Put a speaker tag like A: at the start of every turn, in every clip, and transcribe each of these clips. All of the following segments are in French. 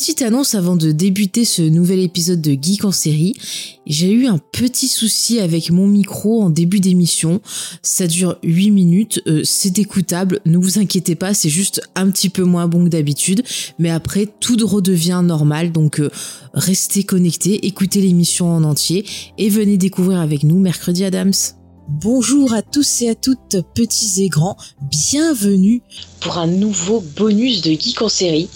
A: Petite annonce avant de débuter ce nouvel épisode de Geek en série. J'ai eu un petit souci avec mon micro en début d'émission. Ça dure 8 minutes, euh, c'est écoutable, ne vous inquiétez pas, c'est juste un petit peu moins bon que d'habitude. Mais après, tout redevient normal, donc euh, restez connectés, écoutez l'émission en entier et venez découvrir avec nous Mercredi Adams. Bonjour à tous et à toutes, petits et grands, bienvenue
B: pour un nouveau bonus de Geek en série.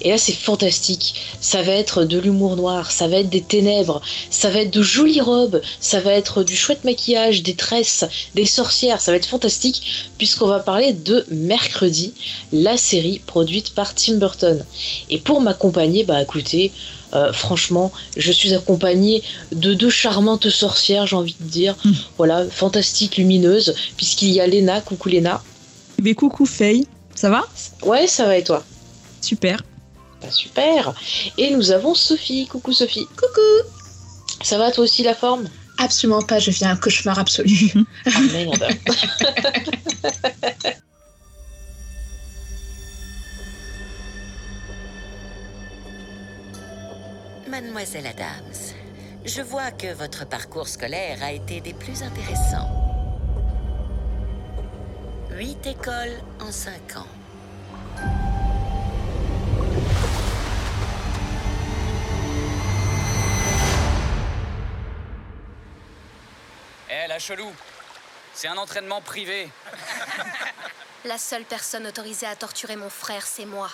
B: Et là, c'est fantastique. Ça va être de l'humour noir, ça va être des ténèbres, ça va être de jolies robes, ça va être du chouette maquillage, des tresses, des sorcières. Ça va être fantastique puisqu'on va parler de Mercredi, la série produite par Tim Burton. Et pour m'accompagner, bah écoutez, euh, franchement, je suis accompagnée de deux charmantes sorcières, j'ai envie de dire.
C: Hmm.
B: Voilà, fantastiques, lumineuses, puisqu'il y a Léna. Coucou Léna.
C: Mais coucou Faye, ça va?
B: Ouais, ça va et toi?
C: Super.
B: Bah, Super. Et nous avons Sophie. Coucou Sophie. Coucou. Ça va toi aussi la forme?
D: Absolument pas, je vis un cauchemar absolu.
B: Ah merde.
E: Mademoiselle Adams, je vois que votre parcours scolaire a été des plus intéressants. Huit écoles en cinq ans.
F: Eh, la chelou C'est un entraînement privé.
G: La seule personne autorisée à torturer mon frère, c'est moi.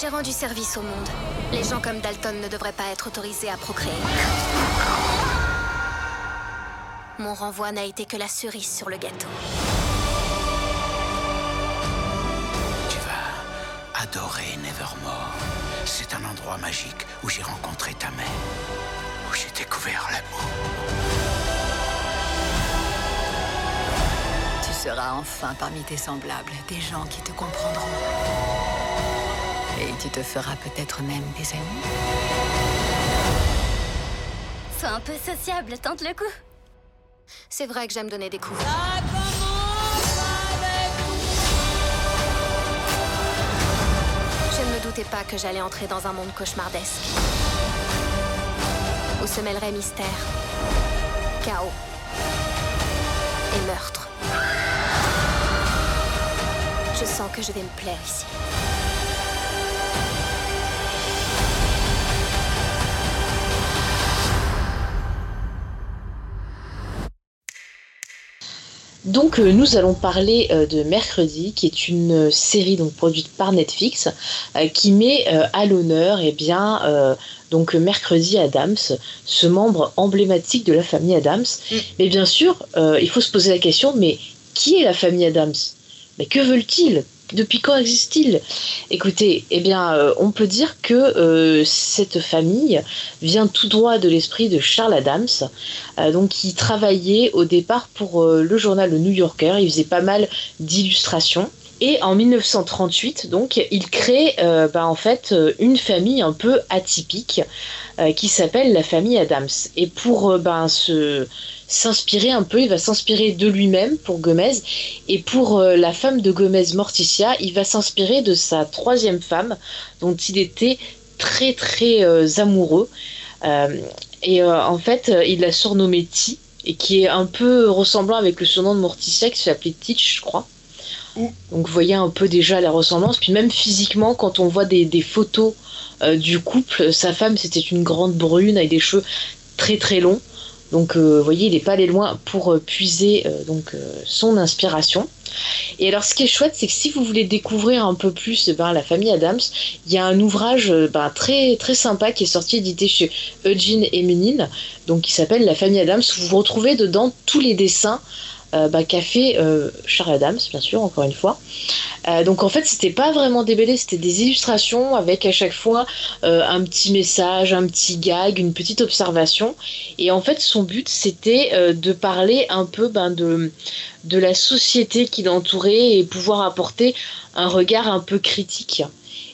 G: J'ai rendu service au monde. Les gens comme Dalton ne devraient pas être autorisés à procréer. Mon renvoi n'a été que la cerise sur le gâteau.
H: Tu vas adorer endroit magique où j'ai rencontré ta mère, où j'ai découvert l'amour.
I: Tu seras enfin parmi tes semblables, des gens qui te comprendront. Et tu te feras peut-être même des amis.
G: Sois un peu sociable, tente le coup. C'est vrai que j'aime donner des coups. Pas que j'allais entrer dans un monde cauchemardesque. Où se mêlerait mystère, chaos et meurtre. Je sens que je vais me plaire ici.
B: Donc euh, nous allons parler euh, de Mercredi, qui est une euh, série donc produite par Netflix, euh, qui met à l'honneur eh bien donc Mercredi Adams, ce membre emblématique de la famille Adams. Mais bien sûr, il faut se poser la question, mais qui est la famille Adams? Mais que veulent-ils? Depuis quand existe-t-il? Écoutez, eh euh, on peut dire que euh, cette famille vient tout droit de l'esprit de Charles Adams, euh, donc qui travaillait au départ pour le journal Le New Yorker. Il faisait pas mal d'illustrations. Et en 1938, donc, il crée bah, en fait une famille un peu atypique euh, qui s'appelle la famille Adams. Et pour euh, ben, se s'inspirer un peu, il va s'inspirer de lui-même pour Gomez. Et pour euh, la femme de Gomez, Morticia, il va s'inspirer de sa troisième femme, dont il était très très amoureux. Et en fait, il l'a surnommée T, et qui est un peu ressemblant avec le surnom de Morticia, qui s'appelait Teach, je crois. Donc vous voyez un peu déjà la ressemblance. Puis même physiquement, quand on voit des, photos euh, du couple, sa femme c'était une grande brune avec des cheveux très très longs.
J: Donc, vous voyez, il n'est pas allé loin pour puiser donc son inspiration. Et alors, ce qui est chouette, c'est que si vous voulez découvrir un peu plus eh ben, la famille Adams, il y a un ouvrage ben, très très sympa qui est sorti édité chez Eugene et Ménil, donc qui s'appelle La famille Adams. Où vous retrouvez dedans tous les dessins euh, bah, qu'a fait euh, Charles Adams, bien sûr, encore une fois. Euh, donc en fait, c'était pas vraiment des BD, c'était des illustrations avec à chaque fois un petit message, un petit gag, une petite observation. Et en fait, son but, c'était de parler un peu ben, de, de la société qui l'entourait et pouvoir apporter un regard un peu critique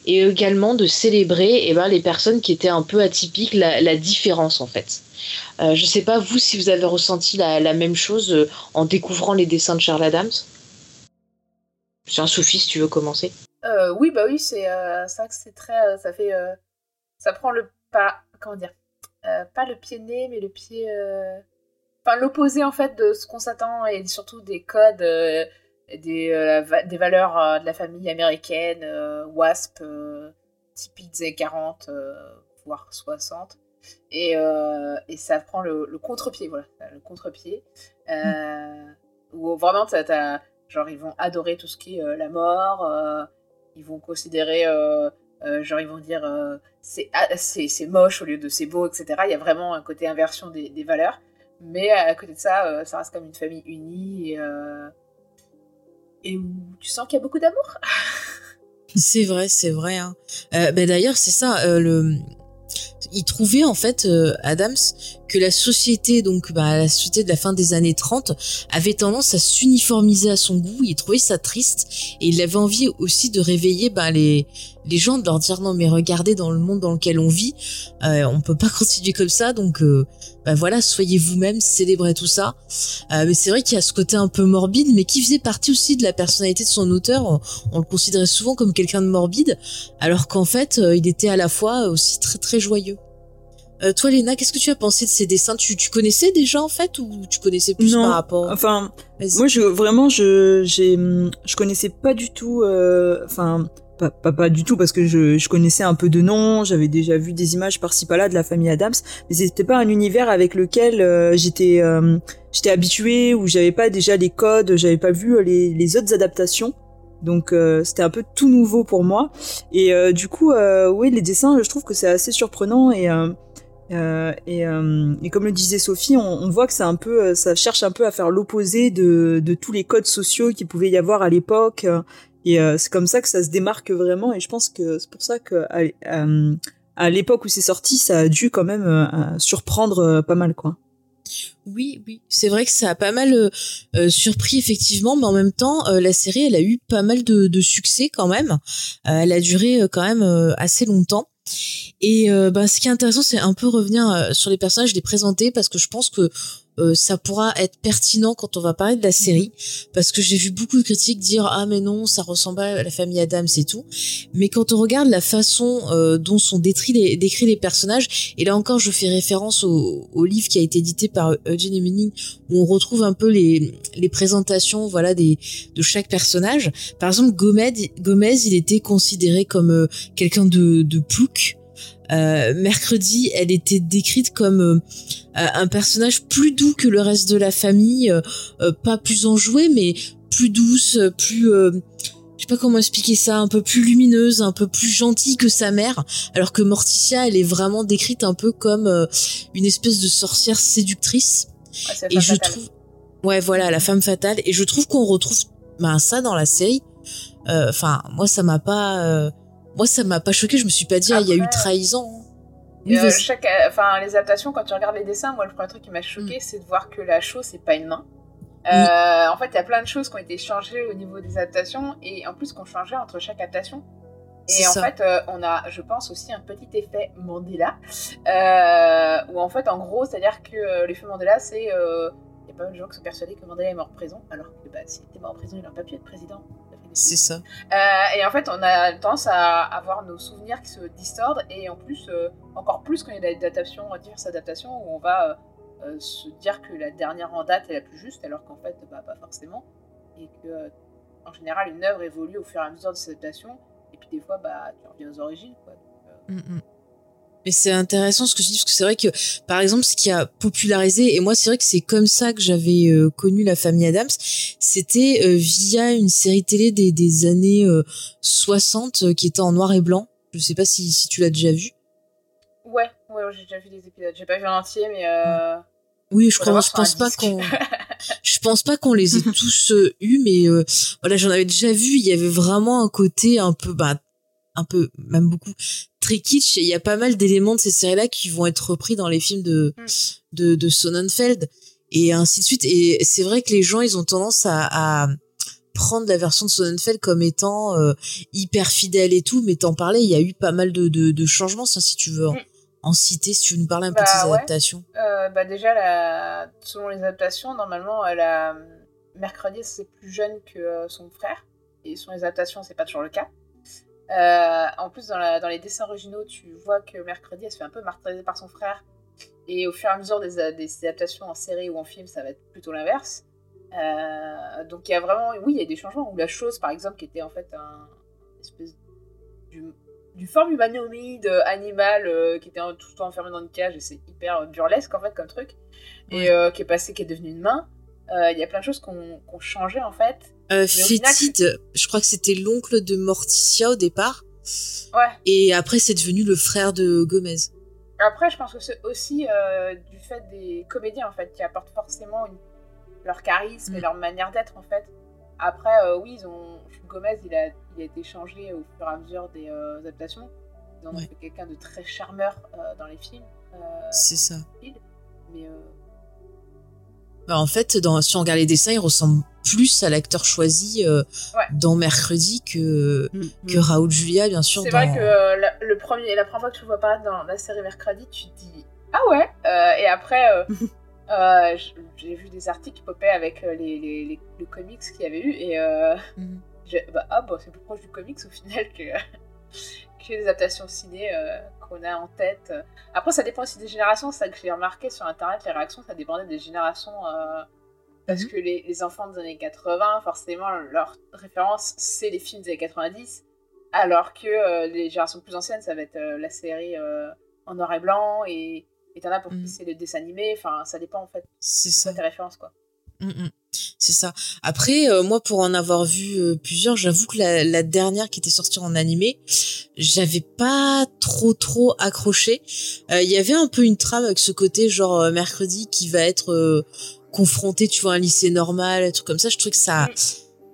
J: et également de célébrer eh ben, les personnes qui étaient un peu atypiques, la différence en fait. Euh, je ne sais pas, vous, si vous avez ressenti la, même chose euh, en découvrant les dessins de Charles Adams? Tiens, Sophie, si tu veux commencer.
D: Euh, oui, bah oui, c'est ça que c'est très. ça fait. ça prend le pas. Comment dire Pas le pied né, mais le pied. Enfin, l'opposé en fait de ce qu'on s'attend et surtout des codes, des, des valeurs de la famille américaine, WASP, typiques des 40, voire 60. Euh, et, ça prend le, contre-pied, voilà, le contre-pied. Euh, Où vraiment, genre, ils vont adorer tout ce qui est euh, la mort, euh, ils vont considérer, genre, ils vont dire ah, c'est moche au lieu de c'est beau, etc. Il y a vraiment un côté inversion des, valeurs. Mais à côté de ça, ça reste comme une famille unie et, et où tu sens qu'il y a beaucoup d'amour.
B: c'est vrai, c'est vrai. Hein. ben D'ailleurs, c'est ça. le il trouvait en fait euh, Adams que la société donc bah, la société de la fin des années 30 avait tendance à s'uniformiser à son goût. Il trouvait ça triste et il avait envie aussi de réveiller bah, les les gens de leur dire non mais regardez dans le monde dans lequel on vit euh, on peut pas continuer comme ça donc euh, bah voilà soyez vous-même célébrez tout ça. Euh, mais c'est vrai qu'il y a ce côté un peu morbide mais qui faisait partie aussi de la personnalité de son auteur. On, le considérait souvent comme quelqu'un de morbide alors qu'en fait euh, il était à la fois aussi très très joyeux euh, toi, Léna, qu'est-ce que tu as pensé de ces dessins? Tu, tu connaissais déjà en fait ou tu connaissais plus
C: non,
B: par rapport?
C: Enfin, moi, je vraiment, je je connaissais pas du tout. Euh, enfin, pas, pas, pas du tout parce que je, je connaissais un peu de nom, j'avais déjà vu des images par-ci par-là de la famille Adams, mais c'était pas un univers avec lequel euh, j'étais euh, j'étais habitué ou j'avais pas déjà les codes, j'avais pas vu les, les autres adaptations. Donc euh, c'était un peu tout nouveau pour moi et du coup oui les dessins je trouve que c'est assez surprenant et euh, et, euh, et, comme le disait Sophie, on, on voit que c'est un peu, ça cherche un peu à faire l'opposé de, de, tous les codes sociaux qu'il pouvait y avoir à l'époque. Et euh, c'est comme ça que ça se démarque vraiment. Et je pense que c'est pour ça que à, à l'époque où c'est sorti, ça a dû quand même surprendre pas mal, quoi.
B: Oui, oui, c'est vrai que ça a pas mal surpris effectivement, mais en même temps, la série, elle a eu pas mal de, de succès quand même. elle a duré quand même assez longtemps. Et euh, bah, ce qui est intéressant, c'est un peu revenir euh, sur les personnages, les présenter, parce que je pense que euh, ça pourra être pertinent quand on va parler de la série. Parce que j'ai vu beaucoup de critiques dire ah mais non ça ressemble à la famille Adams et tout. Mais quand on regarde la façon dont sont décrits les, décrits les personnages et là encore je fais référence au, au livre qui a été édité par Eugene Manning où on retrouve un peu les, les présentations voilà des de chaque personnage. Par exemple Gomez Gomez il était considéré comme quelqu'un de, de plouc euh, mercredi, elle était décrite comme euh, un personnage plus doux que le reste de la famille, euh, pas plus enjoué, mais plus douce, plus je sais pas comment expliquer ça, un peu plus lumineuse, un peu plus gentille que sa mère, alors que Morticia, elle est vraiment décrite un peu comme une espèce de sorcière séductrice.
D: et je trouve,
B: ouais, voilà, la femme fatale. Et je trouve qu'on retrouve ben, ça dans la série. Enfin, moi, ça m'a pas moi, ça m'a pas choqué. Je me suis pas dit, ah, il y a eu trahison.
D: Euh, chaque, enfin, les adaptations, quand tu regardes les dessins, moi, le premier truc qui m'a choqué, mm. c'est de voir que la chose, c'est pas une main. Euh, en fait, il y a plein de choses qui ont été changées au niveau des adaptations et en plus qui ont changé entre chaque adaptation. Et en fait, euh, on a, je pense, aussi un petit effet Mandela, euh, où en fait, en gros, c'est-à-dire que l'effet Mandela, c'est. Il y a pas mal de gens qui sont persuadés que Mandela est mort en prison, alors que bah, s'il était mort en prison, il n'aurait pas pu être président.
B: C'est ça.
D: Euh, et en fait, on a tendance à avoir nos souvenirs qui se distordent, et en plus, euh, encore plus quand il y a des adaptations, diverses adaptations, où on va euh, se dire que la dernière en date est la plus juste, alors qu'en fait, bah, pas forcément. Et que, en général, une œuvre évolue au fur et à mesure de ses adaptations, et puis des fois, bah, tu reviens aux origines. Quoi.
B: Mm, mm. Mais c'est intéressant ce que je dis parce que c'est vrai que par exemple ce qui a popularisé et moi c'est vrai que c'est comme ça que j'avais euh, connu la famille Adams, c'était euh, via une série télé des, des années 60 euh, qui était en noir et blanc. Je sais pas si, si tu l'as déjà vu.
D: Ouais, ouais, j'ai déjà vu des épisodes. J'ai pas vu en entier mais
B: Oui, je crois, je pense pas qu'on, je pense pas qu'on les ait tous eus, mais voilà, j'en avais déjà vu. Il y avait vraiment un côté un peu, bah, un peu, même beaucoup, très kitsch. Il y a pas mal d'éléments de ces séries-là qui vont être repris dans les films de, mm. de, de Sonnenfeld et ainsi de suite. Et c'est vrai que les gens, ils ont tendance à, à prendre la version de Sonnenfeld comme étant euh, hyper fidèle et tout, mais t'en parlais, il y a eu pas mal de, de, de changements, si tu veux. Mm. En, citer, si tu veux nous parler un peu de ces
D: bah
B: adaptations.
D: Euh, bah déjà, la... selon les adaptations, normalement, la... Mercredi, c'est plus jeune que euh, son frère. Et selon les adaptations, c'est pas toujours le cas. Euh, en plus, dans, dans, les dessins originaux, tu vois que Mercredi, elle se fait un peu martyriser par son frère. Et au fur et à mesure des, des adaptations en série ou en film, ça va être plutôt l'inverse. Euh, donc il y a vraiment, oui, il y a des changements. Ou la chose, par exemple, qui était en fait un espèce du, du forme humanoïde animal euh, qui était tout le temps enfermé dans une cage et c'est hyper burlesque en fait comme truc. Et qui est passé, qui est devenu une main. Il y a plein de choses qui ont changé en fait.
B: Euh, Fétide, je crois que c'était l'oncle de Morticia au départ.
D: Ouais.
B: Et après, c'est devenu le frère de Gomez.
D: Après, je pense que c'est aussi euh, du fait des comédiens, en fait, qui apportent forcément leur charisme et mm. leur manière d'être, en fait. Après, euh, oui, ils ont... Gomez, il a... il a été changé au fur et à mesure des euh, adaptations. Ils ont fait quelqu'un de très charmeur dans les films.
B: c'est ça.
D: Mais
B: bah, en fait, dans, si on regarde les dessins, il ressemble plus à l'acteur choisi euh, dans Mercredi que, mm, mm. que Raoul Julia, bien sûr.
D: C'est vrai que euh, la, le premier, la première fois que tu le vois apparaître dans la série Mercredi, tu te dis Ah ouais euh, Et après, j'ai vu des articles qui popaient avec les, les, les, le comics qu'il y avait eu, et mm. bah, ah, bah, c'est plus proche du comics au final que, que les adaptations ciné qu'on a en tête. Après, ça dépend aussi des générations. C'est ça que j'ai remarqué sur Internet, les réactions, ça dépendait des générations. Euh, parce mhm. que les, les, enfants des années 80, forcément, leur référence, c'est les films des années 90. Alors que euh, les générations plus anciennes, ça va être euh, la série en noir et blanc. Et t'en as pour qui mhm. c'est le dessin animé. Enfin, ça dépend en fait.
B: C'est ça.
D: tes références, quoi.
B: Mm, mm. C'est ça. Après, euh, moi, pour en avoir vu euh, plusieurs, j'avoue que la, dernière qui était sortie en animé, j'avais pas trop trop accroché. Euh, Il y avait un peu une trame avec ce côté genre mercredi qui va être confronté, tu vois, à un lycée normal, un truc comme ça. Je trouvais que ça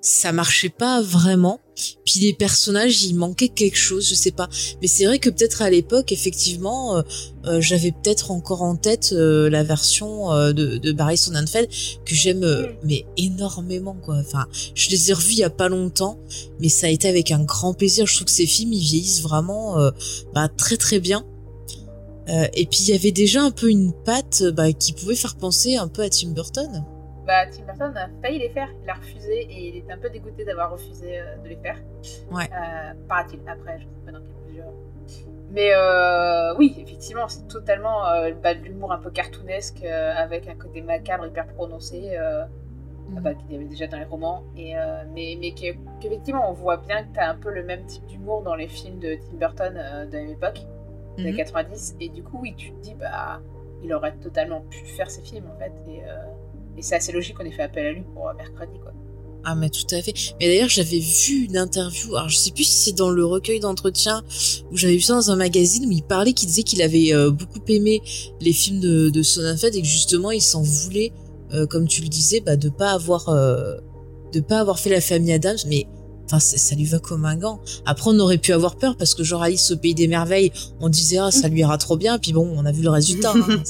B: ça marchait pas vraiment. Puis les personnages, il manquait quelque chose, je sais pas. Mais c'est vrai que peut-être à l'époque, effectivement, euh, euh, j'avais peut-être encore en tête euh, la version de, de, Barry Sonnenfeld que j'aime mais énormément quoi. Enfin, je les ai revus il y a pas longtemps, mais ça a été avec un grand plaisir. Je trouve que ces films ils vieillissent vraiment bah, très très bien. Et puis il y avait déjà un peu une patte bah, qui pouvait faire penser un peu à Tim Burton
D: bah, Tim Burton a failli les faire, il a refusé et il était un peu dégoûté d'avoir refusé euh, de les faire.
B: Ouais.
D: Euh, paraît-il, après, je sais pas dans quelle mesure. Mais euh, oui, effectivement, c'est totalement euh, bah, de l'humour un peu cartoonesque avec un côté macabre hyper prononcé mm. bah, qu'il y avait déjà dans les romans. Et, mais mais qu'effectivement, on voit bien que tu as un peu le même type d'humour dans les films de Tim Burton de la même époque, des années 90. Et du coup, oui, tu te dis, bah, il aurait totalement pu faire ces films en fait. Et, et c'est assez logique qu'on ait fait appel à lui pour euh, mercredi, quoi.
B: Ah mais tout à fait. Mais d'ailleurs j'avais vu une interview, alors je sais plus si c'est dans le recueil d'entretien ou j'avais vu ça dans un magazine où il parlait, qu'il disait qu'il avait euh, beaucoup aimé les films de, de Sonnenfeld et que justement il s'en voulait, euh, comme tu le disais, bah, de pas avoir de pas avoir fait la famille Adams, mais enfin ça, lui va comme un gant. Après on aurait pu avoir peur parce que genre Alice au pays des merveilles, on disait ah ça lui ira trop bien, puis bon on a vu le résultat. Hein.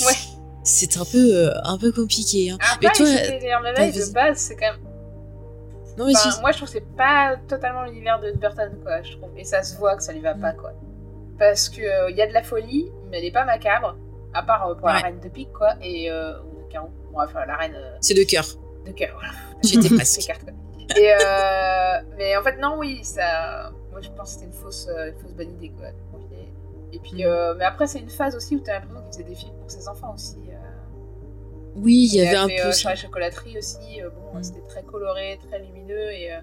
D: ouais
B: c'est un peu euh, un peu compliqué. Hein.
D: Après, mais toi, de base, c'est quand même. Non, mais Moi, je trouve que c'est pas totalement l'univers de Burton, quoi. Je trouve, et ça se voit que ça lui va pas, quoi. Parce que il euh, y a de la folie, mais elle est pas macabre, à part euh, pour la reine de pique, quoi. Et ou de carreau. Bon, enfin, la reine.
B: C'est de cœur.
D: De cœur, voilà.
B: J'étais presque.
D: Et mais en fait, non, oui, ça. Moi, je pense que c'était une fausse, une fausse bonne idée, quoi. Et puis, mm. mais après, c'est une phase aussi où tu as l'impression qu'il faisait des films pour ses enfants aussi.
B: Oui, il y avait un peu.
D: Euh, sur la chocolaterie aussi, euh, bon, mm. c'était très coloré, très lumineux et euh,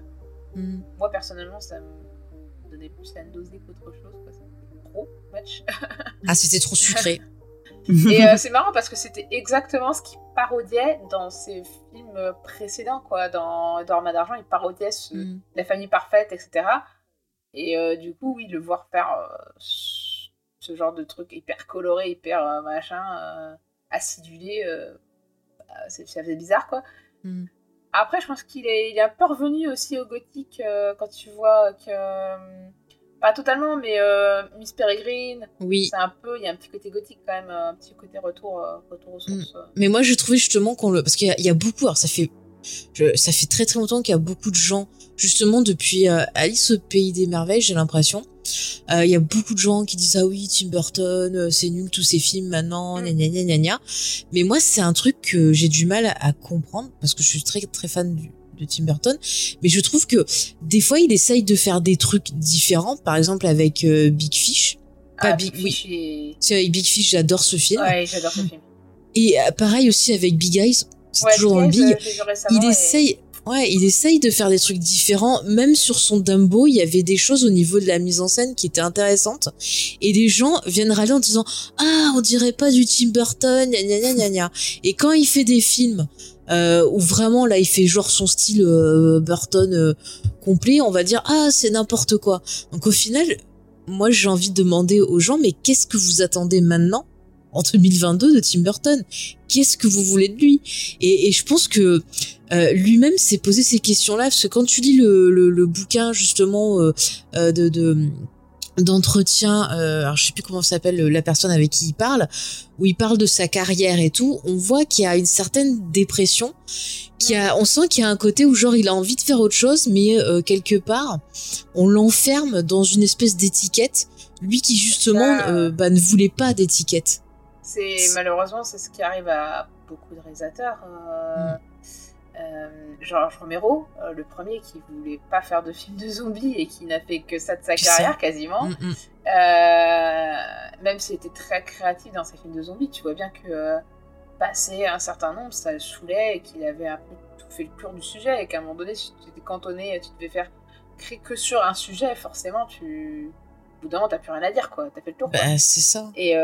D: mm. moi personnellement, ça me donnait plus la nausée qu'autre chose. trop much.
B: ah, c'était trop sucré.
D: Et euh, c'est marrant parce que c'était exactement ce qu'il parodiait dans ses films précédents, quoi. Dans Dorma d'argent, il parodiait mm. la famille parfaite, etc. Et euh, du coup, oui, le voir faire euh, ce genre de truc hyper coloré, hyper machin, acidulé, bah, ça faisait bizarre, quoi. Mm. Après, je pense qu'il est, il est un peu revenu aussi au gothique quand tu vois que pas totalement, mais euh, Miss Peregrine.
B: Oui.
D: C'est un peu, il y a un petit côté gothique quand même, un petit côté retour, euh, retour aux sources. Mm.
B: Mais moi, je trouvais justement qu'on le, parce qu'il y, a beaucoup, alors ça fait, ça fait très très longtemps qu'il y a beaucoup de gens, justement depuis euh, Alice au pays des merveilles, j'ai l'impression. Il y a beaucoup de gens qui disent ah oui Tim Burton c'est nul tous ces films maintenant mm. gna gna gna gna mais moi c'est un truc que j'ai du mal à comprendre parce que je suis très très fan du, de Tim Burton, mais je trouve que des fois il essaye de faire des trucs différents, par exemple avec euh, Big Fish.
D: Pas ah, Big, oui.
B: C'est avec Big Fish, j'adore ce film.
D: Ouais, j'adore ce film.
B: Et euh, pareil aussi avec Big Eyes, c'est toujours dans Big. Il essaye, ouais, il essaye de faire des trucs différents. Même sur son Dumbo, il y avait des choses au niveau de la mise en scène qui étaient intéressantes. Et des gens viennent râler en disant ah on dirait pas du Tim Burton, gna gna gna gna. Et quand il fait des films euh, où vraiment là il fait genre son style euh, Burton euh, complet, on va dire ah c'est n'importe quoi. Donc au final, moi j'ai envie de demander aux gens mais qu'est-ce que vous attendez maintenant en 2022 de Tim Burton? Qu'est-ce que vous voulez de lui? Et, je pense que euh, lui-même s'est posé ces questions-là parce que quand tu lis le, bouquin justement de d'entretien, euh, alors je sais plus comment s'appelle la personne avec qui il parle, où il parle de sa carrière et tout, on voit qu'il y a une certaine dépression, qui a, on sent qu'il y a un côté où genre il a envie de faire autre chose, mais euh, quelque part on l'enferme dans une espèce d'étiquette, lui qui justement bah, euh, bah, ne voulait pas d'étiquette.
D: C'est malheureusement c'est ce qui arrive à beaucoup de réalisateurs. Euh, mm. Euh, Georges Romero, euh, le premier qui voulait pas faire de film de zombies et qui n'a fait que ça de sa carrière quasiment. Mm, mm. Euh, même s'il était très créatif dans ses films de zombies, tu vois bien que passer un certain nombre, ça le saoulait et qu'il avait un peu tout fait le tour du sujet et qu'à un moment donné, si tu étais cantonné, tu devais faire que sur un sujet, forcément, tu. Au bout d'un moment, t'as plus rien à dire, quoi. T'as fait le tour.
B: Bah, c'est ça.
D: Et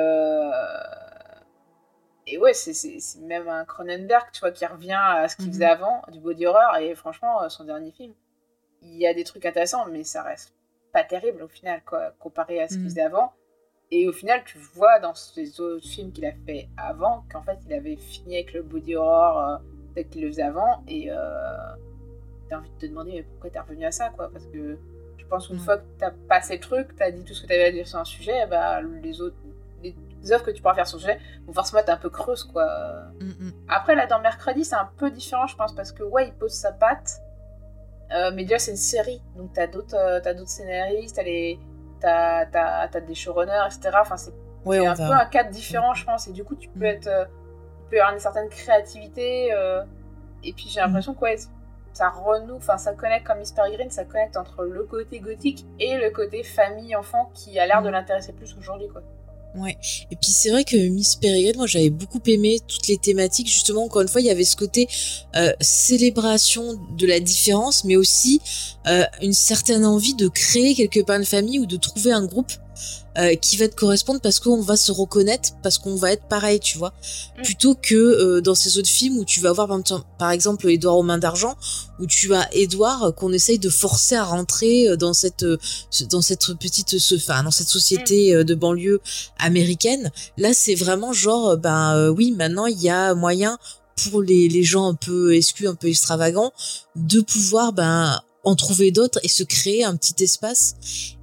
D: et ouais, c'est même un Cronenberg, tu vois, qui revient à ce qu'il faisait mhm. avant, du body horror, et franchement, euh, son dernier film, il y a des trucs intéressants, mais ça reste pas terrible au final, quoi, comparé à ce qu'il mhm. faisait avant. Et au final, tu vois dans ces autres films qu'il a fait avant qu'en fait, il avait fini avec le body horror euh, tel qu'il le faisait avant, et euh, t'as envie de te demander, mais pourquoi t'es revenu à ça, quoi, parce que je pense qu'une fois que t'as passé le truc, t'as dit tout ce que t'avais à dire sur un sujet, bah, les autres les offres que tu pourras faire sur le sujet vont forcément être un peu creuses, quoi. Mm, mm. Après, là, dans Mercredi, c'est un peu différent, je pense, parce que, ouais, il pose sa patte, euh, mais déjà, c'est une série, donc t'as d'autres euh, d'autres scénaristes, t'as as, as, des showrunners, etc. Enfin, c'est un peu un cadre différent, je pense, et du coup, tu peux mm. être... Euh, tu peux avoir une certaine créativité, et puis j'ai l'impression que, ouais, ça renoue, enfin ça connecte comme Miss Peregrine, ça connecte entre le côté gothique et le côté famille-enfant qui a l'air de l'intéresser plus aujourd'hui quoi.
B: Ouais. Et puis c'est vrai que Miss Peregrine, moi j'avais beaucoup aimé toutes les thématiques. Justement, encore une fois, il y avait ce côté euh, célébration de la différence, mais aussi euh, une certaine envie de créer quelque part une famille ou de trouver un groupe euh, qui va te correspondre parce qu'on va se reconnaître, parce qu'on va être pareil, tu vois. Mm. Plutôt que euh, dans ces autres films où tu vas voir par exemple Édouard aux mains d'argent, où tu as Édouard euh, qu'on essaye de forcer à rentrer dans cette dans cette petite enfin dans cette société mm. de banlieue américaine. Là, c'est vraiment genre ben oui, maintenant il y a moyen pour les, les gens un peu exclus, un peu extravagants, de pouvoir ben en trouver d'autres et se créer un petit espace.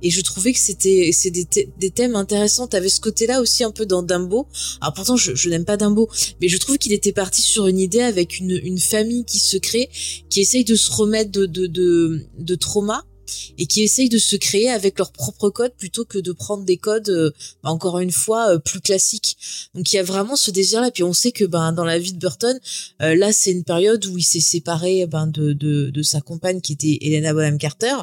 B: Et je trouvais que c'était c'est des, thèmes intéressants. T'avais ce côté-là aussi un peu dans Dumbo. Alors pourtant je, je n'aime pas Dumbo, mais je trouve qu'il était parti sur une idée avec une, une famille qui se crée, qui essaye de se remettre de de, de, de trauma et qui essayent de se créer avec leur propre code plutôt que de prendre des codes euh, bah, encore une fois euh, plus classiques. Donc il y a vraiment ce désir là puis on sait que ben dans la vie de Burton euh, là c'est une période où il s'est séparé ben de, de, de sa compagne qui était Helena Bonham Carter.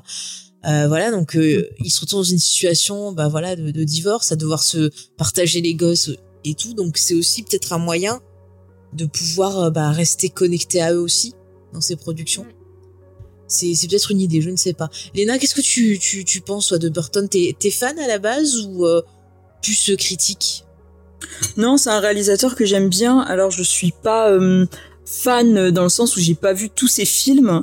B: voilà donc il se retrouve dans une situation ben voilà de, divorce à devoir se partager les gosses et tout donc c'est aussi peut-être un moyen de pouvoir bah, rester connecté à eux aussi dans ses productions c'est peut-être une idée, je ne sais pas. Léna, qu'est-ce que tu, penses toi, de Burton? T'es es fan à la base ou euh, plus critique?
C: Non, c'est un réalisateur que j'aime bien. Alors je suis pas euh, fan dans le sens où j'ai pas vu tous ses films,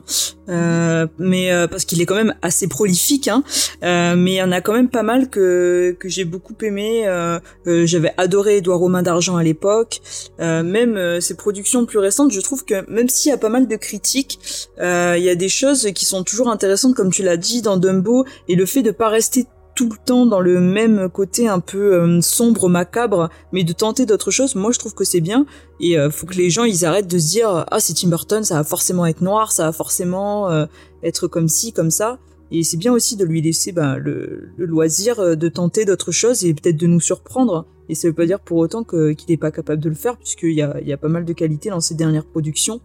C: euh, mais euh, parce qu'il est quand même assez prolifique. Hein, euh, mais il y en a quand même pas mal que que j'ai beaucoup aimé. Euh, J'avais adoré Edouard Romain d'argent à l'époque. même ses productions plus récentes, je trouve que même s'il y a pas mal de critiques, il y a des choses qui sont toujours intéressantes, comme tu l'as dit dans Dumbo, et le fait de pas rester tout le temps dans le même côté un peu euh, sombre, macabre, mais de tenter d'autres choses, moi je trouve que c'est bien. Et euh, faut que les gens ils arrêtent de se dire ah c'est Tim Burton, ça va forcément être noir, ça va forcément euh, être comme ci, comme ça. Et c'est bien aussi de lui laisser bah, le, loisir de tenter d'autres choses et peut-être de nous surprendre. Et ça veut pas dire pour autant qu'il n'est pas capable de le faire, puisqu'il y a, y a pas mal de qualité dans ses dernières productions.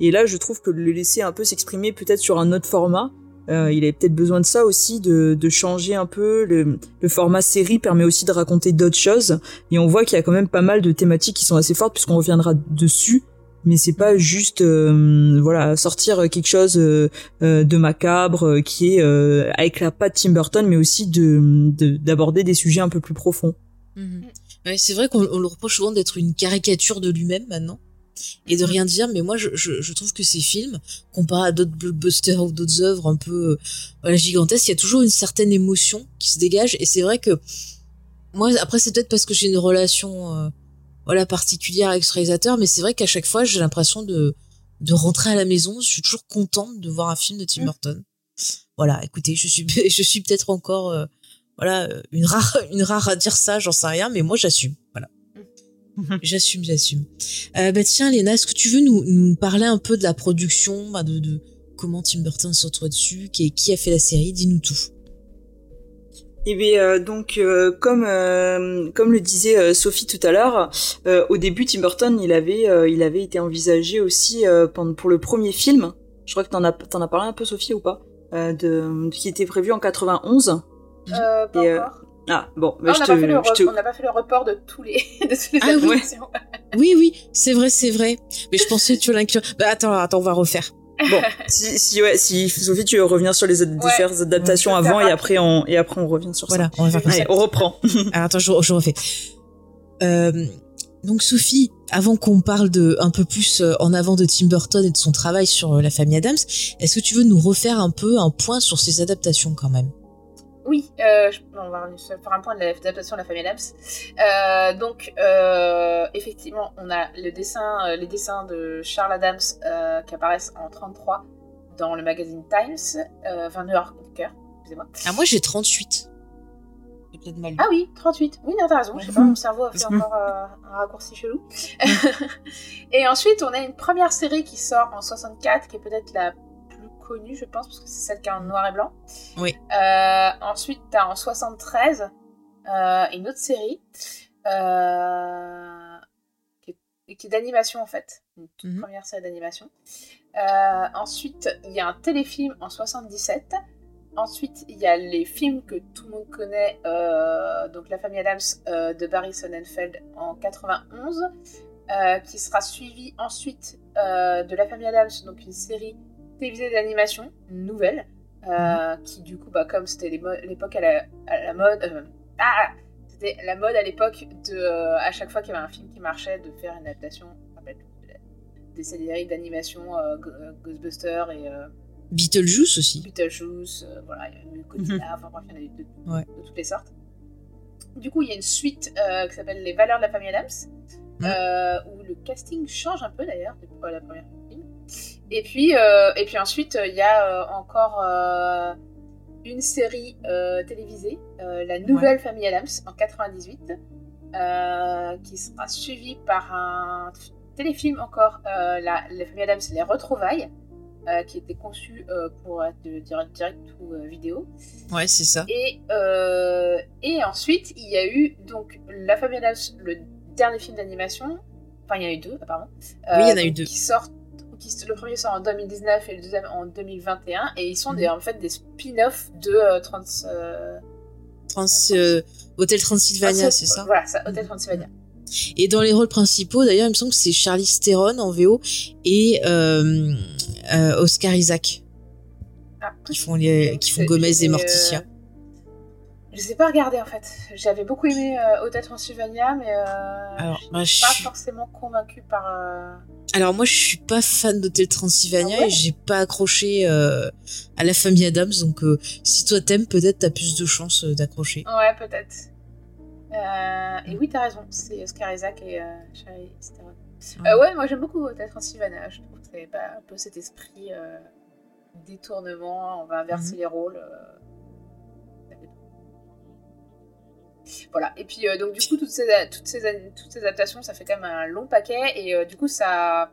C: Et là, je trouve que le laisser un peu s'exprimer peut-être sur un autre format, euh, il avait peut-être besoin de ça aussi, de, de changer un peu. Le, le, format série permet aussi de raconter d'autres choses. Et on voit qu'il y a quand même pas mal de thématiques qui sont assez fortes, puisqu'on reviendra dessus. Mais c'est pas juste euh, voilà sortir quelque chose euh, de macabre qui est avec la patte Tim Burton, mais aussi de d'aborder des sujets un peu plus profonds.
B: Ouais, c'est vrai qu'on le reproche souvent d'être une caricature de lui-même maintenant et de rien dire mais moi je, je, je trouve que ces films comparé à d'autres blockbusters ou d'autres œuvres un peu euh, voilà, gigantesques il y a toujours une certaine émotion qui se dégage et c'est vrai que moi après c'est peut-être parce que j'ai une relation euh, voilà particulière avec ce réalisateur mais c'est vrai qu'à chaque fois j'ai l'impression de de rentrer à la maison je suis toujours contente de voir un film de Tim mmh. Burton voilà écoutez je suis je suis peut-être encore euh, voilà une rare une rare à dire ça j'en sais rien mais moi j'assume voilà j'assume, j'assume. Euh, bah tiens, Léna, est-ce que tu veux nous, nous parler un peu de la production, bah de, de comment Tim Burton se retrouve dessus, qui, qui a fait la série Dis-nous tout.
C: Eh bien, euh, donc, euh, comme euh, comme le disait Sophie tout à l'heure, au début, Tim Burton, il avait il avait été envisagé aussi pour le premier film. Je crois que t'en as t'en as parlé un peu, Sophie, ou pas de qui était prévu en 91.
D: Euh, pas encore.
C: Ah bon,
D: mais je te, on n'a pas fait le report de tous les de toutes les ah,
B: oui. oui, c'est vrai, c'est vrai. Mais je pensais que tu l'inclure. Bah attends, attends, on va refaire.
C: Bon, si, si, ouais, si Sophie, tu veux revenir sur les différentes adaptations avant et après on et après on revient sur
B: voilà,
C: ça.
B: on va
C: faire Allez, on reprend.
B: Alors, attends, je, je refais. Euh, donc Sophie, avant qu'on parle de un peu plus euh, en avant de Tim Burton et de son travail sur euh, la famille Adams, est-ce que tu veux nous refaire un peu un point sur ces adaptations quand même?
D: Oui, euh, on va faire un point de l'adaptation de la famille Adams. Euh, donc, euh, effectivement, on a le dessin, euh, les dessins de Charles Adams qui apparaissent en 33 dans le magazine Times, 20 heures de cœur, excusez-moi.
B: Ah, moi j'ai 38.
D: Mal ah oui, 38. Oui, non, t'as raison. Je sais pas, mon cerveau a fait encore un raccourci chelou. Et ensuite, on a une première série qui sort en 64, qui est peut-être la connue, je pense, parce que c'est celle qui est en noir et blanc.
B: Oui.
D: Euh, ensuite, tu as en 73 euh, une autre série euh, qui est, d'animation, en fait. Une toute mhm. première série d'animation. ensuite, il y a un téléfilm en 77. Ensuite, il y a les films que tout le monde connaît, donc La famille Adams de Barry Sonnenfeld en 91, qui sera suivi ensuite de La famille Adams, donc une série télévisée d'animation nouvelle, euh, mhm. qui du coup, bah, comme c'était l'époque à la, à la, mode, euh, ah, c'était la mode à l'époque de, euh, à chaque fois qu'il y avait un film qui marchait, de faire une adaptation, des séries d'animation Ghostbusters et
B: Beetlejuice aussi.
D: Beetlejuice, voilà, il y Godzilla, mhm. enfin bref, il y en a eu de, de, toutes les sortes. Du coup, il y a une suite qui s'appelle Les valeurs de la famille Adams, où le casting change un peu d'ailleurs depuis la première. Et puis, euh, et puis ensuite, il y a euh, encore euh, une série télévisée, La Nouvelle Famille Adams, en 98, qui sera suivie par un téléfilm encore, la, Famille Adams, Les Retrouvailles. qui était conçu pour être direct, direct ou vidéo.
B: Ouais, c'est ça.
D: Et, et ensuite, il y a eu donc La Famille Adams, le dernier film d'animation. Enfin, il y en a eu deux, apparemment.
B: oui, il y en a eu deux.
D: Qui sortent le premier sort en 2019 et le deuxième en 2021 et ils sont des, mhm. en fait des spin-offs de euh, Trans, euh,
B: Trans euh, Hôtel Transylvania, c'est ça
D: Voilà, ça, Hôtel Transylvania.
B: Et dans les rôles principaux, d'ailleurs, il me semble que c'est Charlie Theron en VO et Oscar Isaac. qui font les, qui font
D: C'est-
B: Gomez et
D: euh,
B: Morticia.
D: Je les ai pas regardés en fait. J'avais beaucoup aimé euh, Hotel Transylvania, mais euh,
B: Alors,
D: je suis pas forcément convaincue par. euh,
B: Alors moi je suis pas fan d'Hôtel Transylvania
D: Ah ouais
B: et j'ai pas accroché euh, à la famille Adams donc euh, si toi t'aimes peut-être t'as plus de chances euh, d'accrocher.
D: Ouais, peut-être. Euh, et oui, t'as raison, c'est Oscar Isaac et euh, Theron. Euh, ouais, moi j'aime beaucoup Hotel Transylvania. Je trouve que c'est bah, un peu cet esprit euh, détournement, on va inverser les rôles. Voilà, et puis euh, donc du coup, toutes ces, toutes, ces, toutes ces adaptations, ça fait quand même un long paquet, et euh, du coup, ça,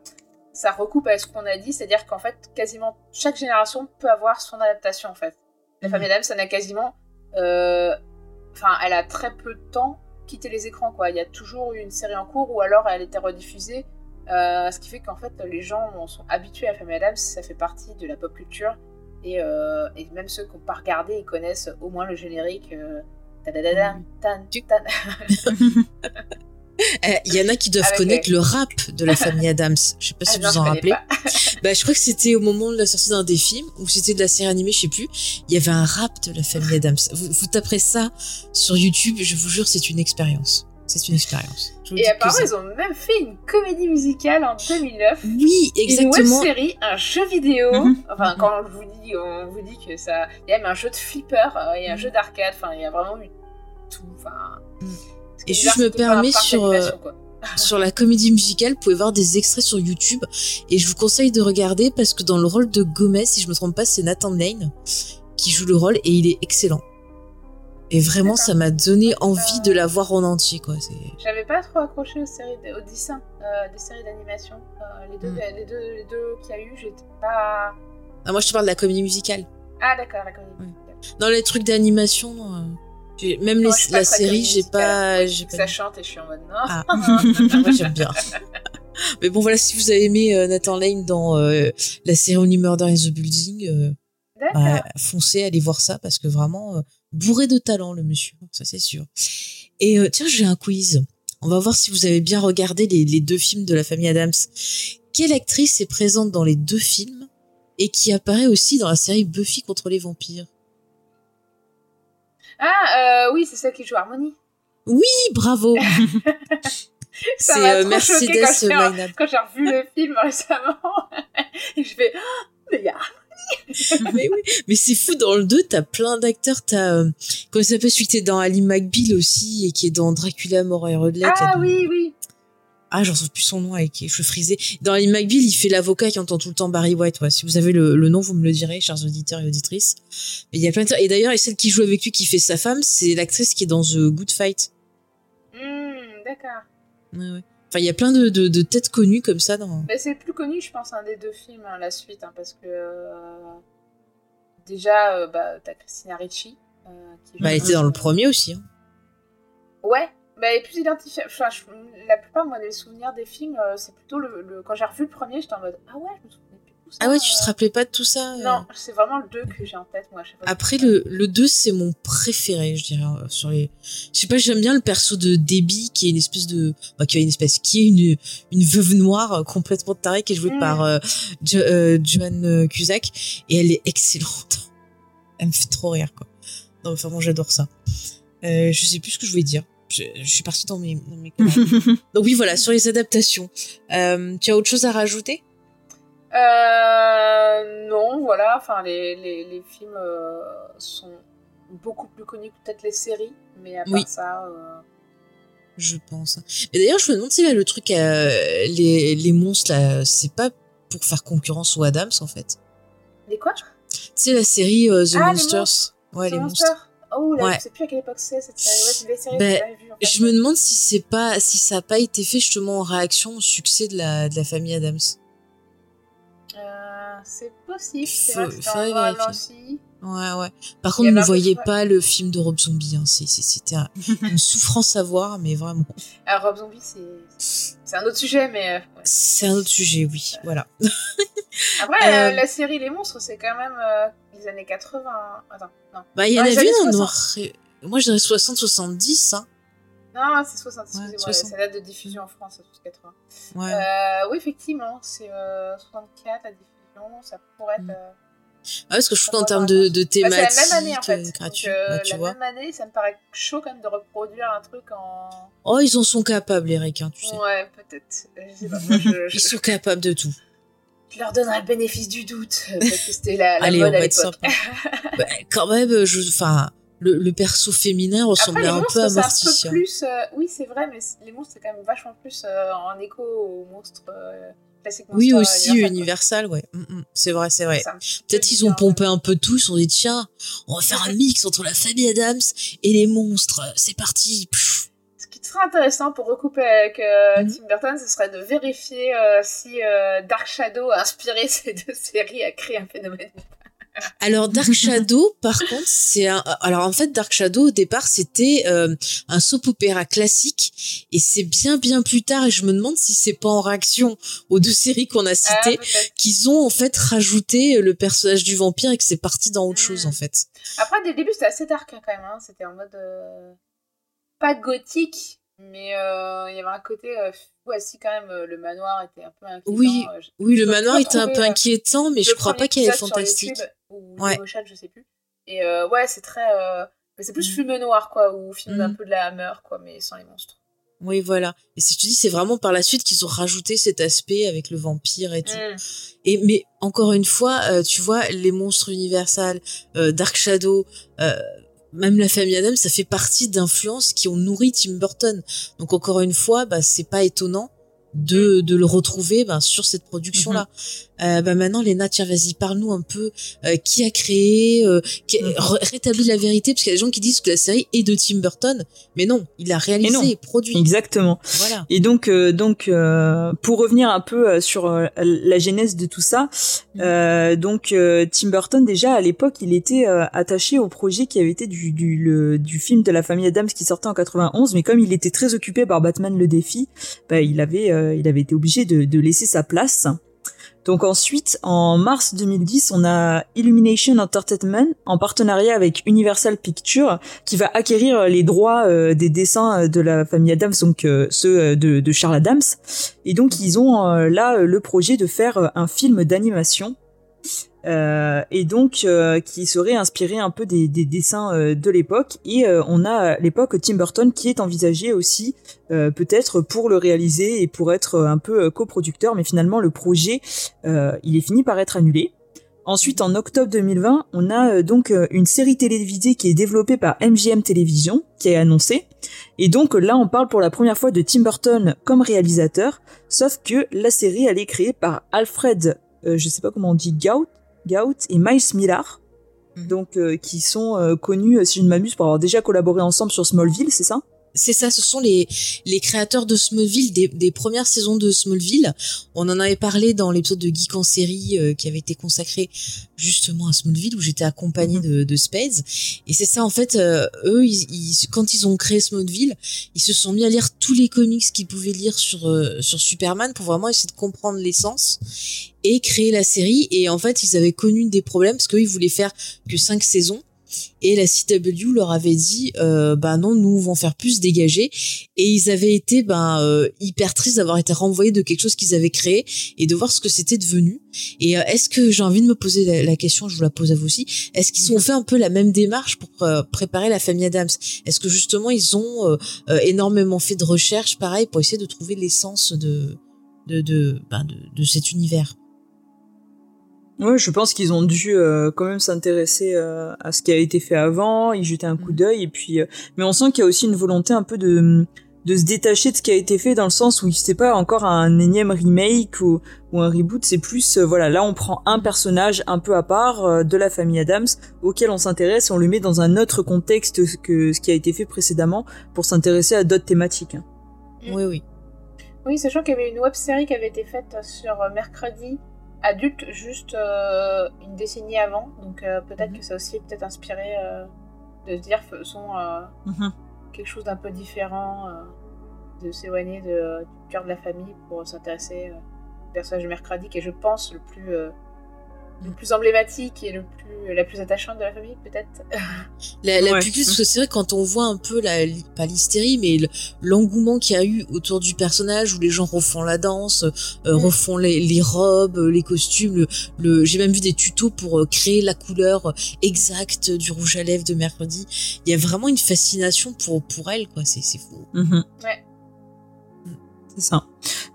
D: ça recoupe avec ce qu'on a dit, c'est-à-dire qu'en fait, quasiment chaque génération peut avoir son adaptation en fait. La
B: Mhm.
D: famille Adams, ça n'a quasiment. euh, Enfin, elle a très peu de temps quitté les écrans, quoi. Il y a toujours eu une série en cours, ou alors elle était rediffusée, euh, ce qui fait qu'en fait, les gens sont habitués à la famille Adams, ça fait partie de la pop culture, et, euh, et même ceux qui n'ont pas regardé, ils connaissent au moins le générique. Euh.
B: Il y en a qui doivent
D: Avec
B: connaître
D: les-
B: le rap de la famille Adams. Je sais pas si
D: Ah
B: vous en rappelez. bah je crois que c'était au moment de la sortie d'un des films ou c'était de la série animée, je sais plus. Il y avait un rap de la famille Adams. Vous, vous taperez ça sur YouTube, je vous jure c'est une expérience. C'est une expérience. Je
D: Et apparemment,
B: ça.
D: ils ont même fait une comédie musicale en 2009.
B: Oui, exactement.
D: Une web série, un jeu vidéo.
B: Mhm.
D: Enfin, quand on vous dit, on vous dit que ça. Il y a même un jeu de flipper, euh, il y a un
B: Mhm.
D: jeu d'arcade, enfin, il y a vraiment eu tout. Enfin.
B: Et juste, je me permets sur, euh, sur la comédie musicale, vous pouvez voir des extraits sur YouTube et je vous conseille de regarder parce que dans le rôle de Gomez, si je me trompe pas, c'est Nathan Lane qui joue le rôle et il est excellent. Et vraiment, ça m'a donné envie de la voir en entier, quoi.
D: J'avais pas trop accroché aux, séries, de- aux dessins euh, des séries d'animation. Euh, les, deux,
B: Mm.
D: les, deux, les deux qu'il y a eu, j'étais pas.
B: Ah, moi, je te parle de la comédie musicale.
D: Ah, d'accord, la comédie musicale.
B: Dans les trucs d'animation, euh, même les- la série, j'ai pas, j'ai pas
D: Ça chante et je suis en mode non.
B: Ah. Moi, j'aime bien. Mais bon, voilà, si vous avez aimé Nathan Lane dans la série Only Murder in the Building, bah, foncez, allez voir ça parce que vraiment bourré de talent, le monsieur, ça c'est sûr. Et euh, tiens, j'ai un quiz. On va voir si vous avez bien regardé les, les deux films de la famille Adams. Quelle actrice est présente dans les deux films et qui apparaît aussi dans la série Buffy contre les vampires?
D: Ah, euh, oui, c'est celle qui joue Harmonie.
B: Oui, bravo
D: Ça
B: C'est
D: m'a
B: euh, Mercedes.
D: Quand j'ai revu le film récemment, et je fais, mais il y a
B: mais oui, mais c'est fou dans le 2, t'as plein d'acteurs, t'as euh, comment il s'appelle celui qui était dans Ali McBeal aussi et qui est dans Dracula mort et
D: Ah
B: dans-
D: oui, oui.
B: Ah, j'en trouve plus son nom avec les cheveux frisés. Dans Ali McBeal, il fait l'avocat qui entend tout le temps Barry White. Ouais, si vous avez le, le nom, vous me le direz, chers auditeurs et auditrices. Mais il y a plein de... Et d'ailleurs, et celle qui joue avec lui, qui fait sa femme, c'est l'actrice qui est dans The Good Fight.
D: Hmm, d'accord.
B: Ouais, ouais. Enfin, il y a plein de, de, de têtes connues comme ça dans...
D: C'est le plus connu, je pense, un des deux films, hein, la suite, hein, parce que euh, déjà, euh, bah, t'as Christina Ricci. euh, qui
B: Bah, elle était dans le premier aussi. Hein.
D: Ouais, bah, elle est plus identifiée. Enfin, je- la plupart, moi, des souvenirs des films, c'est plutôt le, le- Quand j'ai revu le premier, j'étais en mode Ah ouais, je me de tout ça.
B: Ah ouais, tu
D: euh.
B: te rappelais pas de tout ça euh
D: Non, c'est vraiment le 2 que j'ai en tête, moi.
B: Après, le, le 2, c'est mon préféré, je dirais, euh, sur les... Je sais pas, j'aime bien le perso de Debbie, qui est une espèce de... Bah, qui est une espèce... Qui est une, une veuve noire euh, complètement tarée, qui est jouée
D: Mm.
B: par euh, Jo- Joanne Cusack, et elle est excellente. Elle me fait trop rire, quoi. Non, enfin, bon, j'adore ça. Euh, je sais plus ce que je voulais dire. Je, je suis partie dans mes, dans mes. Donc oui, voilà, sur les adaptations. Euh, tu as autre chose à rajouter?
D: Euh, non, voilà, enfin, les, les, les films euh, sont beaucoup plus connus que peut-être les séries, mais à part
B: Oui.
D: ça. euh,
B: Je pense. Mais d'ailleurs, je me demande si là, le truc, euh, les, les monstres, là, c'est pas pour faire concurrence aux Adams, en fait.
D: Les quoi?
B: Tu sais, la série The
D: Ah, les
B: Monsters.
D: monstres.
B: ouais,
D: The
B: les monstres.
D: Oh là,
B: Ouais.
D: je sais plus à quelle époque c'est cette série. Ouais, c'est une vieille série, j'ai jamais vu. En fait.
B: Je me demande si c'est pas, si ça a pas été fait justement en réaction au succès de la, de la famille Adams.
D: Euh, c'est possible, c'est
B: Faut-
D: vrai
B: vérifier.
D: aussi.
B: Ouais, ouais. Par contre, ne voyez
D: de-
B: pas le film de Rob Zombie. Hein. C'était un- une souffrance à voir, mais vraiment.
D: Alors, Rob Zombie, c'est un autre sujet, mais. euh, ouais.
B: C'est un autre sujet, oui. Voilà.
D: Après,
B: Euh,
D: euh, la série Les Monstres, c'est quand même euh, les années 80. Attends, non.
B: Bah, il y en a vu en
D: 60.
B: noir. Moi, je dirais 60-70, hein.
D: Non, c'est 60, excusez-moi,
B: Ouais, 60.
D: c'est la date de diffusion en France, c'est 80.
B: Ouais.
D: Euh, oui, effectivement, c'est euh, 64 la diffusion, ça pourrait être.
B: Mm.
D: euh,
B: Ah, parce que je trouve qu'en termes de, de
D: Bah,
B: thématiques,
D: c'est la même année en fait.
B: euh,
D: Donc,
B: bah, tu
D: la
B: vois.
D: même année, ça me paraît chaud quand même de reproduire un truc en.
B: Oh, ils en sont capables, les requins, tu sais.
D: Ouais, peut-être.
B: Ils sont capables de tout.
D: je leur donnerai le bénéfice du doute parce que c'était la, la
B: Allez, on
D: à
B: va être sympa. Bah, quand même, je, enfin, le, le perso féminin ressemblait un
D: monstres,
B: peu à Morticia.
D: plus. euh, oui, c'est vrai, mais les monstres, c'est quand même vachement plus euh, en écho aux monstres euh, classiques.
B: Oui, aussi
D: Universal,
B: Universal, ouais. Mm, mm, c'est vrai, c'est vrai. Peut-être qu'ils ont pompé un peu tout, ils se sont dit, tiens, on va faire un mix entre la famille Adams et les monstres. C'est parti. Pfff.
D: Ce qui serait intéressant pour recouper avec
B: Mhm.
D: Tim Burton, ce serait de vérifier si Dark Shadow a inspiré ces deux séries à créer un phénomène.
B: Alors Dark Shadow, par contre, c'est un. Alors en fait, Dark Shadow au départ c'était euh, un soap opéra classique et c'est bien bien plus tard et je me demande si c'est pas en réaction aux deux séries qu'on a
D: Ah,
B: citées qu'ils ont en fait rajouté le personnage du vampire et que c'est parti dans autre
D: Mm.
B: chose en fait.
D: Après, dès le début, c'était assez dark hein, quand même. hein. C'était en mode. euh, pas gothique, mais euh, il y avait un côté. Euh, ouais, si, quand même, euh, le manoir était un peu inquiétant.
B: Oui,
D: euh,
B: oui, le manoir était un peu
D: euh,
B: inquiétant, mais je crois pas qu'il y avait fantastique.
D: YouTube, ou
B: Ouais.
D: Motion, je sais plus. Et euh, ouais, c'est très. euh, mais c'est plus
B: Mm.
D: film noir, quoi, ou film
B: Mm.
D: un peu de la Hammer, quoi, mais sans les monstres.
B: Oui, voilà. Et si je te dis, c'est vraiment par la suite qu'ils ont rajouté cet aspect avec le vampire et tout.
D: Mm.
B: Et mais encore une fois, euh, tu vois, les monstres Universal, euh, Dark Shadow, même la famille Adams, ça fait partie d'influences qui ont nourri Tim Burton. Donc encore une fois, bah c'est pas étonnant de, de le retrouver ben, sur cette production là. Euh, bah maintenant Léna, tiens vas-y parle-nous un peu euh, qui a créé, euh, qui a
C: Mhm.
B: rétabli la vérité parce qu'il y a des gens qui disent que la série est de Tim Burton, mais non, il a réalisé et produit.
C: Exactement.
B: Voilà.
C: Et donc, euh, donc euh, pour revenir un peu euh, sur la genèse de tout ça,
B: Mhm.
C: euh, donc euh, Tim Burton déjà à l'époque, il était euh, attaché au projet qui avait été du du, le- du film de la famille Adams qui sortait en 91, mais comme il était très occupé par Batman le défi, bah, il avait euh, il avait été obligé de, laisser sa place. Donc ensuite, en mars 2010, on a Illumination Entertainment en partenariat avec Universal Pictures qui va acquérir les droits euh, des dessins euh, de la famille Adams, donc euh, ceux euh, de, Charles Adams. Et donc ils ont euh, là euh, le projet de faire euh, un film d'animation. Euh, et donc euh, qui serait inspiré un peu des, des dessins euh, de l'époque. Et euh, on a l'époque Tim Burton qui est envisagé aussi euh, peut-être pour le réaliser et pour être un peu euh, coproducteur. Mais finalement le projet euh, il est fini par être annulé. Ensuite, en octobre 2020, on a euh, donc euh, une série télévisée qui est développée par MGM Television, qui est annoncée. Et donc là, on parle pour la première fois de Tim Burton comme réalisateur, sauf que la série, elle est créée par Alfred, euh, je sais pas comment on dit, Gout, Gout et Miles Millar,
B: Mhm.
C: donc euh, qui sont euh, connus, euh, si je ne m'amuse, pour avoir déjà collaboré ensemble sur Smallville, c'est ça?
B: C'est ça, ce sont les, les créateurs de Smallville, des, des premières saisons de Smallville. On en avait parlé dans l'épisode de Geek en série euh, qui avait été consacré justement à Smallville où j'étais accompagnée de, de Spades. Et c'est ça, en fait, euh, eux, ils, ils- quand ils ont créé Smallville, ils se sont mis à lire tous les comics qu'ils pouvaient lire sur, euh, sur Superman pour vraiment essayer de comprendre l'essence et créer la série. Et en fait, ils avaient connu des problèmes parce qu'eux, ils voulaient faire que cinq saisons. Et la CW leur avait dit, euh, bah non, nous on va en faire plus dégager. Et ils avaient été ben euh, hyper tristes d'avoir été renvoyés de quelque chose qu'ils avaient créé et de voir ce que c'était devenu. Et euh, est-ce que j'ai envie de me poser la, la question, je vous la pose à vous aussi, est-ce qu'ils ont fait un peu la même démarche pour euh, préparer la famille Adams? Est-ce que justement ils ont euh, énormément fait de recherches, pareil, pour essayer de trouver l'essence de de de, ben, de de cet univers?
C: Ouais, je pense qu'ils ont dû euh, quand même s'intéresser euh, à ce qui a été fait avant, y jeter un coup
B: Mhm.
C: d'œil, et puis. euh, mais on sent qu'il y a aussi une volonté un peu de de se détacher de ce qui a été fait dans le sens où c'est pas encore un énième remake ou, ou un reboot, c'est plus euh, voilà là on prend un personnage un peu à part euh, de la famille Adams auquel on s'intéresse et on le met dans un autre contexte que ce qui a été fait précédemment pour s'intéresser à d'autres thématiques. hein.
B: Oui, oui.
D: Oui, sachant qu'il y avait une web série qui avait été faite sur mercredi adulte juste euh, une décennie avant, donc euh, peut-être
B: Mhm.
D: que ça aussi peut-être inspiré euh, de se dire faisons
C: Mhm.
D: quelque chose d'un peu différent, de s'éloigner du cœur de la famille pour s'intéresser au personnage de mercredi qui est je pense le plus le plus emblématique et le plus, la plus attachante de la famille, peut-être.
B: La, la plus parce que c'est vrai quand on voit un peu la, pas l'hystérie, mais l'engouement qu'il y a eu autour du personnage où les gens refont la danse, euh, refont les, les, robes, les costumes. Le, j'ai même vu des tutos pour euh, créer la couleur exacte du rouge à lèvres de mercredi. Il y a vraiment une fascination pour pour elle, quoi. C'est c'est fou.
C: Mm-hmm.
D: Ouais.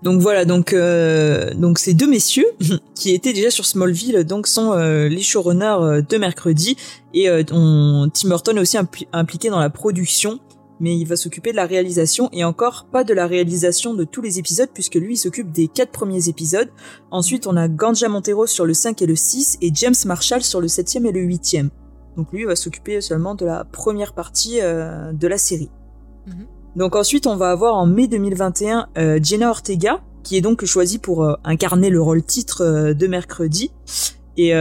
C: Donc voilà, donc euh, donc ces deux messieurs qui étaient déjà sur Smallville, donc sont euh, les showrunners euh, de mercredi et on, Tim Burton est aussi impliqué dans la production, mais il va s'occuper de la réalisation et encore pas de la réalisation de tous les épisodes puisque lui s'occupe des quatre premiers épisodes. Ensuite on a Ganja Montero sur le 5 et le 6 et James Marshall sur le 7e et le 8e. Donc lui va s'occuper seulement de la première partie de la série. Mhm. Donc ensuite, on va avoir en mai 2021 euh, Jenna Ortega, qui est donc choisie pour euh, incarner le rôle titre euh, de mercredi. Et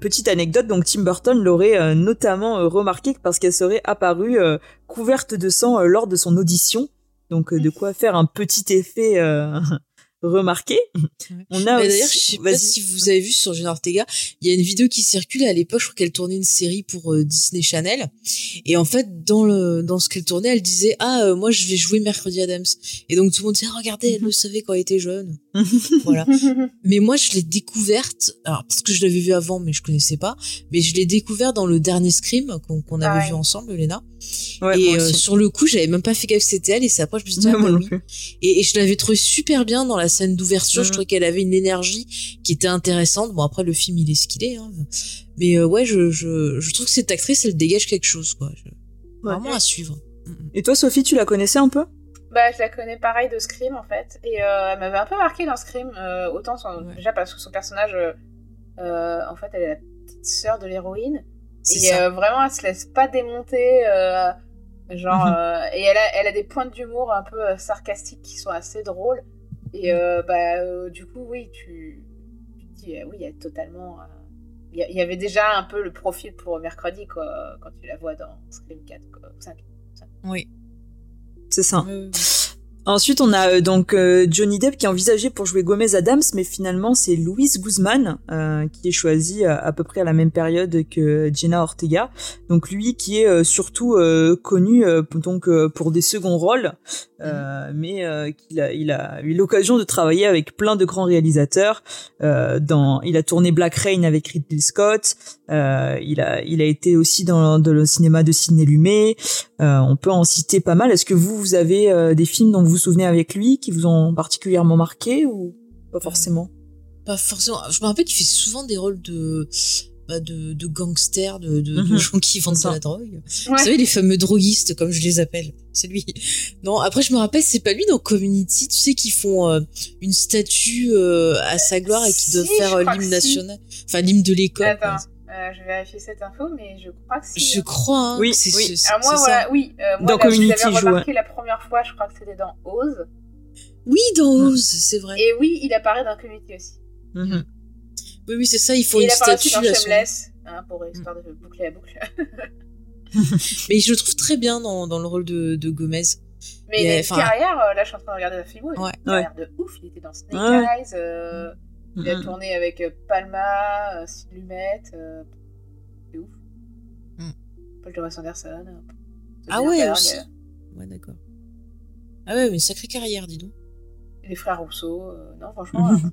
C: petite anecdote, donc Tim Burton l'aurait notamment remarqué parce qu'elle serait apparue couverte de sang lors de son audition. Donc de quoi faire un petit effet remarqué.
B: On a D'ailleurs, je sais pas si vous avez vu sur Jenna Ortega, il y a une vidéo qui circule à l'époque, je crois qu'elle tournait une série pour euh, Disney Channel. Et en fait, dans le dans ce qu'elle tournait, elle disait ah euh, moi je vais jouer mercredi Adams. Et donc tout le monde disait ah, regardez, elle le savait quand elle était jeune. voilà. Mais moi je l'ai découverte. Alors peut-être que je l'avais vu avant, mais je connaissais pas. Mais je l'ai découvert dans le dernier Scream qu'on avait vu ensemble, Et euh, sur le coup, j'avais même pas fait gaffe que c'était elle. Et c'est après je me suis dit ah, bah oui. Et, et je l'avais trouvé super bien dans la scène d'ouverture. Je mm. trouvais qu'elle avait une énergie qui était intéressante. Bon, après, le film, il est ce qu'il est. Hein. Mais euh, ouais, je, je, je, trouve que cette actrice, elle dégage quelque chose, quoi. Vraiment à suivre.
C: Mm, mm. Et toi, Sophie, tu la connaissais un peu?
D: Bah, je la connais pareil de Scream en fait, et euh, elle m'avait un peu marqué dans Scream, euh, autant déjà parce que son personnage, en fait, elle est la petite sœur de l'héroïne, et vraiment, elle se laisse pas démonter, genre, mm-hmm. et elle a, elle a des pointes d'humour un peu sarcastiques qui sont assez drôles, et euh, bah, euh, du coup, oui, tu, tu dis, euh, oui, il y a totalement. Il y, avait déjà un peu le profil pour mercredi, quoi, quand tu la vois dans Scream 4, quoi, 5.
B: Oui.
C: C'est ça. Ensuite, on a euh, donc euh, Johnny Depp qui est envisagé pour jouer Gomez Adams, mais finalement c'est Louise Guzman euh, qui est choisi à, peu près à la même période que Jenna Ortega. Donc lui qui est surtout connu donc pour des seconds rôles, mm. mais qu'il a, il a eu l'occasion de travailler avec plein de grands réalisateurs. dans, il a tourné Black Rain avec Ridley Scott. il a, il a été aussi dans, dans le cinéma de Sidney Lumet. on peut en citer pas mal. Est-ce que vous, vous avez des films dont vous vous souvenez avec lui, qui vous ont particulièrement marqué ou pas forcément?
B: Pas forcément. Je me rappelle qu'il fait souvent des rôles de bah de, de gangsters, de, de, mhm. gens qui vendent de la drogue. Vous savez, les fameux droguistes, comme je les appelle. C'est lui. Non, après, je me rappelle, c'est pas lui dans Community, tu sais, qui font euh, une statue euh, à sa gloire et qui doivent faire euh, l'hymne national. Enfin, l'hymne de l'école.
D: Attends. je vais vérifier cette info, mais je crois que si.
B: Je crois, hein,
C: oui,
B: c'est
C: oui.
D: Alors moi, voilà, oui. moi, dans Community, je l'avais remarqué la première fois, je crois que c'était dans Oz.
B: Oui, dans Oz, c'est vrai.
D: Et oui, il apparaît dans Community aussi.
B: Mhm. Oui, oui, c'est ça, il faut une statue.
D: Il apparaît aussi dans Shameless, hein, pour histoire de boucler la boucle.
B: mais je le trouve très bien dans, dans le rôle de, de Gomez.
D: Mais il a une carrière, euh, là je suis en train de regarder la film, il a carrière de ouf, il était dans Snake Eyes, euh, il a mm. tourné avec euh, Palma, euh, Sid Lumet, euh, c'est ouf. Mm. Paul Thomas Anderson.
B: Ah ouais, aussi. Ouais, d'accord. Ah ouais, mais sacrée carrière, dis donc.
D: les frères Rousseau, non, franchement. Mhm.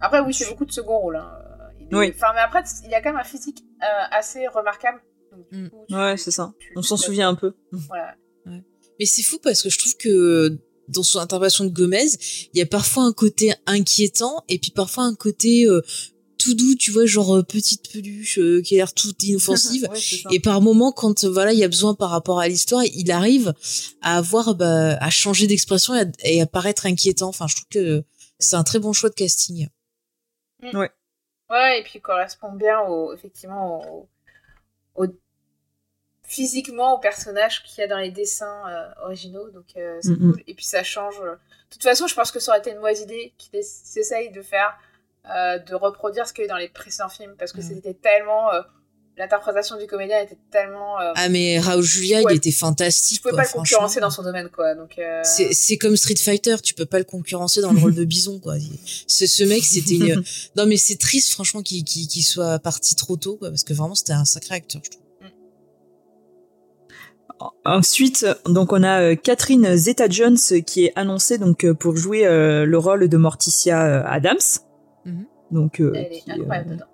D: Après, oui, c'est beaucoup de second rôle. Hein.
C: Oui.
D: Enfin, mais après, il a quand même un physique assez remarquable.
C: Mm. ouais, c'est ça. On s'en souvient un peu.
D: Voilà.
B: Mais c'est fou parce que je trouve que dans son intervention de Gomez, il y a parfois un côté inquiétant et puis parfois un côté euh, tout doux, tu vois, genre euh, petite peluche euh, qui a l'air toute inoffensive. et par moment, quand voilà, il y a besoin par rapport à l'histoire, il arrive à avoir, bah, à changer d'expression et, à paraître inquiétant. Enfin, je trouve que c'est un très bon choix de casting.
D: Mm. Ouais. Ouais, et puis il correspond bien au, effectivement au physiquement au personnage qu'il y a dans les dessins euh, originaux, donc euh, c'est cool. Et puis ça change. De toute façon, je pense que ça aurait été une mauvaise idée qu'ils essayent de faire, euh, de reproduire ce qu'il y a eu dans les précédents films, parce que c'était tellement l'interprétation du comédien était tellement. euh,
B: Ah mais Raoul Julia,
D: Ouais.
B: il était fantastique.
D: je pouvais
B: quoi,
D: pas le concurrencer dans son domaine, quoi. Donc. euh,
B: C'est comme Street Fighter, tu peux pas le concurrencer dans le rôle de Bison quoi. Ce, ce mec, c'était une... non mais c'est triste franchement qu'il soit parti trop tôt quoi, parce que vraiment c'était un sacré acteur. Je trouve.
C: Ensuite, donc on a euh, Catherine Zeta-Jones qui est annoncée donc euh, pour jouer euh, le rôle de Morticia Adams.
B: Mhm.
C: Donc euh,
D: Elle est
C: qui, euh,
D: incroyable dedans.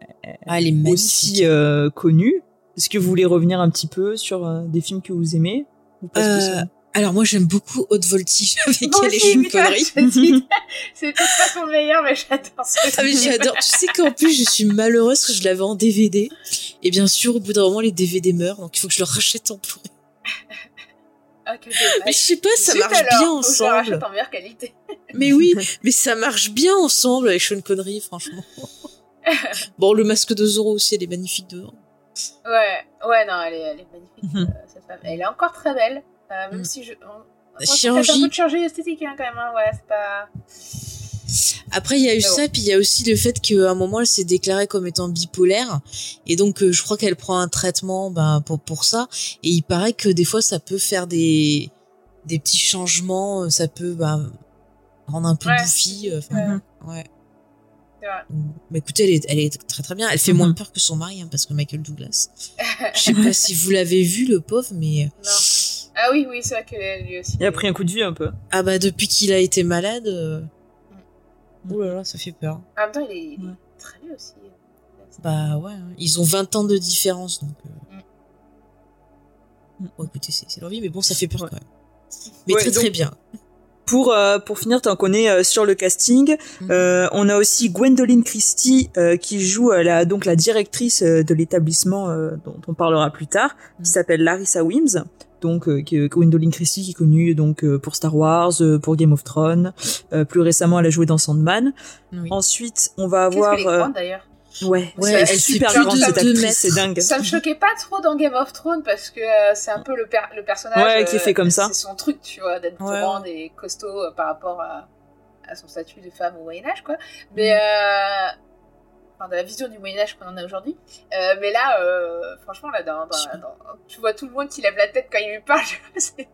B: Ah elle est
C: aussi euh, connue. Est-ce que vous voulez revenir un petit peu sur euh, des films que vous aimez ou pas
B: Euh,
C: spécialement?
B: alors moi j'aime beaucoup Haute Voltige avec
D: Moi
B: elle
D: dis, C'est peut-être pas son meilleur, mais j'adore ce
B: Ah mais
D: film.
B: j'adore. Tu sais qu'en plus je suis malheureuse que je l'avais en DVD. Et bien sûr au bout d'un moment les DVD meurent donc il faut que je le rachète en Blu-ray.
D: Ah.
B: Mais je sais pas ça
D: Zut
B: marche
D: alors,
B: bien ensemble.
D: rachète en meilleure qualité.
B: Mais oui, mais ça marche bien ensemble avec Sean Connery franchement. Bon le masque de Zorro aussi elle est magnifique dedans.
D: Ouais, ouais, non, elle est, elle est magnifique,
C: Mhm.
D: euh, cette femme. Elle est encore très belle, euh, même
B: Mhm.
D: si je. On... on
B: Chirurgie.
D: peut-être un peu de chirurgie esthétique, hein, quand même, hein, ouais, c'est pas.
B: Après, il y a eu ça, puis il y a aussi le fait qu'à un moment, elle s'est déclarée comme étant bipolaire. Et donc, euh, je crois qu'elle prend un traitement ben, pour, pour ça. Et il paraît que des fois, ça peut faire des, des petits changements. euh, Ça peut ben, rendre un peu
D: Ouais.
B: bouffi. euh, enfin, ouais.
D: Vrai.
B: Mais écoutez, elle est, elle est très très bien. Elle fait
C: Mhm.
B: moins peur que son mari, hein, parce que Michael Douglas. Je sais pas si vous l'avez vu, le pauvre, mais...
D: Non. Ah oui, oui, c'est vrai que lui aussi.
C: Il a pris un coup de vue un peu.
B: Ah bah, depuis qu'il a été malade... euh, Oh là là, ça fait peur.
D: En même temps, il est, il est
C: Ouais.
D: très vieux aussi.
B: Bah ouais, hein. ils ont 20 ans de différence, donc... euh.
C: Mm.
B: Bon, écoutez, c'est leur vie, mais bon, ça fait peur
C: Ouais.
B: quand même. Mais
C: Ouais,
B: très très
C: donc-
B: bien.
C: Pour euh, pour finir, tant qu'on est euh, sur le casting, euh, on a aussi Gwendoline Christie euh, qui joue euh, la donc la directrice euh, de l'établissement euh, dont on parlera plus tard, qui s'appelle Larissa Wims. Donc euh, qui- Gwendoline Christie qui est connue donc euh, pour Star Wars, euh, pour Game of Thrones. Euh, plus récemment, elle a joué dans Sandman.
B: Oui.
C: Ensuite, on va avoir euh,
D: d'ailleurs
C: ouais,
B: Ouais,
C: elle est super grande
B: de
C: cette actrice, c'est dingue.
D: Ça me choquait pas trop dans Game of Thrones parce que euh, c'est un peu le, per- le personnage.
C: Ouais, qui est
D: euh,
C: fait comme ça.
D: C'est son truc, tu vois, d'être
B: Ouais,
D: grande et costaud euh, par rapport à, à son statut de femme au Moyen-Âge, quoi. Mais.
B: Mm.
D: Enfin, de la vision du Moyen-Âge qu'on en a aujourd'hui. Euh, mais là, euh, franchement, là, dans, dans- dans- tu vois tout le monde qui lève la tête quand il lui parle.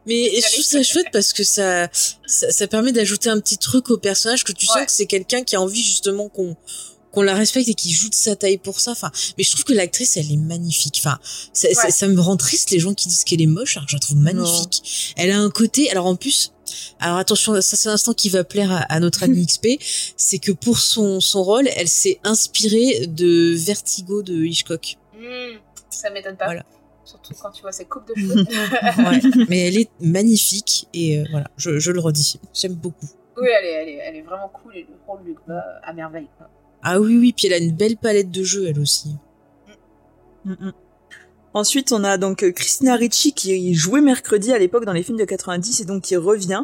B: Mais je trouve ça chouette parce que ça, ça, ça permet d'ajouter un petit truc au personnage que tu sens que c'est quelqu'un qui a envie justement qu'on qu'on la respecte et qui joue de sa taille pour ça. Enfin, mais je trouve que l'actrice, elle est magnifique. Enfin, ça, ça-
D: Ouais.
B: ça me rend triste les gens qui disent qu'elle est moche, alors que je la trouve magnifique. Elle a un côté, alors en plus, alors attention, ça c'est un instant qui va plaire à, à notre ami XP, c'est que pour son, son rôle, elle s'est inspirée de Vertigo de Hitchcock.
D: Mm, ça m'étonne pas.
B: Voilà.
D: Surtout quand tu vois ses coupes de cheveux.
B: Ouais. mais elle est magnifique et euh, voilà, je, je le redis, j'aime beaucoup.
D: oui, elle est, elle, est, elle est vraiment cool et le rôle lui va à merveille. Quoi.
B: Ah oui, oui, puis elle a une belle palette de jeux, elle aussi.
C: Mm, mm. Ensuite, on a donc euh, Christina Ricci qui jouait mercredi à l'époque dans les films de 90 et donc qui revient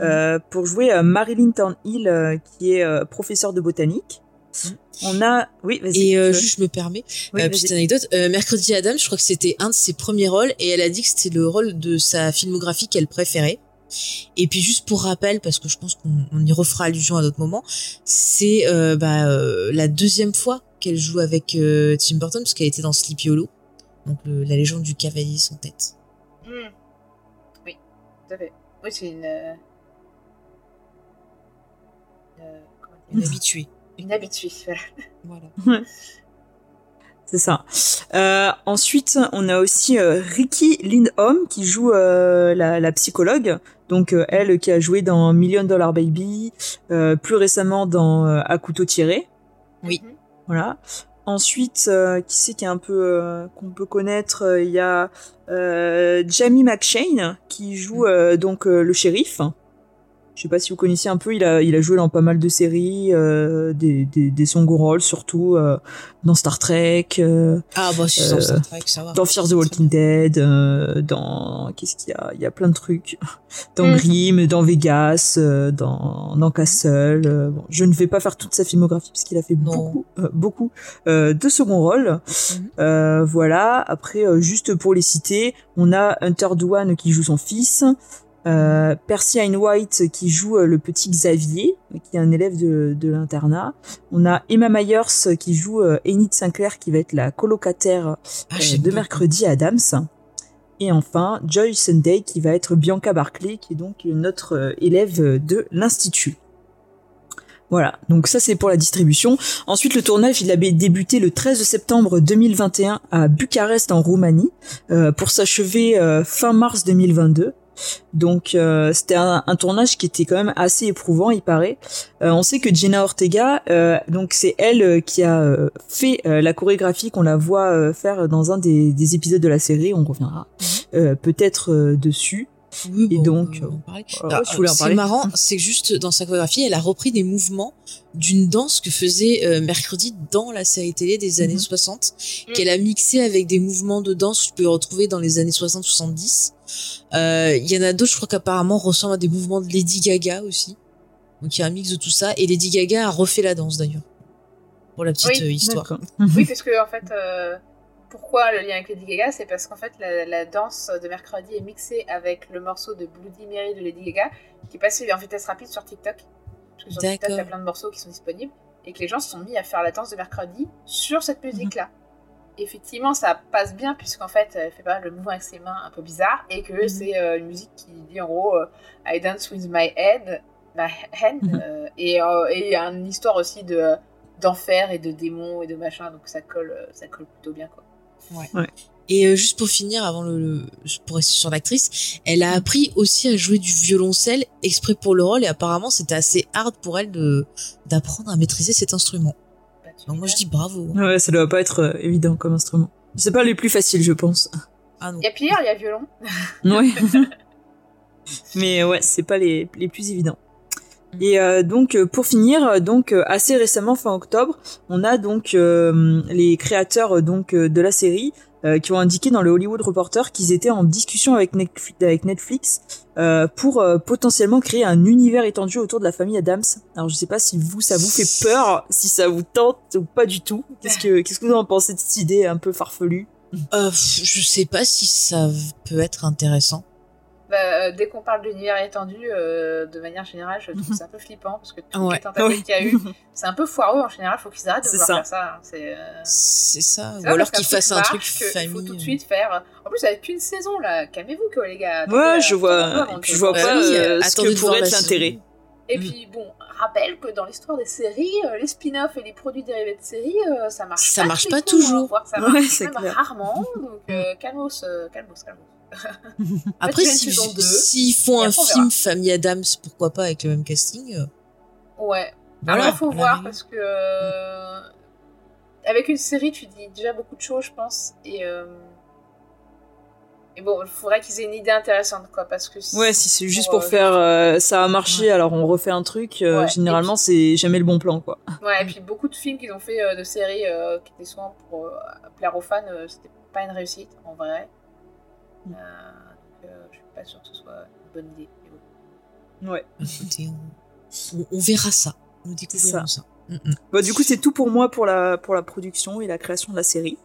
C: euh, pour jouer euh, Marilyn Thornhill euh, qui est euh, professeure de botanique.
B: Mhm.
C: On a, oui, vas-y.
B: Et euh, juste, je me permets,
C: Oui,
B: petite anecdote, euh, Mercredi Adam, je crois que c'était un de ses premiers rôles et elle a dit que c'était le rôle de sa filmographie qu'elle préférait. Et puis juste pour rappel, parce que je pense qu'on on y refera allusion à d'autres moments, c'est euh, bah, euh, la deuxième fois qu'elle joue avec euh, Tim Burton, parce qu'elle était dans Sleepy Hollow, donc le- la légende du cavalier sans tête.
D: Mm. Oui, tout à fait. Oui, c'est une. euh, euh,
B: Une habituée.
D: Une habituée, voilà.
B: Voilà.
C: C'est ça. Euh, ensuite, on a aussi euh, Ricky Lindholm qui joue euh, la, la psychologue. Donc euh, elle qui a joué dans Million Dollar Baby, euh, plus récemment dans euh, À couteau tiré.
B: Oui.
C: Voilà. Ensuite, euh, qui c'est qui est un peu euh, qu'on peut connaître euh, Il y a euh, Jamie McShane qui joue euh, donc euh, le shérif. Je sais pas si vous connaissiez un peu. Il a il a joué dans pas mal de séries, euh, des des des second rôles surtout euh, dans Star Trek, euh,
B: Ah bah si,
C: Euh,
B: dans Star Trek, ça va.
C: dans Fear the Walking Dead, euh, dans qu'est-ce qu'il y a? Il y a plein de trucs. Dans
D: Mm.
C: Grimm, dans Vegas, euh, dans dans Castle. euh, bon, je ne vais pas faire toute sa filmographie parce qu'il a fait
B: Non.
C: beaucoup euh, beaucoup euh, de second rôle.
B: Mhm.
C: Euh, voilà. Après, euh, juste pour les citer, on a Hunter Duan qui joue son fils. Euh, Percy Hine White qui joue euh, le petit Xavier, qui est un élève de, de l'internat. On a Emma Myers qui joue euh, Enid Sinclair, qui va être la colocataire
B: Ah,
C: euh, de. Mercredi Adams. Et enfin, Joy Sunday qui va être Bianca Barclay, qui est donc notre élève de l'institut. Voilà, donc ça c'est pour la distribution. Ensuite, le tournage, il avait débuté le 13 septembre 2021 à Bucarest en Roumanie, euh, pour s'achever euh, fin mars 2022. Donc euh, c'était un, un tournage qui était quand même assez éprouvant, il paraît. Euh, on sait que Jenna Ortega, euh, donc c'est elle euh, qui a fait euh, la chorégraphie qu'on la voit euh, faire dans un des, des épisodes de la série. On reviendra euh, peut-être euh, dessus.
B: Oui,
C: Et
B: bon,
C: donc,
B: parler.
C: euh,
B: Alors,
C: je voulais en
B: c'est marrant, c'est que juste dans sa chorégraphie, elle a repris des mouvements d'une danse que faisait euh, Mercredi dans la série télé des années
C: Mhm.
B: 60, qu'elle a mixé avec des mouvements de danse que tu peux retrouver dans les années 60-70. Euh, Il y en a d'autres, je crois qu'apparemment ressemblent à des mouvements de Lady Gaga aussi. Donc il y a un mix de tout ça. Et Lady Gaga a refait la danse d'ailleurs. Pour la petite
D: Oui,
B: euh, histoire.
D: Oui, parce que en fait, euh, pourquoi le lien avec Lady Gaga C'est parce qu'en fait, la, la danse de mercredi est mixée avec le morceau de Bloody Mary de Lady Gaga, qui est passé en vitesse rapide sur TikTok. Parce que sur TikTok, il y a plein de morceaux qui sont disponibles, et que les gens se sont mis à faire la danse de mercredi sur cette musique-là. Effectivement, ça passe bien, puisqu'en fait, elle fait pas mal de mouvements avec ses mains un peu bizarres, et que
B: Mhm.
D: c'est euh, une musique qui dit en gros euh, I dance with my head, my hand,
C: Mhm.
D: euh, et il y a une histoire aussi de d'enfer et de démons et de machin, donc ça colle, ça colle plutôt bien quoi.
B: Et euh, juste pour finir, avant le, le- pour rester sur l'actrice, elle a appris aussi à jouer du violoncelle exprès pour le rôle et apparemment c'était assez hard pour elle de d'apprendre à maîtriser cet instrument.
D: Bah,
B: Donc moi je dis bravo.
C: Ouais, ça doit pas être euh, évident comme instrument. C'est pas les plus faciles, je pense.
B: Ah non.
D: Il y a pire, il y a violon.
C: Ouais. Mais ouais, c'est pas les, les plus évidents. Et euh, donc euh, pour finir, euh, donc euh, assez récemment fin octobre, on a donc euh, les créateurs donc de la série euh, qui ont indiqué dans le Hollywood Reporter qu'ils étaient en discussion avec Netflix, pour potentiellement créer un univers étendu autour de la famille Adams. Alors je sais pas si vous ça vous fait peur, si ça vous tente ou pas du tout. Qu'est-ce que qu'est-ce que vous en pensez de cette idée un peu farfelue?
B: Je sais pas si ça peut être intéressant.
D: Bah, euh, dès qu'on parle d'univers étendu, euh, de manière générale, je trouve ça un peu flippant parce que toutes
B: Ouais.
D: les qu'il y a eu, c'est un peu foireux en général. Faut qu'ils arrêtent de vouloir
C: ça.
D: faire ça. hein. C'est euh,
B: C'est ça. Ou alors qu'ils fassent un truc
D: marche, Il faut
B: famille.
D: tout de suite faire. En plus, avec qu'une saison là, calmez-vous, quoi, les gars.
C: Ouais,
D: euh,
C: je vois, et puis je vois pas euh, ce
B: attendez
C: que pourrait être l'intérêt.
D: Et
B: Mm.
D: puis bon, rappelle que dans l'histoire des séries, euh, les spin-offs et les produits dérivés de séries, euh, ça marche
B: Ça
D: pas.
B: marche pas
D: hein,
B: toujours.
D: voire ça
C: Ouais,
D: marche
C: c'est
D: même
C: clair.
D: rarement. Donc euh, calmos, calmos, calmos.
B: Après,
D: il une
B: si- s'ils font un film
D: verra.
B: Famille Adams, pourquoi pas avec le même casting euh,
D: Ouais.
B: Voilà,
D: Après, faut voir parce que euh, avec une série, tu dis déjà beaucoup de choses, je pense. Et, euh, et bon, il faudrait qu'ils aient une idée intéressante, quoi, parce que
C: Ouais, si c'est juste
D: pour,
C: pour faire euh, ça a marché, alors on refait un truc, euh,
D: Ouais,
C: généralement c'est jamais le bon plan quoi.
D: Ouais, et puis beaucoup de films qu'ils ont fait euh, de séries euh, qui étaient souvent pour euh, plaire aux fans, euh, c'était pas une réussite en vrai. Euh, donc, euh, je suis pas sûre que ce soit une bonne idée. mais bon.
C: Ouais.
B: Écoutez, on, on- on verra ça. Nous découvrirons ça. Mm, mm.
C: Bah, du coup, c'est tout pour moi pour la, pour la production et la création de la série.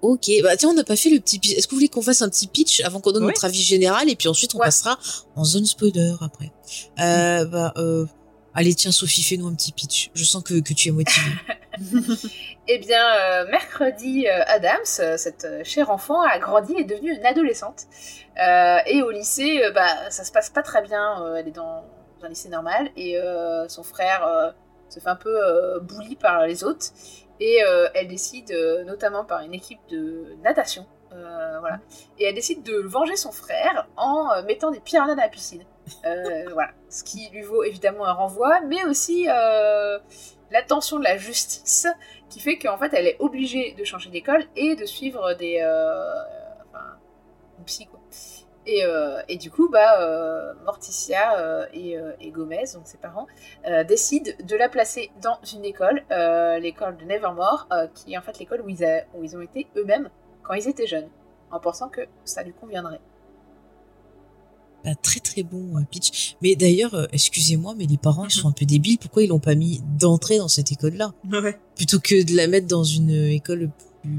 B: Ok, bah tiens, on n'a pas fait le petit pitch. Est-ce que vous voulez qu'on fasse un petit pitch avant qu'on donne
C: Ouais.
B: notre avis général et puis ensuite on
D: Ouais.
B: passera en zone spoiler après? Euh, bah, euh, allez, tiens, Sophie, fais-nous un petit pitch. Je sens que, que tu es motivée.
D: Eh bien, euh, mercredi, euh, Adams, euh, cette chère enfant, a grandi et est devenue une adolescente. Et au lycée, bah, ça se passe pas très bien. elle est dans un lycée normal et son frère se fait un peu bully par les autres. Et elle décide, notamment par une équipe de natation, voilà, et elle décide de venger son frère en mettant des piranhas dans la piscine. Euh, voilà, ce qui lui vaut évidemment un renvoi, mais aussi euh, l'attention de la justice qui fait qu'en fait elle est obligée de changer d'école et de suivre des euh, enfin une psy quoi. Et, et du coup bah Morticia et, Gomez donc ses parents décident de la placer dans une école l'école de Nevermore qui est en fait l'école où ils ont été eux-mêmes quand ils étaient jeunes en pensant que ça lui conviendrait
B: Bah, très très bon euh, pitch. Mais d'ailleurs, euh, excusez-moi, mais les parents ils sont un peu débiles. Pourquoi ils l'ont pas mis d'entrée dans cette école-là
C: Ouais.
B: plutôt que de la mettre dans une école plus,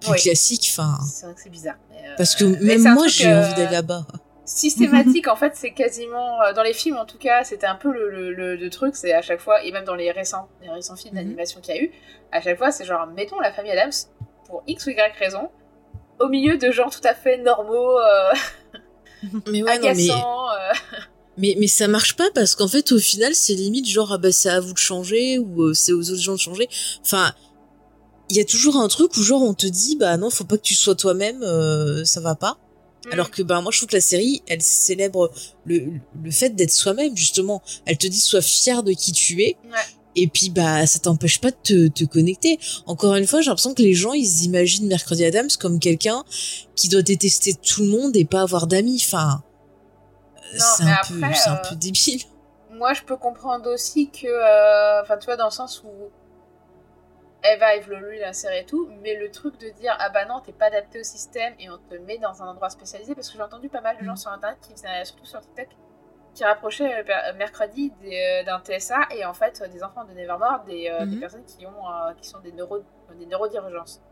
B: plus classique Enfin,
D: c'est vrai que c'est bizarre mais, euh,
B: parce que
D: mais
B: même
D: c'est un
B: moi j'ai
D: euh,
B: envie d'aller là-bas.
D: systématique. en fait, c'est quasiment dans les films, en tout cas, c'était un peu le, le, truc. C'est à chaque fois, et même dans les récents, les récents films mhm. d'animation qu'il y a eu, à chaque fois, c'est genre mettons la famille Adams pour x ou y raison au milieu de gens tout à fait normaux, mais ouais, agaçants.
B: mais... mais... ça marche pas parce qu'en fait au final c'est limite genre ah bah c'est à vous de changer ou c'est aux autres gens de changer. Enfin il y a toujours un truc où genre on te dit bah non faut pas que tu sois toi-même euh, ça va pas mm. alors que bah moi je trouve que la série elle célèbre le, le fait d'être soi-même justement elle te dit sois fier de qui tu es et puis bah ça t'empêche pas de te, te connecter. Encore une fois j'ai l'impression que les gens ils imaginent Mercredi Adams comme quelqu'un qui doit détester tout le monde et pas avoir d'amis. Enfin c'est un peu un peu débile.
D: moi je peux comprendre aussi que euh, enfin tu vois dans le sens où elle va évoluer la série et tout, mais le truc de dire ah bah non, t'es pas adapté au système et on te met dans un endroit spécialisé, parce que j'ai entendu pas mal de gens mm. sur internet qui faisaient, surtout sur TikTok, qui rapprochaient euh, euh, mercredi euh, d'un TSA et en fait des enfants de Nevermore, des, des mm-hmm. personnes qui, ont, qui sont des, neuro, des neurodivergences.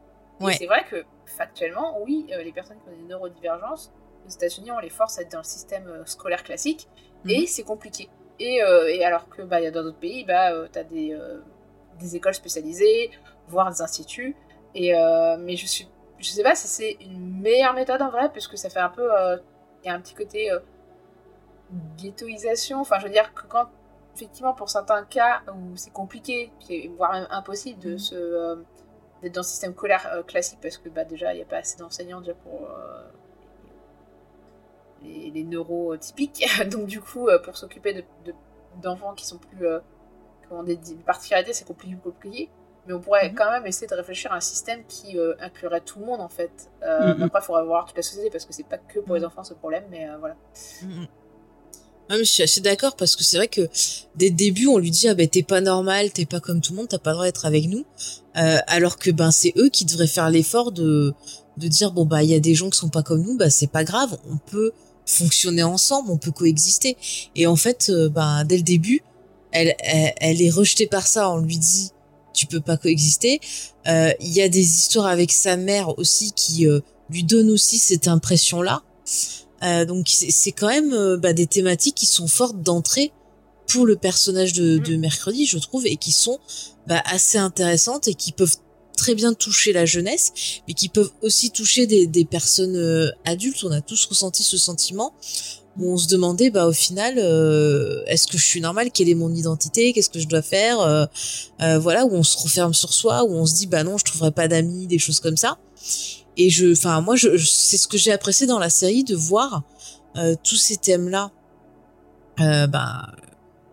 D: Et c'est vrai que factuellement, oui, les personnes qui ont des neurodivergences, aux États-Unis, on les force à être dans le système scolaire classique et mm-hmm. c'est compliqué. Et, et, alors que bah, dans d'autres pays, bah, tu as des des écoles spécialisées, voire des instituts. Et, mais je suis je sais pas si c'est une meilleure méthode en vrai, puisque ça fait un peu. Euh, il y a un petit côté euh, ghettoisation. Enfin, je veux dire que quand, effectivement, pour certains cas où c'est compliqué, voire même impossible de mhm. se. d'être dans le système scolaire classique, parce que bah, déjà, il n'y a pas assez d'enseignants déjà pour. Les, les neurotypiques. Donc, du coup, pour s'occuper d'enfants de, qui sont plus comment des, particularités, c'est compliqué, compliqué. Mais on pourrait mhm. quand même essayer de réfléchir à un système qui euh, inclurait tout le monde en fait. Euh, mhm. Après, il faudrait voir toute la société parce que c'est pas que pour les mhm. enfants ce problème, mais euh, voilà.
B: je suis assez d'accord parce que c'est vrai que dès le début on lui dit ah ben t'es pas normal, t'es pas comme tout le monde, t'as pas le droit d'être avec nous, alors que ben c'est eux qui devraient faire l'effort de de dire bon bah il y a des gens qui sont pas comme nous, bah c'est pas grave, on peut fonctionner ensemble, on peut coexister. Et en fait, ben dès le début, elle, elle, est rejetée par ça. On lui dit tu peux pas coexister. Euh, il y a des histoires avec sa mère aussi qui euh, lui donnent aussi cette impression-là. Euh, donc c'est quand même bah, des thématiques qui sont fortes d'entrée pour le personnage de, de, mercredi, je trouve, et qui sont bah, assez intéressantes et qui peuvent très bien toucher la jeunesse, mais qui peuvent aussi toucher des, des personnes adultes. On a tous ressenti ce sentiment où on se demandait bah au final euh, est-ce que je suis normal? Quelle est mon identité? Qu'est-ce que je dois faire? Euh, euh, voilà où on se referme sur soi où on se dit bah non je trouverai pas d'amis des choses comme ça et je enfin moi je, c'est ce que j'ai apprécié dans la série de voir tous ces thèmes là bah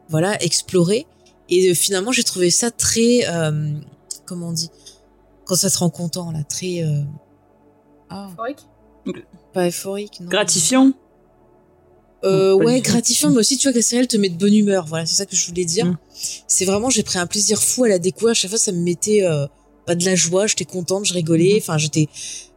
B: voilà explorer et finalement j'ai trouvé ça très comment on dit quand ça te rend content là très
D: ah. euphorique?
B: Pas euphorique non
C: gratifiant?
B: Euh, ouais, gratifiant, mais aussi tu vois que la série elle te met de bonne humeur. Voilà, c'est ça que je voulais dire. Mm. C'est vraiment, j'ai pris un plaisir fou à la découvrir. chaque fois, ça me mettait euh, pas de la joie. J'étais contente, je rigolais. Mm-hmm. Enfin, j'étais,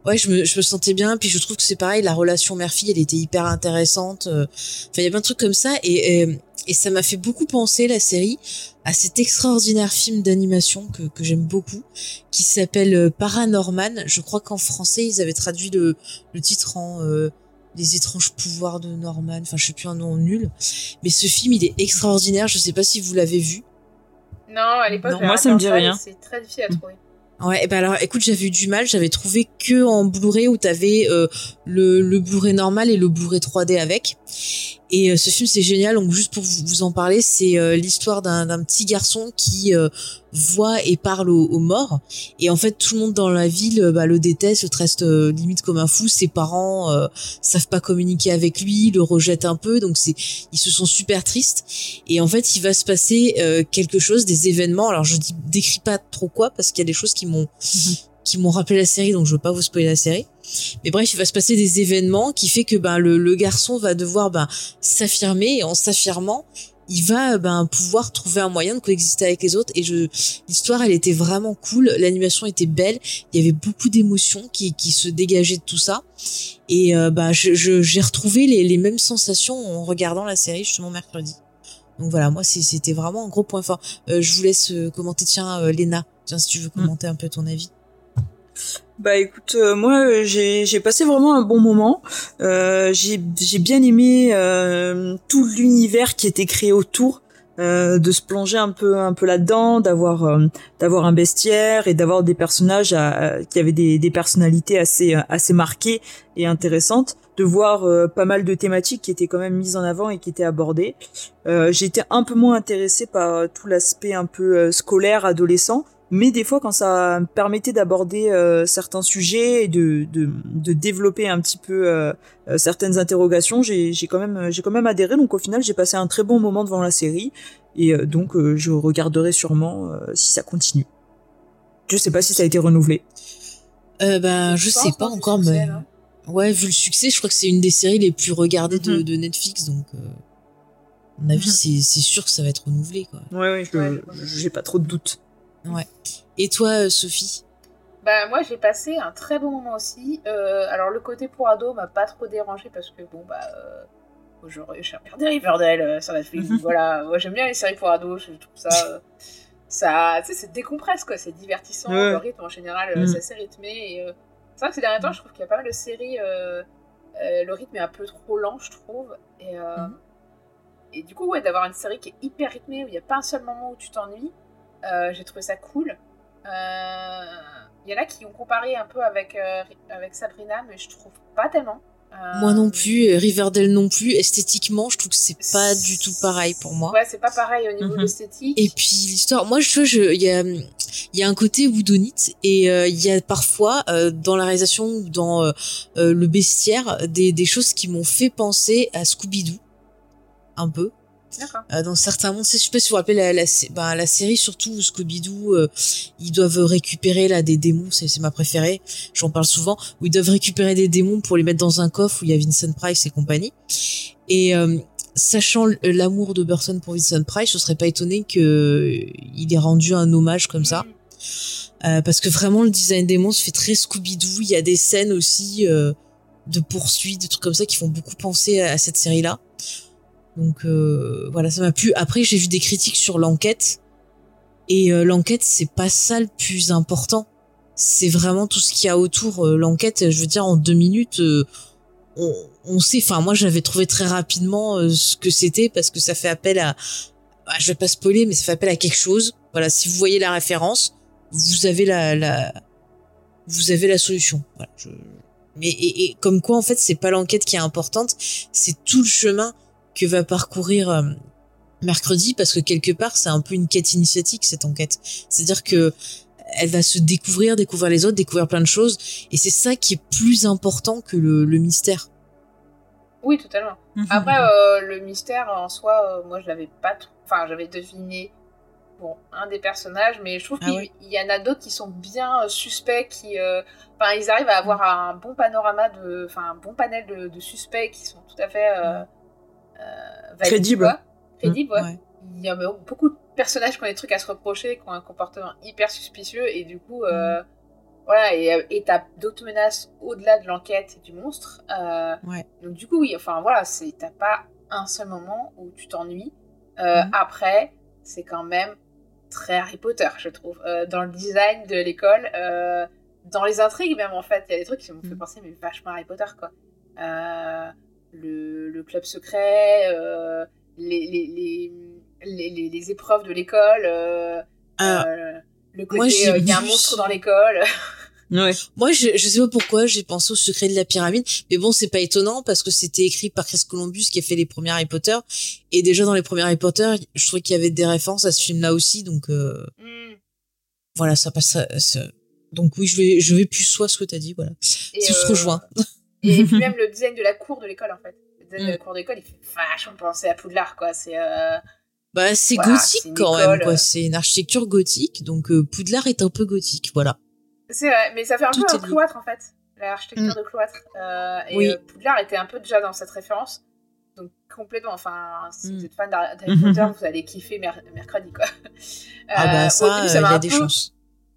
B: ouais, je me, je me sentais bien. Puis je trouve que c'est pareil, la relation mère-fille, elle était hyper intéressante. Euh. Enfin, il y a plein de trucs comme ça et et, et ça m'a fait beaucoup penser la série à cet extraordinaire film d'animation que, que j'aime beaucoup, qui s'appelle euh, Paranorman. Je crois qu'en français ils avaient traduit le, le titre en euh, les étranges pouvoirs de Norman. Enfin, je sais plus un nom nul. Mais ce film, il est extraordinaire. Je sais pas si vous l'avez vu.
D: Non, à l'époque,
C: moi, ça me dit rien.
D: C'est très difficile à trouver.
B: Ouais, et ben alors, écoute, j'avais eu du mal. J'avais trouvé que en Blu-ray où t'avais euh, le, le Blu-ray normal et le Blu-ray 3D avec. Et euh, ce film, c'est génial. Donc, juste pour vous en parler, c'est euh, l'histoire d'un petit garçon qui euh, voit et parle aux, morts. Et en fait, tout le monde dans la ville bah, le déteste, le traite limite comme un fou. Ses parents savent pas communiquer avec lui, le rejettent un peu. Donc, c'est ils se sont super tristes. Et en fait, il va se passer quelque chose, des événements. Alors, je dis, décris pas trop quoi parce qu'il y a des choses qui m'ont qui m'ont rappelé la série, donc je veux pas vous spoiler la série. Mais bref, il va se passer des événements qui fait que ben le, le garçon va devoir ben s'affirmer et en s'affirmant, il va ben pouvoir trouver un moyen de coexister avec les autres et je l'histoire elle était vraiment cool, l'animation était belle, il y avait beaucoup d'émotions qui qui se dégageaient de tout ça et euh, ben je j'ai retrouvé les les mêmes sensations en regardant la série justement mercredi. Donc voilà, moi c'était vraiment un gros point fort. Euh, je vous laisse euh, commenter tiens euh, Léna, tiens si tu veux hmm. commenter un peu ton avis.
C: Bah écoute, euh, moi euh, j'ai passé vraiment un bon moment. Euh, j'ai bien aimé euh, tout l'univers qui était créé autour. Euh, de se plonger un peu un peu là-dedans, d'avoir euh, d'avoir un bestiaire et d'avoir des personnages à- qui avaient des, des personnalités assez assez marquées et intéressantes, de voir pas mal de thématiques qui étaient quand même mises en avant et qui étaient abordées. Été un peu moins intéressée par tout l'aspect un peu scolaire, adolescent, mais des fois quand ça me permettait d'aborder euh, certains sujets et de, de, de développer un petit peu euh, euh, certaines interrogations, j'ai j'ai quand même j'ai quand même adhéré. Donc au final, j'ai passé un très bon moment devant la série et euh, donc euh, je regarderai sûrement euh, si ça continue. Je sais pas si ça a été renouvelé.
B: Euh, bah, je
D: Je
B: sais pas
D: hein,
B: encore,
D: succès,
B: mais.
D: là.
B: Ouais, vu le succès, je crois que c'est une des séries les plus regardées de,
C: Mhm.
B: de Netflix, donc. Euh, à mon avis,
C: Mhm.
B: c'est c'est sûr que ça va être renouvelé, quoi.
C: Ouais, ouais, je-
D: Ouais.
C: j'ai pas trop de doutes.
B: Ouais. Et toi, euh, Sophie?
D: Bah moi j'ai passé un très bon moment aussi. Euh, alors le côté pour ado m'a pas trop dérangé parce que bon bah euh, j'ai regardé Riverdale euh, sur Netflix. voilà, moi j'aime bien les séries pour ados, je trouve ça euh, ça tu sais c'est décompresse quoi, c'est divertissant,
C: Ouais.
D: le rythme en général euh,
C: Mhm.
D: c'est assez rythmé et euh, c'est vrai que ces derniers temps je trouve qu'il y a pas mal de séries euh, euh, le rythme est un peu trop lent je trouve et euh,
B: Mhm.
D: et du coup ouais d'avoir une série qui est hyper rythmée où il n'y a pas un seul moment où tu t'ennuies, j'ai trouvé ça cool. Euh, Il y en a qui ont comparé un peu avec, euh, avec Sabrina, mais je trouve pas tellement. Euh,
B: Moi non plus, euh, Riverdale non plus. Esthétiquement, je trouve que c'est pas du tout pareil pour moi.
D: Ouais, c'est pas pareil au niveau
C: Mhm.
D: de l'esthétique.
B: Et puis l'histoire, moi je je- il y a, il y a un côté woodonite et euh, il y a parfois euh, dans la réalisation ou dans euh, euh, le bestiaire des, des choses qui m'ont fait penser à Scooby-Doo un peu. Euh, dans certains mondes, je sais pas si vous vous rappelez la, bah, la série surtout où Scooby-Doo, euh, ils doivent récupérer là des démons, c'est ma préférée, j'en parle souvent, où ils doivent récupérer des démons pour les mettre dans un coffre où il y a Vincent Price et compagnie. Et euh, sachant l'amour de Burton pour Vincent Price, je serais pas étonné que euh, il ait rendu un hommage comme ça. Euh, parce que vraiment le design des monstres fait très Scooby-Doo. Il y a des scènes aussi euh, de poursuites, des trucs comme ça qui font beaucoup penser à, à cette série-là. Donc euh, voilà, ça m'a plu. Après, j'ai vu des critiques sur l'enquête. Et euh, l'enquête, c'est pas ça le plus important. C'est vraiment tout ce qu'il y a autour. Euh, l'enquête, je veux dire, en deux minutes, on, on sait. Enfin, moi, j'avais trouvé très rapidement ce que c'était parce que ça fait appel à. ah, je vais pas spoiler, mais ça fait appel à quelque chose. Voilà, si vous voyez la référence, vous avez la, la vous avez la solution. Voilà. Mais et, et comme quoi, en fait, c'est pas l'enquête qui est importante, c'est tout le chemin que va parcourir euh, mercredi, parce que quelque part, c'est un peu une quête initiatique cette enquête. C'est-à-dire que elle va se découvrir, découvrir les autres, découvrir plein de choses, et c'est ça qui est plus important que le, le mystère.
D: Oui, totalement. Après, euh, le mystère en soi, euh, moi je l'avais pas. trop- Enfin, j'avais deviné bon, un des personnages, mais je trouve
B: Ah
D: qu'il y en a d'autres qui sont bien euh, suspects, qui. euh, Enfin, ils arrivent à avoir un bon panorama de. Enfin, un bon panel de, de suspects qui sont tout à fait. Euh, euh, valides,
C: Crédibles.
D: quoi. Crédibles, ouais.
B: Ouais.
D: Il y a beaucoup de personnages qui ont des trucs à se reprocher, qui ont un comportement hyper suspicieux, et du coup. euh, Voilà, et et t'as d'autres menaces au-delà de l'enquête et du monstre. Euh,
B: Ouais.
D: donc du coup, oui, enfin voilà, t'as pas un seul moment où tu t'ennuies. Euh,
B: Mhm.
D: Après, c'est quand même très Harry Potter, je trouve. Euh, dans le design de l'école, euh, dans les intrigues même en fait, il y a des trucs qui m'ont fait penser mais vachement Harry Potter quoi. Le, le club secret, euh, les, les, les, les, les- les épreuves de l'école, euh,
B: Alors,
D: euh, le côté euh, il y a un monstre dans l'école.
C: Ouais.
B: Moi, je, je sais pas pourquoi, j'ai pensé au secret de la pyramide, mais bon, c'est pas étonnant parce que c'était écrit par Chris Columbus qui a fait les premiers Harry Potter, et déjà dans les premiers Harry Potter, je trouvais qu'il y avait des références à ce film-là aussi, donc euh,
D: Hmm.
B: voilà, ça passe. Donc oui, je vais, je vais plus soit ce que t'as dit, voilà.
D: Et,
B: Ça se
D: euh,
B: rejoint.
D: Et puis même le design de la cour de l'école en fait. Le design de la
B: Mm.
D: cour d'école, il fait vachement penser à Poudlard quoi. C'est euh,
B: Bah, c'est
D: Voilà,
B: gothique quand
D: école,
B: même, quoi.
D: euh.
B: C'est une architecture gothique, donc euh, Poudlard est un peu gothique, voilà.
D: c'est vrai, mais ça fait un
B: Tout
D: peu un cloître en fait, l'architecture de cloître. Euh, et
B: Oui.
D: Poudlard était un peu déjà dans cette référence. Donc complètement, enfin, si
B: Mm.
D: vous êtes fan d'Harry. Potter, vous allez kiffer mer- mercredi quoi.
B: Ah bah ça, il y a des
D: peu-
B: chances.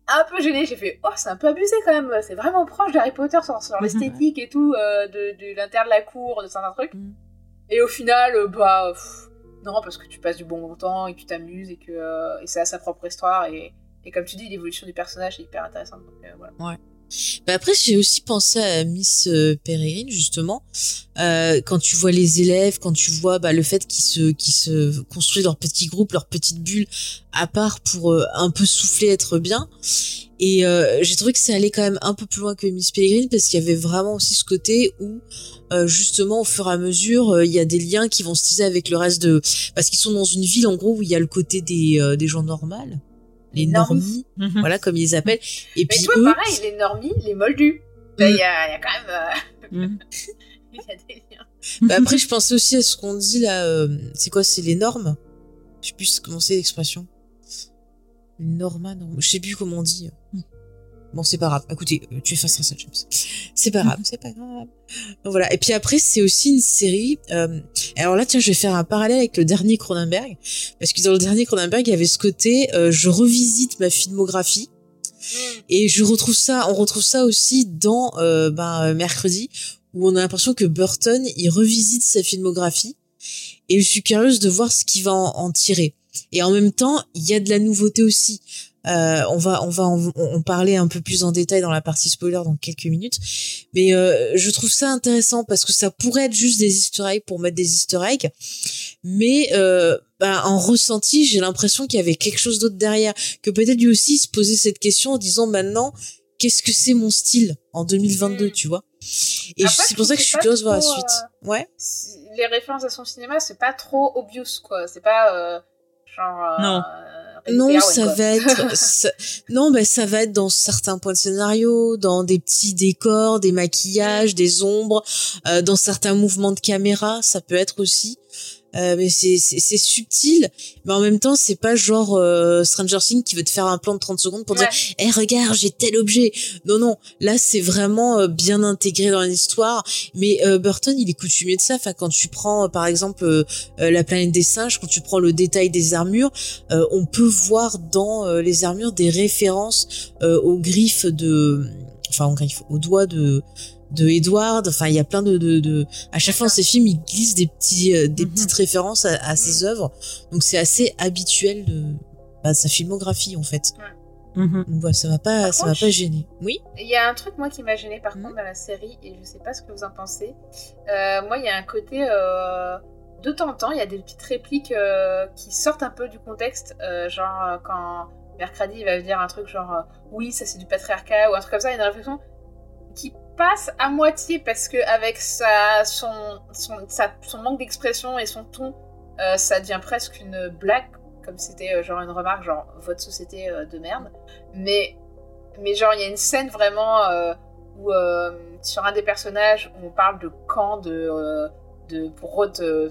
D: Un peu gêné. J'ai fait, oh, c'est un peu abusé quand même. C'est vraiment proche d'Harry Potter sur, sur l'esthétique et tout, euh, de, de l'intérieur de la cour, de certains trucs.
B: Mm.
D: Et au final, euh, bah, pff, non, parce que tu passes du bon temps et que tu t'amuses et que euh, et c'est à sa propre histoire. Et, et comme tu dis, l'évolution du personnage est hyper intéressante. Donc, euh, voilà.
B: Après, j'ai aussi pensé à Miss euh, Peregrine justement. Euh, quand tu vois les élèves, quand tu vois bah, le fait qu'ils se, construisent leur petit groupe, leur petite bulle à part pour euh, un peu souffler, être bien. Et j'ai trouvé que ça allait quand même un peu plus loin que Miss Peregrine parce qu'il y avait vraiment aussi ce côté où justement au fur et à mesure il y a des liens qui vont se tisser avec le reste de parce qu'ils sont dans une ville en gros où il y a le côté des, des gens normaux les normies,
D: Mhm.
B: voilà comme ils les appellent. Et
D: Mais
B: puis
D: tu vois,
B: eux,
D: pareil, les normies, les moldus. Il y, a, il y a quand même. euh,
C: Mm.
D: Il y a des liens.
B: bah après je pensais aussi à ce qu'on dit là, euh, c'est quoi, c'est les normes? Je sais plus comment c'est l'expression. Norma, non, je sais plus comment on dit. Bon, c'est pas grave. Écoutez, euh, tu effaceras ça, James. C'est pas grave, c'est pas grave. Donc voilà. Et puis après, c'est aussi une série. euh, alors là, tiens, je vais faire un parallèle avec le dernier Cronenberg, parce que dans le dernier Cronenberg, il y avait ce côté, euh, je revisite ma filmographie. Et je retrouve ça, on retrouve ça aussi dans euh, ben, euh, mercredi, où on a l'impression que Burton il revisite sa filmographie. Et je suis curieuse de voir ce qu'il va en, en tirer. Et en même temps, il y a de la nouveauté aussi. Euh, on va on va en, en parler un peu plus en détail dans la partie spoiler dans quelques minutes. Mais euh, je trouve ça intéressant parce que ça pourrait être juste des Easter eggs pour mettre des Easter eggs, mais euh, bah, en ressenti, j'ai l'impression qu'il y avait quelque chose d'autre derrière, que peut-être lui aussi se posait cette question en disant maintenant qu'est-ce que c'est mon style en 2022, tu vois? Et
D: Après,
B: c'est pour ça que je suis curieuse de voir la suite. Ouais.
D: Les références à son cinéma, c'est pas trop obvious, quoi. C'est pas euh, genre. euh,
C: Non.
B: Non, ça va être, ça- non, ben ça va être dans certains points de scénario, dans des petits décors, des maquillages, des ombres, euh, dans certains mouvements de caméra, ça peut être aussi. Euh, mais c'est subtil, mais en même temps c'est pas genre euh, Stranger Things qui veut te faire un plan de 30 secondes pour dire, eh regarde j'ai tel objet. Non non, là c'est vraiment euh, bien intégré dans l'histoire. Mais euh, Burton il est coutumier de ça. Enfin quand tu prends euh, par exemple la planète des singes, quand tu prends le détail des armures, euh, on peut voir dans euh, les armures des références euh, aux griffes de, enfin aux griffes, aux doigts de de Edward. Enfin, il y a plein de, de, de... à chaque fois dans ces films, il glisse des petits, euh, des petites références à, à ses œuvres. Donc c'est assez habituel de bah, sa filmographie en fait. Donc voilà, ça m'a pas, ça
D: contre,
B: pas gêné. Oui.
D: Il y a un truc, moi, qui m'a gêné par contre dans la série, et je sais pas ce que vous en pensez. Euh, moi, il y a un côté. euh, de temps en temps, il y a des petites répliques euh, qui sortent un peu du contexte. euh, genre, euh, quand Mercredi il va dire un truc genre euh, Oui, ça c'est du patriarcat, ou un truc comme ça, il y a une réflexion qui passe à moitié parce que avec sa, son, son, sa- son manque d'expression et son ton, euh, ça devient presque une blague, comme c'était euh, genre une remarque, genre votre société euh, de merde. Mais, mais genre, il y a une scène vraiment où sur un des personnages, on parle de camp de. de pour te-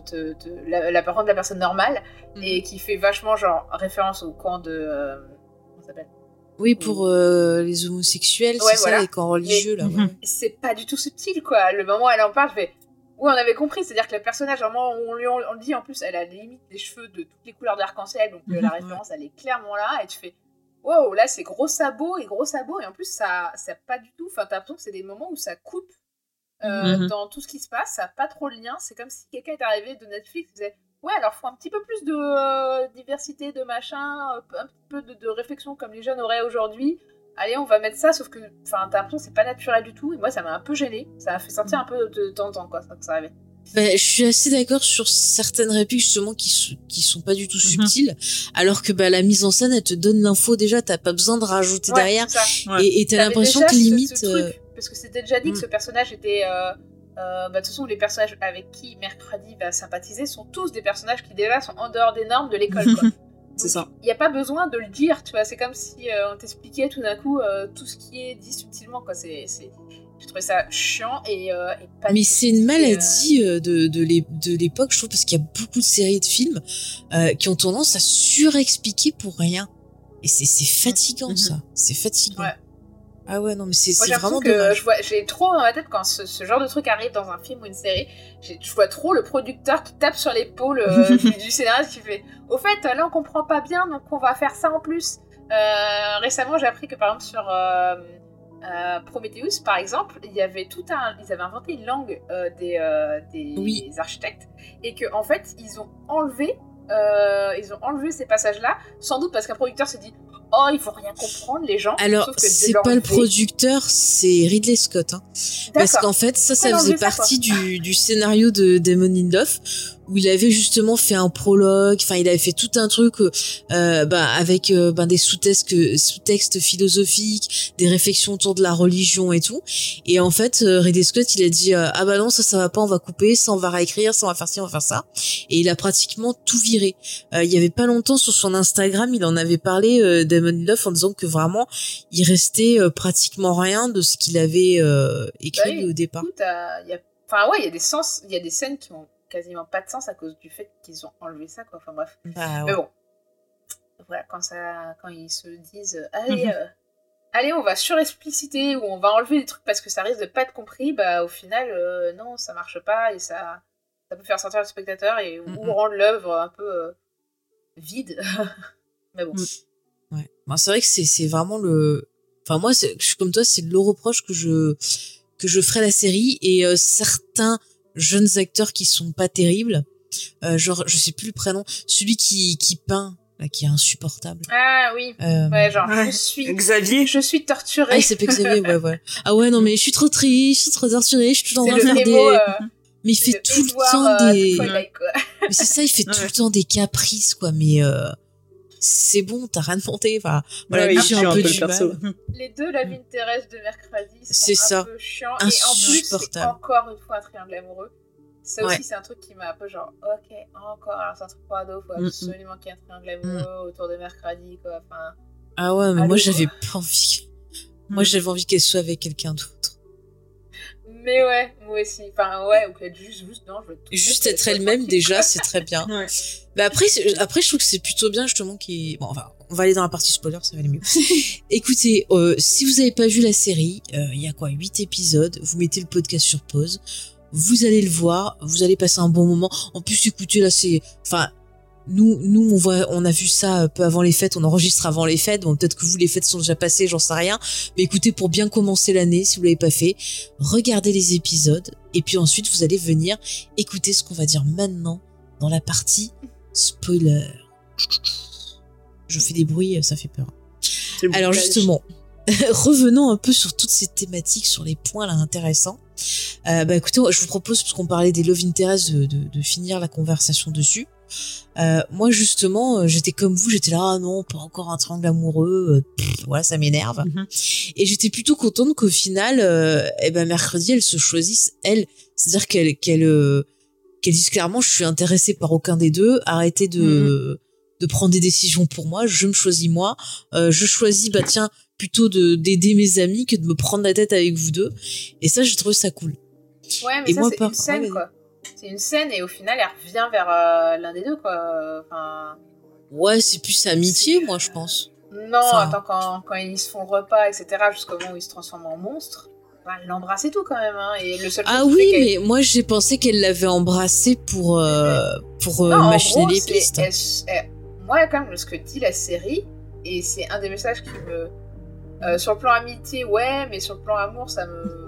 D: la, la parole de la personne normale et qui fait vachement genre référence au camp de
B: Oui, pour euh, les homosexuels,
D: Ouais,
B: c'est
D: voilà.
B: ça, les camps religieux
D: Mais-
B: là. ouais.
D: c'est pas du tout subtil quoi. Le moment où elle en parle, je fais oui, on avait compris, c'est-à-dire que le personnage, au moment où on lui on, on le dit, en plus, elle a limite des cheveux de toutes les couleurs d'arc-en-ciel, donc euh, la référence, elle est clairement là, et tu fais, wow, là, c'est gros sabots et gros sabots, et en plus, ça, ça pas du tout, enfin, t'as l'impression que c'est des moments où ça coupe euh,
C: Mhm.
D: dans tout ce qui se passe, ça a pas trop de lien, c'est comme si quelqu'un est arrivé de Netflix, et disait, ouais, alors faut un petit peu plus de euh, diversité, de machin, euh, un petit peu de, de réflexion comme les jeunes auraient aujourd'hui, allez, on va mettre ça, sauf que, enfin, t'as l'impression que c'est pas naturel du tout, et moi, ça m'a un peu gêné. Ça m'a fait sentir un peu de temps en temps, quoi, ça, que ça arrivait.
B: Ben, je suis assez d'accord sur certaines répliques justement qui, sont- qui sont pas du tout subtiles, alors que bah, la mise en scène elle te donne l'info déjà, t'as pas besoin de rajouter
D: Ouais,
B: derrière,
D: ça.
B: et et t'as l'impression que limite.
D: ce truc,
B: euh,
D: Parce que c'était déjà dit que
B: Mm.
D: ce personnage était. euh, euh, bah, de toute façon, les personnages avec qui Mercredi va sympathiser sont tous des personnages qui déjà sont en dehors des normes de l'école.
C: C'est ça.
D: Il n'y a pas besoin de le dire, tu vois. C'est comme si euh, on t'expliquait tout d'un coup euh, tout ce qui est dit subtilement, quoi. C'est. J'ai trouvé ça chiant et, euh, et pas
B: Mais c'est une
D: stylé,
B: maladie euh, de, de l'é- de l'époque, je trouve, parce qu'il y a beaucoup de séries de films euh, qui ont tendance à surexpliquer pour rien. Et c'est c'est fatigant, ça. C'est fatigant.
D: Ouais.
B: Ah ouais, non, mais c'est vraiment
D: que
B: dommage.
D: j'ai trop dans ma tête quand ce, ce genre de truc arrive dans un film ou une série, je vois trop le producteur qui tape sur l'épaule euh, du, du scénariste qui fait Au fait, là on comprend pas bien, donc on va faire ça en plus. Euh, récemment, j'ai appris que par exemple sur euh, Prometheus, par exemple, il y avait tout un, ils avaient inventé une langue des, des architectes et que en fait ils ont enlevé, euh, ils ont enlevé ces passages-là, sans doute parce qu'un producteur s'est dit oh il faut rien comprendre les gens.
B: Alors c'est pas le producteur, c'est Ridley Scott. Hein. Parce qu'en fait, ça, ça faisait partie du, du scénario de Damon Lindelof où il avait justement fait un prologue. Enfin, il avait fait tout un truc euh, bah, avec euh, ben, des sous-textes, sous-textes philosophiques, des réflexions autour de la religion et tout. Et en fait, euh, Ridley Scott, il a dit euh, ah bah non, ça, ça va pas, on va couper, ça, on va réécrire, ça, on va faire ci, on va faire ça. Et il a pratiquement tout viré. Euh, il y avait pas longtemps sur son Instagram, il en avait parlé euh, Damon Lindelof en disant que vraiment, il restait euh, pratiquement rien de ce qu'il avait euh, écrit
D: Bah oui,
B: au départ.
D: Enfin, ouais, il y a des sens, il y a des scènes qui ont quasiment pas de sens à cause du fait qu'ils ont enlevé ça, quoi. Enfin, bref.
B: Bah,
D: Mais bon. Voilà, quand, ça, quand ils se disent, allez,
B: Mhm.
D: euh, allez, on va surexpliciter ou on va enlever des trucs parce que ça risque de pas être compris, bah, au final, euh, non, ça marche pas et ça, ça peut faire sortir le spectateur et ou
B: Mhm.
D: rendre l'œuvre un peu euh, vide. Mais bon.
B: Ouais. Bah, c'est vrai que c'est vraiment le. Enfin moi, je suis comme toi, c'est le reproche que je que je ferai à la série et certains jeunes acteurs qui sont pas terribles. Euh, genre, je sais plus le prénom, celui qui qui peint là, qui est insupportable.
D: Ah oui.
B: Euh,
D: Ouais, genre,
C: Ouais.
D: je suis.
C: Xavier.
D: Je suis torturée.
B: Ah, il s'appelle Xavier, ouais, ouais. Ah ouais, non, mais je suis trop triste, je suis trop torturée, je suis tout en train de des...
D: euh,
B: mais il fait tout le temps
D: euh, de
B: des...
D: Twilight, quoi.
B: Mais c'est ça, il fait tout le temps des caprices, quoi, mais... Euh... C'est bon, t'as rien demandé, enfin... Voilà,
C: Ouais,
B: j'ai un peu du
C: perso.
B: mal.
D: Les deux Love Interest de mercredi
B: C'est
D: un
B: ça.
D: peu chiants. Et en plus, encore une fois un triangle amoureux. Ça aussi, c'est un truc qui m'a un peu genre, ok, encore, alors c'est un truc pour ado, faut
B: Mm, mm.
D: absolument qu'il y ait un triangle amoureux autour de mercredi, quoi. Enfin,
B: Ah ouais, mais
D: Allô,
B: moi, j'avais pas envie... Moi, j'avais envie qu'elle soit avec quelqu'un d'autre.
D: Mais ouais, moi aussi. Enfin, ouais, ou qu'elle juste, juste, non, je veux tout
B: Juste
D: faire,
B: être elle-même, déjà, c'est très bien.
C: Ouais.
B: Mais après, c'est- après, je trouve que c'est plutôt bien justement qui. Bon, enfin, on va aller dans la partie spoiler, ça va aller mieux. Écoutez, euh, si vous avez pas vu la série, euh, il y a quoi, 8 épisodes. Vous mettez le podcast sur pause. Vous allez le voir, vous allez passer un bon moment. En plus, écoutez, là, c'est, enfin, nous, nous, on voit, on a vu ça un peu avant les fêtes. On enregistre avant les fêtes. Bon, peut-être que vous, les fêtes sont déjà passées, j'en sais rien. Mais écoutez, pour bien commencer l'année, si vous l'avez pas fait, regardez les épisodes et puis ensuite vous allez venir écouter ce qu'on va dire maintenant dans la partie spoiler. Je fais des bruits, ça fait peur. Alors justement, revenons un peu sur toutes ces thématiques, sur les points là intéressants. Euh, bah écoutez, je vous propose, puisqu'on parlait des love interest, de, de, de finir la conversation dessus. Euh, moi justement, euh, j'étais comme vous, j'étais là, ah non, pas encore un triangle amoureux, euh, pff, voilà, ça m'énerve.
C: Mhm.
B: Et j'étais plutôt contente qu'au final, euh, eh ben mercredi, elle se choisisse elle, c'est-à-dire qu'elle qu'elle euh, qu'elle dise clairement, je suis intéressée par aucun des deux, arrêtez de de prendre des décisions pour moi, je me choisis moi, je choisis bah tiens plutôt de d'aider mes amis que de me prendre la tête avec vous deux. Et ça, j'ai trouvé ça cool.
D: Ouais, mais
B: Et
D: ça, c'est une scène, quoi. C'est une scène et au final, elle revient vers euh, l'un des deux, quoi. Enfin.
B: Ouais, c'est plus amitié, moi, je pense.
D: Non,
B: Enfin-
D: attends, quand, quand ils se font repas, etc., jusqu'au moment où ils se transforment en monstres, bah, elle l'embrasse et tout quand même. Hein, et le seul
B: Ah oui, mais moi j'ai pensé qu'elle l'avait embrasé pour euh, pour euh,
D: Non,
B: machiner
D: gros,
B: les pistes.
D: elle- elle- moi, quand même, ce que dit la série, et c'est un des messages qui me. euh, sur le plan amitié, ouais, mais sur le plan amour, ça me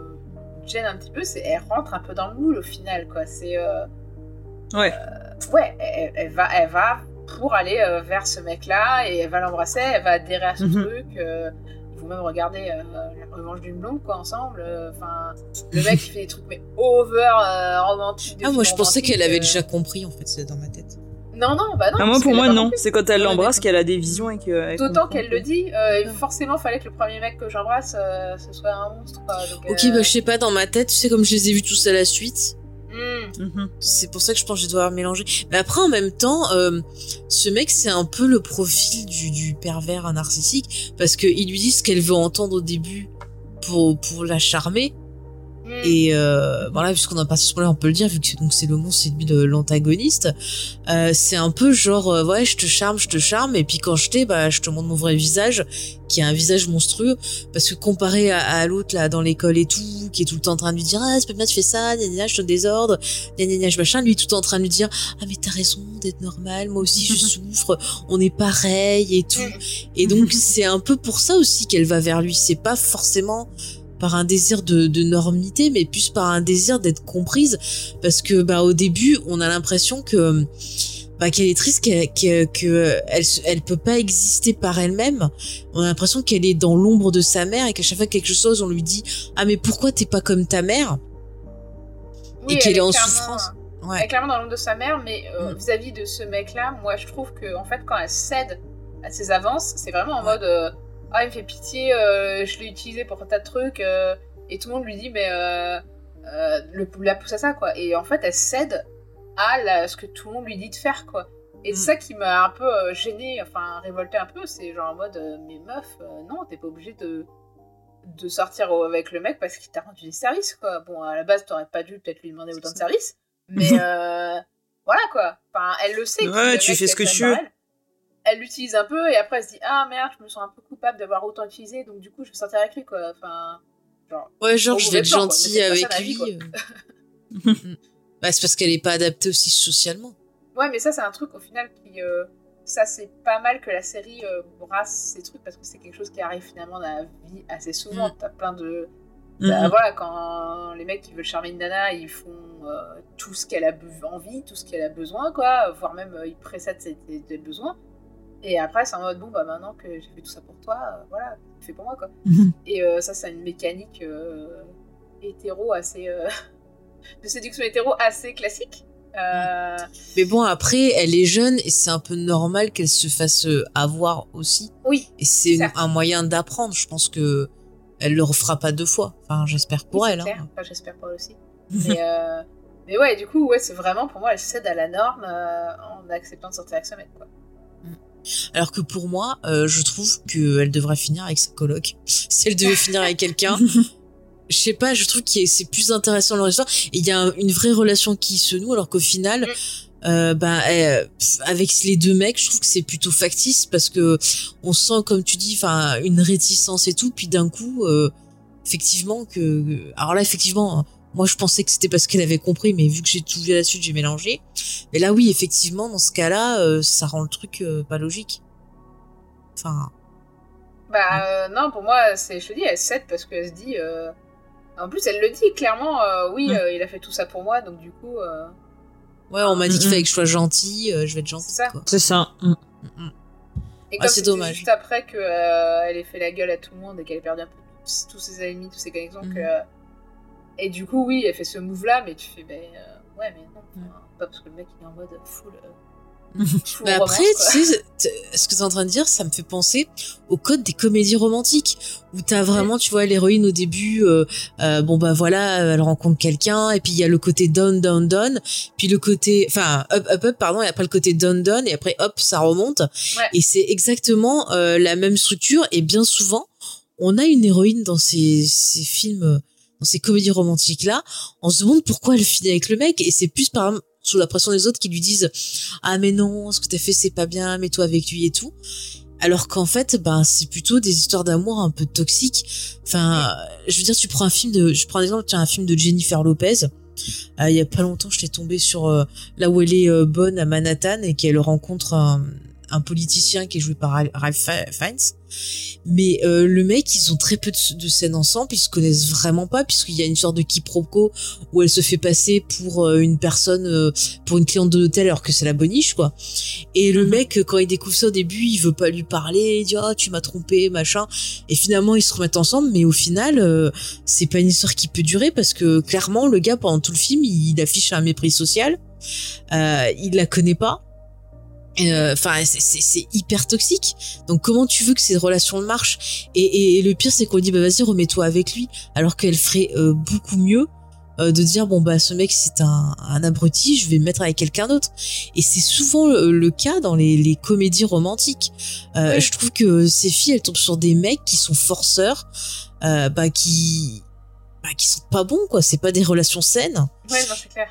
D: gêne un petit peu. C'est elle rentre un peu dans le moule au final, quoi. C'est. euh,
C: Ouais.
D: ouais, elle, elle va, elle va pour aller euh, vers ce mec-là et elle va l'embrasser, elle va adhérer à ce
C: Mhm.
D: truc. euh, ils vont même regarder euh, la revanche d'une blonde, quoi, ensemble. euh, Enfin, le mec qui fait des trucs mais over euh, romantiques. des
B: Ah moi je pensais qu'elle avait déjà compris en fait, c'est dans ma tête.
D: Euh. Non, non, bah non.
C: Ah, moi, pour moi, non. C'est quand elle l'embrasse qu'elle a des visions et que.
D: D'autant qu'elle
C: que-
D: le dit, euh, forcément, fallait que le premier mec que j'embrasse, euh, ce soit un monstre. Quoi, donc,
B: Ok,
D: euh,
B: bah je sais pas, dans ma tête, tu sais comme je les ai vus tous à la suite,
D: hmm.
C: Mhm.
B: c'est pour ça que je pense que je dois avoir mélangé. Mais après en même temps, euh, ce mec c'est un peu le profil du, du pervers narcissique parce que il lui dit ce qu'elle veut entendre au début pour pour la charmer. Et euh, voilà, puisqu'on a parti spoiler, on peut le dire, vu que donc c'est le monstre, c'est lui l'antagoniste. Euh, c'est un peu genre, euh, ouais, je te charme, je te charme, et puis quand je t'ai, bah, je te montre mon vrai visage, qui a un visage monstrueux, parce que comparé à, à l'autre là dans l'école et tout, qui est tout le temps en train de lui dire, ah c'est pas bien, tu fais ça, gna gna, je te désordre, gna gna gna, je machin, lui tout le temps en train de lui dire, ah mais t'as raison d'être normal, moi aussi je souffre, on est pareil et tout. Et donc c'est un peu pour ça aussi qu'elle va vers lui. C'est pas forcément par un désir de, de normité, mais plus par un désir d'être comprise, parce que bah au début on a l'impression que bah, qu'elle est triste, qu'elle que, que elle, elle peut pas exister par elle-même. On a l'impression qu'elle est dans l'ombre de sa mère et qu'à chaque fois quelque chose, on lui dit ah mais pourquoi t'es pas comme ta mère?
D: Oui,
B: et qu'elle
D: elle
B: est en souffrance.
D: Elle est clairement dans l'ombre de sa mère, mais euh,
B: Mm.
D: vis-à-vis de ce mec-là, moi je trouve que en fait quand elle cède à ses avances, c'est vraiment en mode euh, ah il me fait pitié, euh, je l'ai utilisé pour un tas de trucs euh, et tout le monde lui dit mais euh, le, la pousse à ça quoi. Et en fait elle cède à la- ce que tout le monde lui dit de faire quoi. Et c'est
B: Mm.
D: ça qui m'a un peu gênée, enfin révoltée un peu, c'est genre en mode mais meuf, non t'es pas obligé de de sortir avec le mec parce qu'il t'a rendu des services quoi. Bon à la base t'aurais pas dû peut-être lui demander autant de services, mais euh, voilà quoi. Enfin elle le sait.
C: Ouais, tu fais ce que tu veux.
D: Elle, l'utilise un peu et après elle se dit ah merde je me sens un peu coupable d'avoir autant utilisé donc du coup je vais sortir avec lui quoi. Enfin genre.
B: Ouais, genre je vais être
D: plan, quoi. Pas
B: avec
D: vie,
B: lui.
D: quoi.
B: euh. Mm. bah c'est parce qu'elle est pas adaptée aussi socialement.
D: Ouais, mais ça, c'est un truc au final qui. euh, ça, c'est pas mal que la série euh, brasse ces trucs parce que c'est quelque chose qui arrive finalement dans la vie assez souvent.
B: Mm.
D: T'as plein de.
C: Mhm.
D: Bah, voilà, quand les mecs qui veulent charmer une nana, ils font euh, tout ce qu'elle a envie, tout ce qu'elle a besoin, quoi, voire même euh, ils précèdent ses, ses- ses besoins. Et après, c'est en mode, bon, bah maintenant que j'ai fait tout ça pour toi, euh, voilà, fais pour moi, quoi.
C: Mhm.
D: Et euh, ça, c'est une mécanique euh, hétéro assez. euh, de séduction hétéro assez classique. Euh,
B: Mais bon, après, elle est jeune et c'est un peu normal qu'elle se fasse avoir aussi.
D: Oui.
B: Et c'est un moyen d'apprendre. Je pense que elle le refera pas deux fois. Enfin, j'espère pour
D: Oui,
B: elle. hein.
D: Enfin, j'espère pas aussi. mais, euh, mais ouais, du coup, ouais, c'est vraiment pour moi, elle cède à la norme en acceptant de sortir avec ce mec, quoi.
B: Alors que pour moi, euh, je trouve qu'elle devrait finir avec sa coloc. Si elle devait finir avec quelqu'un, je sais pas, je trouve que c'est plus intéressant dans l'histoire. Et il y a un- une vraie relation qui se noue, alors qu'au final, euh, ben, euh, pff, avec les deux mecs, je trouve que c'est plutôt factice parce que on sent, comme tu dis, enfin, une réticence et tout. Puis d'un coup, euh, effectivement que, alors là, effectivement, moi je pensais que c'était parce qu'elle avait compris, mais vu que j'ai tout vu à la suite, j'ai mélangé. Mais là, oui, effectivement, dans ce cas-là, euh, ça rend le truc euh, pas logique. Enfin,
D: Bah euh, non, pour moi, c'est, je te dis, elle cède parce qu'elle se dit. euh, En plus, elle le dit clairement, euh, oui,
B: Mm.
D: euh, il a fait tout ça pour moi, donc du coup. euh,
B: ouais, on m'a dit qu'il
C: Mhm.
B: fallait que je sois gentille, euh, je vais être gentille.
D: C'est ça.
B: Quoi.
C: C'est ça. Mm.
B: Mhm.
D: Et
B: Ah,
D: comme
B: c'est dommage.
D: juste après qu'elle ait fait la gueule à tout le monde et qu'elle ait perdu un peu tous, tous ses amis, tous ses connexions, que. Et du coup, oui, elle fait ce move-là, mais tu fais, ben. euh, ouais, mais non, pas parce que le mec il est en mode full. euh, full
B: Mais après,
D: romance,
B: tu sais, ce que t'es en train de dire, ça me fait penser au code des comédies romantiques, où t'as vraiment, tu vois, l'héroïne au début, euh, euh, bon bah voilà, elle rencontre quelqu'un, et puis il y a le côté down, down, down, puis le côté, enfin up, up, up, pardon, et après le côté down, down, et après hop, ça remonte.
D: Ouais.
B: Et c'est exactement euh, la même structure, et bien souvent, on a une héroïne dans ces, ces films, euh, dans ces comédies romantiques là, on se demande pourquoi elle finit avec le mec, et c'est plus par sous la pression des autres qui lui disent ah mais non ce que t'as fait c'est pas bien mets-toi avec lui et tout alors qu'en fait ben c'est plutôt des histoires d'amour un peu toxiques. Enfin je veux dire tu prends un film de je prends un exemple tiens un film de Jennifer Lopez. Euh, il y a pas longtemps j'étais tombée sur euh, là où elle est euh, bonne à Manhattan et qu'elle rencontre un politicien qui est joué par Ralph Fi- Fiennes. Mais euh, le mec ils ont très peu de, de scènes ensemble ils se connaissent vraiment pas puisqu'il y a une sorte de quiproquo où elle se fait passer pour euh, une personne euh, pour une cliente de l'hôtel alors que c'est la boniche quoi. Et le mec euh, quand il découvre ça au début il veut pas lui parler il dit ah tu m'as trompé machin. Et finalement ils se remettent ensemble mais au final euh, c'est pas une histoire qui peut durer parce que clairement le gars pendant tout le film il, il affiche un mépris social euh, il la connaît pas enfin c'est- hyper toxique. Donc comment tu veux que ces relations marchent? Et, et, et le pire c'est qu'on dit bah vas-y remets-toi avec lui. Alors qu'elle ferait euh, beaucoup mieux euh, de dire bon bah ce mec c'est un, un abruti je vais me mettre avec quelqu'un d'autre. Et c'est souvent le, le cas dans les, les comédies romantiques. Euh,
D: Oui.
B: je trouve que ces filles elles tombent sur des mecs qui sont forceurs euh, bah qui bah, qui sont pas bons quoi. C'est pas des relations saines.
D: Ouais, non, c'est clair.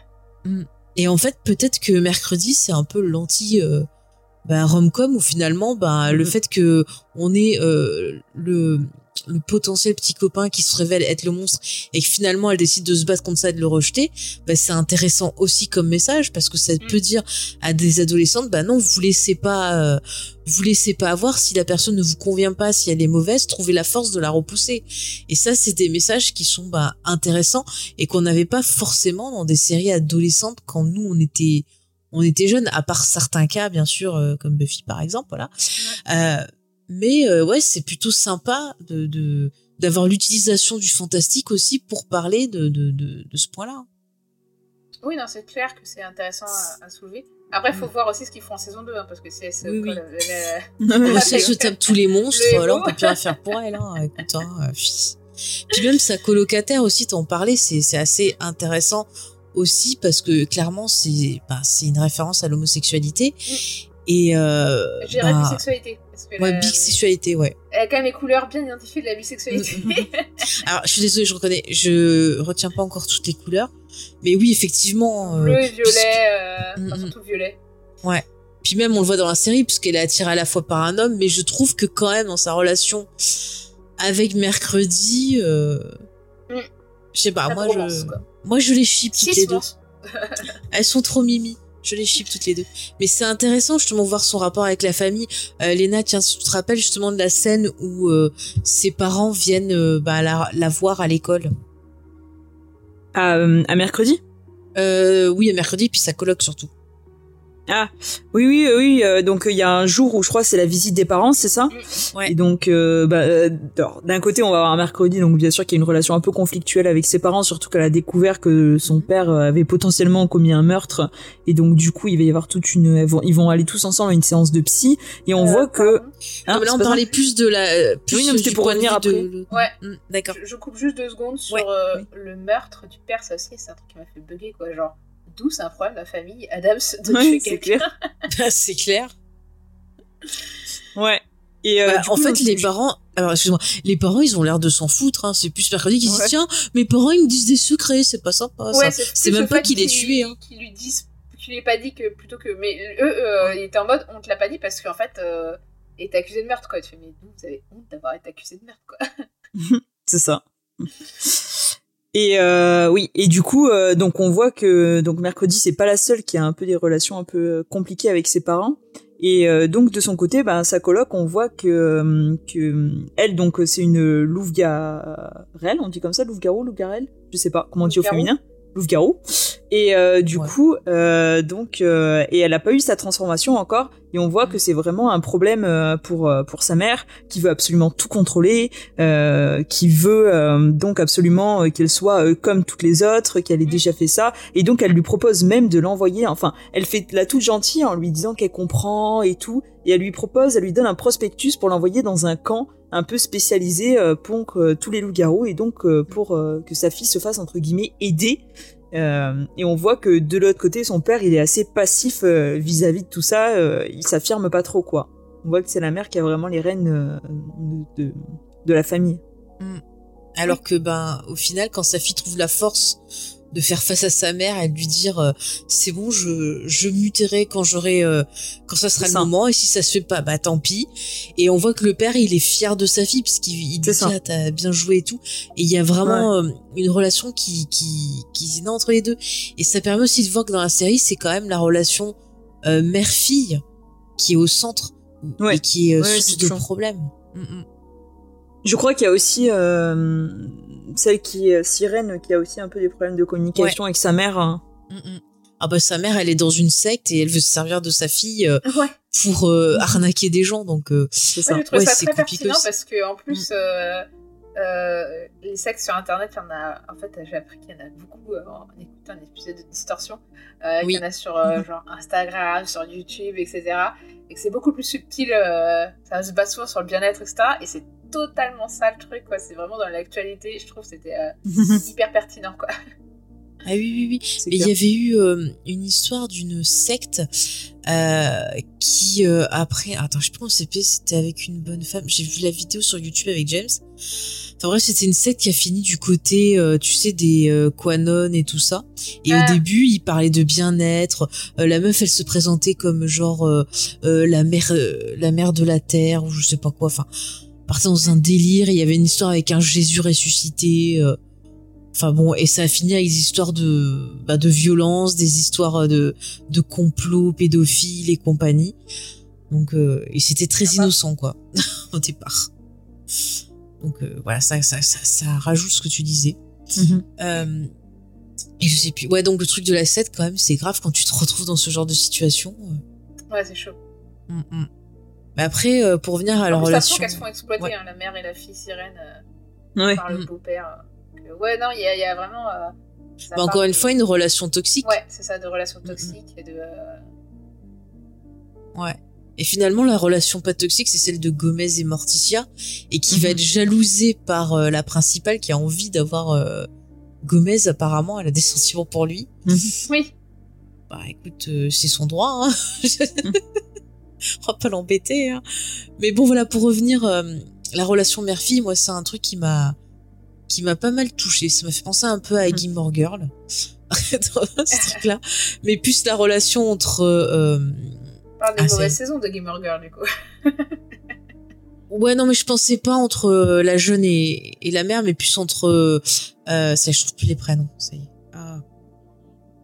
B: et en fait, peut-être que mercredi, c'est un peu l'anti euh, bah, rom-com où finalement, bah, le fait que on ait euh, le le potentiel petit copain qui se révèle être le monstre et que finalement elle décide de se battre contre ça et de le rejeter, bah, c'est intéressant aussi comme message parce que ça
D: Mm.
B: peut dire à des adolescentes, bah non, vous laissez pas, euh, vous laissez pas avoir si la personne ne vous convient pas, si elle est mauvaise, trouvez la force de la repousser. Et ça, c'est des messages qui sont bah, intéressants et qu'on n'avait pas forcément dans des séries adolescentes quand nous on était on était jeunes, à part certains cas, bien sûr, euh, comme Buffy par exemple, voilà. Euh, mais euh, ouais, c'est plutôt sympa de, de d'avoir l'utilisation du fantastique aussi pour parler de, de, de, de ce point-là.
D: Oui, non, c'est clair que c'est intéressant à, à soulever. Après, il faut voir aussi ce qu'ils font en saison 2, hein, parce que elle se,
B: Oui, se tape tous les monstres,
D: Le
B: alors on peut plus rien faire pour elle. Hein. Écoute, hein, Puis même sa colocataire aussi, t'en parlais, c'est c'est assez intéressant aussi parce que clairement c'est bah, c'est une référence à l'homosexualité et euh,
D: Je dirais
B: bah,
D: bisexualité. Parce que
B: ouais
D: la-
B: bisexualité ouais.
D: Elle a quand même les couleurs bien identifiées de la bisexualité.
B: Mm, Alors je suis désolée, je reconnais, je retiens pas encore toutes les couleurs, mais oui effectivement. euh,
D: Bleu et violet,
B: puisque-
D: euh, enfin,
B: Mm, mm.
D: surtout violet.
B: Ouais. Puis même on le voit dans la série puisqu'elle est attirée à la fois par un homme, mais je trouve que quand même dans sa relation avec Mercredi, euh,
D: Mm.
B: je sais pas, moi je. Moi je les ship toutes les deux. Elles sont trop mimi. Je les ship toutes les deux. Mais c'est intéressant justement voir son rapport avec la famille. Euh, Léna, tiens, tu te rappelles justement de la scène où euh, ses parents viennent euh, bah, la, la voir à l'école?
C: À, euh, à mercredi?
B: Euh, oui, à mercredi, puis sa coloc surtout.
C: Ah, oui, oui, oui. euh, donc il y a un jour où je crois que c'est la visite des parents, c'est ça?
B: Ouais.
C: Et donc, euh, bah, euh, d'un côté, on va avoir un mercredi, donc bien sûr qu'il y a une relation un peu conflictuelle avec ses parents, surtout qu'elle a découvert que son père euh, avait potentiellement commis un meurtre, et donc du coup, il va y avoir toute une, vont- ils vont aller tous ensemble à une séance de psy, et on
D: Euh,
C: voit que. Hein,
B: non, mais là, on parlait plus de la. euh, Plus
C: Oui, c'était pour
B: de
C: revenir
B: de-
C: après.
B: le-
D: Ouais.
B: Mm, D'accord.
D: Je, je coupe juste deux secondes sur
B: Ouais,
D: euh, le meurtre du père, ça aussi, c'est un truc qui m'a fait bugger, quoi. Genre, d'où c'est un problème, la famille, Adams, de
C: Ouais,
D: tuer
C: c'est
D: quelqu'un.
C: clair.
B: c'est clair.
C: Ouais. Et euh,
B: Bah, en fait, les parents, alors excuse-moi, les parents, ils ont l'air de s'en foutre. Hein. C'est plus mercredi qui
C: Ouais.
B: disent tiens, mes parents, ils me disent des secrets, c'est pas sympa. ça. C'est même pas qu'il est
D: qu'ils-
B: tué. Hein.
D: Qu'ils lui disent, tu lui ai pas dit que plutôt que. Mais eux, euh, ils étaient en mode, on te l'a pas dit parce qu'en fait, euh, il était accusé de meurtre, quoi. Tu fais, mais vous, vous avez honte d'avoir été accusé de meurtre, quoi.
C: C'est ça. Et euh, oui, et du coup, euh, donc on voit que donc mercredi c'est pas la seule qui a un peu des relations un peu euh, compliquées avec ses parents. Et euh, donc de son côté, ben sa coloc, on voit que que elle donc c'est une louve-garelle, on dit comme ça, louve-garou, louve-garelle, je sais pas comment on dit au féminin, louve-garou. Et euh, du
B: Ouais.
C: coup, euh, donc euh, et elle a pas eu sa transformation encore. Et on voit
B: Mm.
C: que c'est vraiment un problème euh, pour euh, pour sa mère qui veut absolument tout contrôler, euh, qui veut euh, donc absolument qu'elle soit euh, comme toutes les autres, qu'elle ait déjà fait ça, et donc elle lui propose même de l'envoyer. Enfin, elle fait la toute gentille en lui disant qu'elle comprend et tout, et elle lui propose, elle lui donne un prospectus pour l'envoyer dans un camp un peu spécialisé euh, pour que tous les loups-garous et donc euh, pour euh, que sa fille se fasse entre guillemets aider. Euh, et on voit que de l'autre côté, son père, il est assez passif euh, vis-à-vis de tout ça. euh, il s'affirme pas trop, quoi. On voit que c'est la mère qui a vraiment les rênes euh, de, de, de la famille.
B: Alors que ben au final, quand sa fille trouve la force de faire face à sa mère, elle lui dire euh, c'est bon, je je muterai quand j'aurai euh, quand ça sera le
C: ça.
B: moment et si ça se fait pas, bah tant pis. Et on voit que le père il est fier de sa fille puisqu'il il dit ah, t'as bien joué et tout. Et il y a vraiment euh, une relation qui qui qui est née entre les deux. Et ça permet aussi de voir que dans la série c'est quand même la relation euh, mère-fille qui est au centre
C: Ouais.
B: et qui est euh,
C: Ouais,
B: source
C: c'est
B: de
C: sûr.
B: problèmes. Mm, mm.
C: Je crois qu'il y a aussi euh, celle qui est Sirène, qui a aussi un peu des problèmes de communication avec sa mère. hein.
B: Mm, mm. Ah bah sa mère elle est dans une secte et elle veut se servir de sa fille euh,
D: Ouais.
B: pour euh, arnaquer des gens donc euh,
C: C'est ça.
D: j'ai trouvé
B: Ouais,
D: ça
B: c'est
D: très pertinent parce que en
B: Mm.
D: plus, euh, euh, les sexes sur Internet, il y en a. En fait, j'ai appris qu'il y en a beaucoup euh, en écoutant un épisode de Distorsion. Euh,
B: Oui.
D: qu'il y en a sur euh, genre Instagram, sur YouTube, etc. Et que c'est beaucoup plus subtil. euh, ça se base souvent sur le bien-être, etc. Et c'est totalement ça le truc, quoi. C'est vraiment dans l'actualité. Je trouve c'était euh, hyper pertinent, quoi.
B: ah oui oui oui
C: C'est
B: mais il y avait eu euh, une histoire d'une secte euh, qui après attends je sais pas comment c'était c'était avec une bonne femme j'ai vu la vidéo sur YouTube avec James enfin bref c'était une secte qui a fini du côté euh, tu sais des euh, Quanon et tout ça et
D: Ah.
B: au début il parlait de bien-être Euh, la meuf elle se présentait comme genre la mère la mère de la terre ou je sais pas quoi enfin partait dans un délire il y avait une histoire avec un Jésus ressuscité euh, Enfin bon, et ça a fini avec des histoires de, bah, de violence, des histoires de, de complots pédophiles et compagnie. Donc, euh, et c'était très innocent, quoi, au départ. Donc euh, voilà, ça, ça, ça, ça rajoute ce que tu disais.
C: Mhm.
B: Euh, Et je sais plus. Ouais, donc le truc de la 7, quand même, c'est grave quand tu te retrouves dans ce genre de situation.
D: Ouais, c'est chaud.
B: Mm, mm. Mais après, euh, pour venir à leur relation.
D: qu'elles se font exploiter,
B: Ouais.
D: hein, la mère et la fille sirène, euh,
C: Ouais.
D: par le
B: Mm.
D: beau-père. Euh, ouais, non, il y a, il y a vraiment. euh, ça
B: Bah, encore une
D: de-
B: fois, une relation toxique.
D: Ouais, c'est ça, de relations toxiques et de. euh,
B: Ouais. Et finalement, la relation pas toxique, c'est celle de Gomez et Morticia, et qui va
C: Mhm.
B: être jalousée par euh, la principale qui a envie d'avoir euh, Gomez. Apparemment, elle a des sentiments pour lui.
D: Oui.
B: Bah, écoute, euh, c'est son droit. Hein. On va pas l'embêter. Hein. Mais bon, voilà, pour revenir, euh, la relation mère-fille, moi, c'est un truc qui m'a qui m'a pas mal touché. Ça m'a fait penser un peu à Gilmore Girl dans ce truc-là, mais plus la relation entre euh,
D: On parle des
B: Ah,
D: mauvaises saisons de Gamer Girl, du coup.
B: Ouais, non, mais je pensais pas entre euh, la jeune et, et la mère, mais plus entre. Euh, ça, je trouve plus les prénoms. Ça y est. Ah.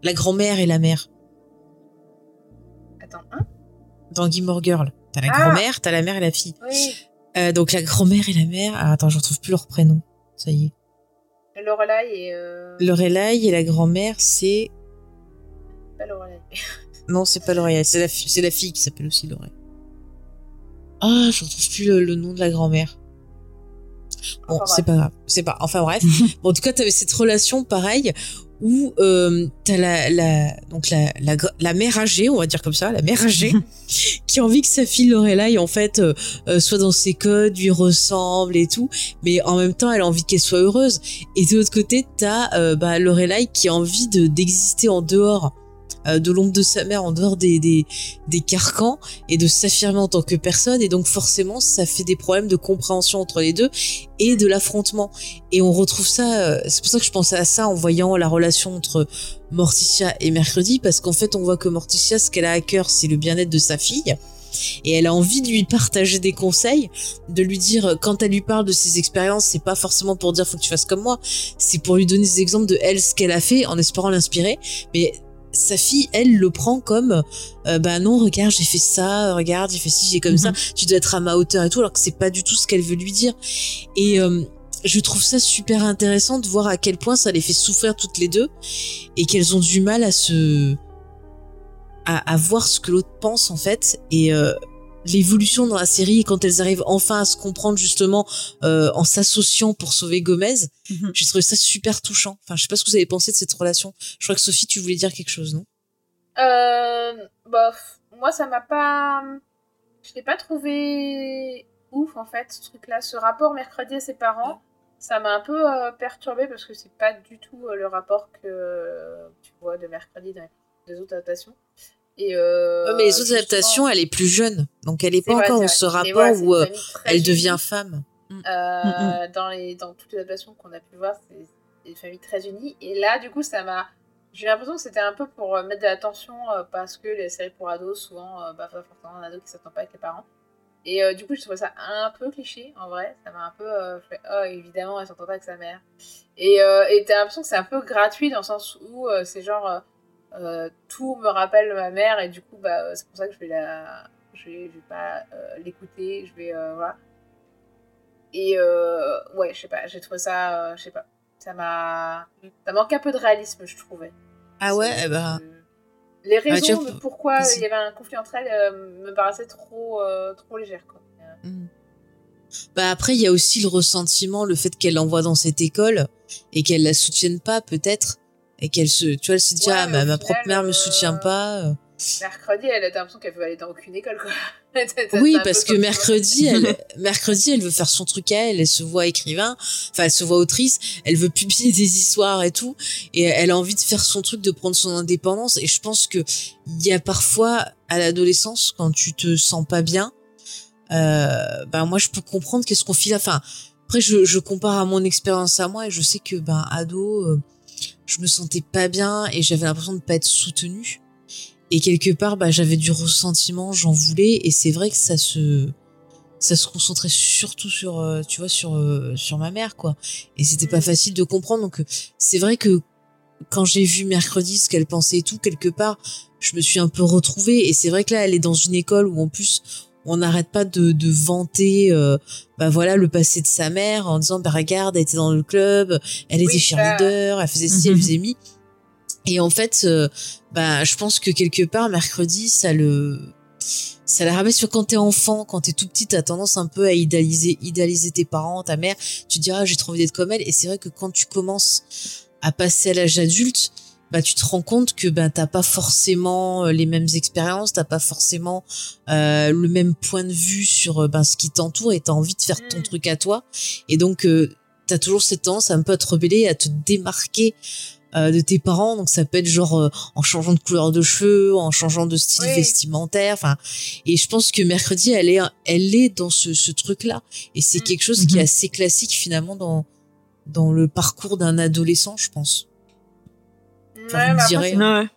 B: La grand-mère et la mère. Dans Gilmore Girl. T'as la
D: Ah.
B: grand-mère, t'as la mère et la fille.
D: Oui.
B: Euh, donc la grand-mère et la mère. Ah, attends, je retrouve plus leurs prénoms. Ça y est.
D: Lorelai et. Euh...
B: Lorelai et la grand-mère, c'est.
D: Pas Lorelai.
B: Non, c'est pas Lorelai. C'est la, fi- c'est la fille qui s'appelle aussi Lorelai. Ah, je retrouve plus le, le nom de la grand-mère. Bon,
D: Enfin,
B: c'est pas grave. C'est pas. Enfin bref. bon, en tout cas, t'avais cette relation pareille où euh, t'as la, la donc la, la mère âgée, on va dire comme ça, la mère âgée, qui a envie que sa fille Lorelai en fait euh, euh, soit dans ses codes, lui ressemble et tout, mais en même temps, elle a envie qu'elle soit heureuse. Et de l'autre côté, t'as euh, bah, Lorelai qui a envie de d'exister en dehors de l'ombre de sa mère en dehors des, des, des carcans et de s'affirmer en tant que personne. Et donc forcément ça fait des problèmes de compréhension entre les deux et de l'affrontement. Et on retrouve ça euh, c'est pour ça que je pensais à ça en voyant la relation entre Morticia et Mercredi parce qu'en fait on voit que Morticia ce qu'elle a à cœur c'est le bien-être de sa fille. Et elle a envie de lui partager des conseils, de lui dire euh, quand elle lui parle de ses expériences, c'est pas forcément pour dire faut que tu fasses comme moi, c'est pour lui donner des exemples de elle ce qu'elle a fait en espérant l'inspirer, mais sa fille, elle le prend comme euh, bah non regarde j'ai fait ça regarde j'ai fait ci j'ai comme ça tu dois être à ma hauteur et tout alors que c'est pas du tout ce qu'elle veut lui dire. Et euh, je trouve ça super intéressant de voir à quel point ça les fait souffrir toutes les deux et qu'elles ont du mal à se à, à voir ce que l'autre pense en fait. Et euh, l'évolution dans la série quand elles arrivent enfin à se comprendre justement euh, en s'associant pour sauver Gomez j'ai trouvé ça super touchant enfin je sais pas ce que vous avez pensé de cette relation je crois que Sophie tu voulais dire quelque chose non?
D: Euh, bah, f- moi, ça m'a pas. Je l'ai pas trouvé ouf, en fait, ce truc-là. Ce rapport mercredi à ses parents, ça m'a un peu euh, perturbé parce que c'est pas du tout euh, le rapport que euh, tu vois de mercredi dans les autres adaptations. Et euh,
B: Ouais, mais les autres adaptations, elle est plus jeune, donc elle est
D: C'est
B: pas encore
D: c'est
B: dans
D: vrai.
B: ce
D: Mais
B: rapport
D: voilà, c'est
B: où euh, elle
D: unie.
B: devient femme.
D: Euh, dans, les, dans toutes les adaptations qu'on a pu voir, c'est des familles très unies. Et là, du coup, ça m'a. J'ai l'impression que c'était un peu pour euh, mettre de l'attention euh, parce que les séries pour ados, souvent, euh, bah, pas forcément un ado qui s'attend pas avec les parents. Et euh, du coup, je trouvais ça un peu cliché, en vrai. Ça m'a un peu euh, fait, oh, évidemment, elle s'entend pas avec sa mère. Et euh, et t'as l'impression que c'est un peu gratuit dans le sens où euh, c'est genre. Euh, tout me rappelle ma mère et du coup, bah, c'est pour ça que je vais la. Je vais, je vais pas euh, l'écouter, je vais. euh, voilà. Et ouais, je sais pas, j'ai trouvé ça, je sais pas, ça m'a, ça manque un peu de réalisme, je trouvais.
B: Ah ouais, eh ben.
D: Les raisons de pourquoi il y avait un conflit entre elles me paraissaient trop, trop légères, quoi.
B: Bah après, il y a aussi le ressentiment, le fait qu'elle l'envoie dans cette école et qu'elle la soutienne pas, peut-être, et qu'elle se, tu vois, elle se dit
D: Ouais,
B: ah ma, propre mère me
D: euh,
B: soutient pas. euh.
D: Mercredi, elle a l'impression qu'elle veut aller dans aucune école, quoi.
B: Oui, parce que mercredi, elle, mercredi, elle veut faire son truc à elle. Elle se voit écrivain, enfin, elle se voit autrice. Elle veut publier des histoires et tout, et elle a envie de faire son truc, de prendre son indépendance. Et je pense que il y a parfois à l'adolescence, quand tu te sens pas bien, euh, ben moi, je peux comprendre qu'est-ce qu'on file. Enfin, après, je, je compare à mon expérience à moi, et je sais que ben ado, euh, je me sentais pas bien et j'avais l'impression de pas être soutenue. Et quelque part, bah, j'avais du ressentiment, j'en voulais, et c'est vrai que ça se, ça se concentrait surtout sur, euh, tu vois, sur, euh, sur ma mère, quoi. Et c'était pas facile de comprendre. Donc, euh, c'est vrai que quand j'ai vu mercredi ce qu'elle pensait et tout, quelque part, je me suis un peu retrouvée. Et c'est vrai que là, elle est dans une école où en plus, on n'arrête pas de, de vanter, euh, bah voilà, le passé de sa mère en disant, bah regarde, elle était dans le club, elle était
D: Oui, ça.
B: cheerleader, elle faisait ci, elle faisait mi. Et en fait, bah, je pense que quelque part, mercredi, ça le, ça la ramène sur quand t'es enfant, quand t'es tout petit, t'as tendance un peu à idéaliser, idéaliser tes parents, ta mère. Tu te dis, ah, j'ai trop envie d'être comme elle. Et c'est vrai que quand tu commences à passer à l'âge adulte, bah tu te rends compte que ben t'as pas forcément euh, les mêmes expériences, t'as pas forcément euh, le même point de vue sur ben ce qui t'entoure et t'as envie de faire ton mm. truc à toi. Et donc euh, t'as toujours cette tendance à un peu à te rebeller, à te démarquer euh, de tes parents. Donc ça peut être genre euh, en changeant de couleur de cheveux, en changeant de style vestimentaire. Enfin, et je pense que mercredi, elle est, elle est dans ce, ce truc-là. Et c'est mm. quelque chose qui est mhm. assez classique finalement dans dans le parcours d'un adolescent, je pense.
D: Enfin, ouais,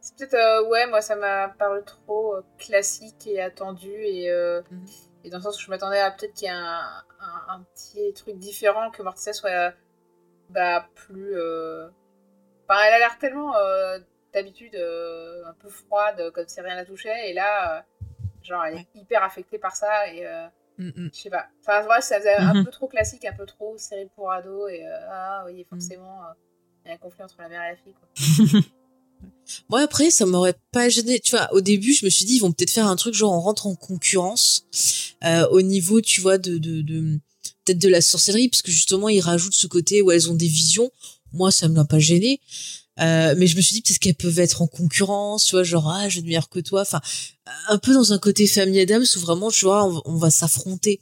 D: C'est peut-être euh, ouais, moi ça m'a paru trop classique et attendu et mhm. et dans le sens où je m'attendais à peut-être qu'il y ait un, un, petit truc différent que Morticia soit bah plus elle a l'air tellement euh, d'habitude euh, un peu froide, comme si rien la touchait, et là, euh, genre, elle est hyper affectée par ça, et mm, je sais pas. Enfin, vrai, ça faisait un mm-hmm. peu trop classique, un peu trop série pour ado, et ah oui, mm. forcément, il y a conflit entre la mère et la fille.
B: Moi après ça m'aurait pas gêné, tu vois. Au début je me suis dit ils vont peut-être faire un truc genre on rentre en concurrence au niveau tu vois de de, de la sorcellerie parce que justement ils rajoutent ce côté où elles ont des visions moi ça me l'a pas gêné euh, mais je me suis dit peut-être qu'elles peuvent être en concurrence tu vois genre ah je meilleur que toi. Enfin un peu dans un côté famille Adams où vraiment tu vois on, va s'affronter.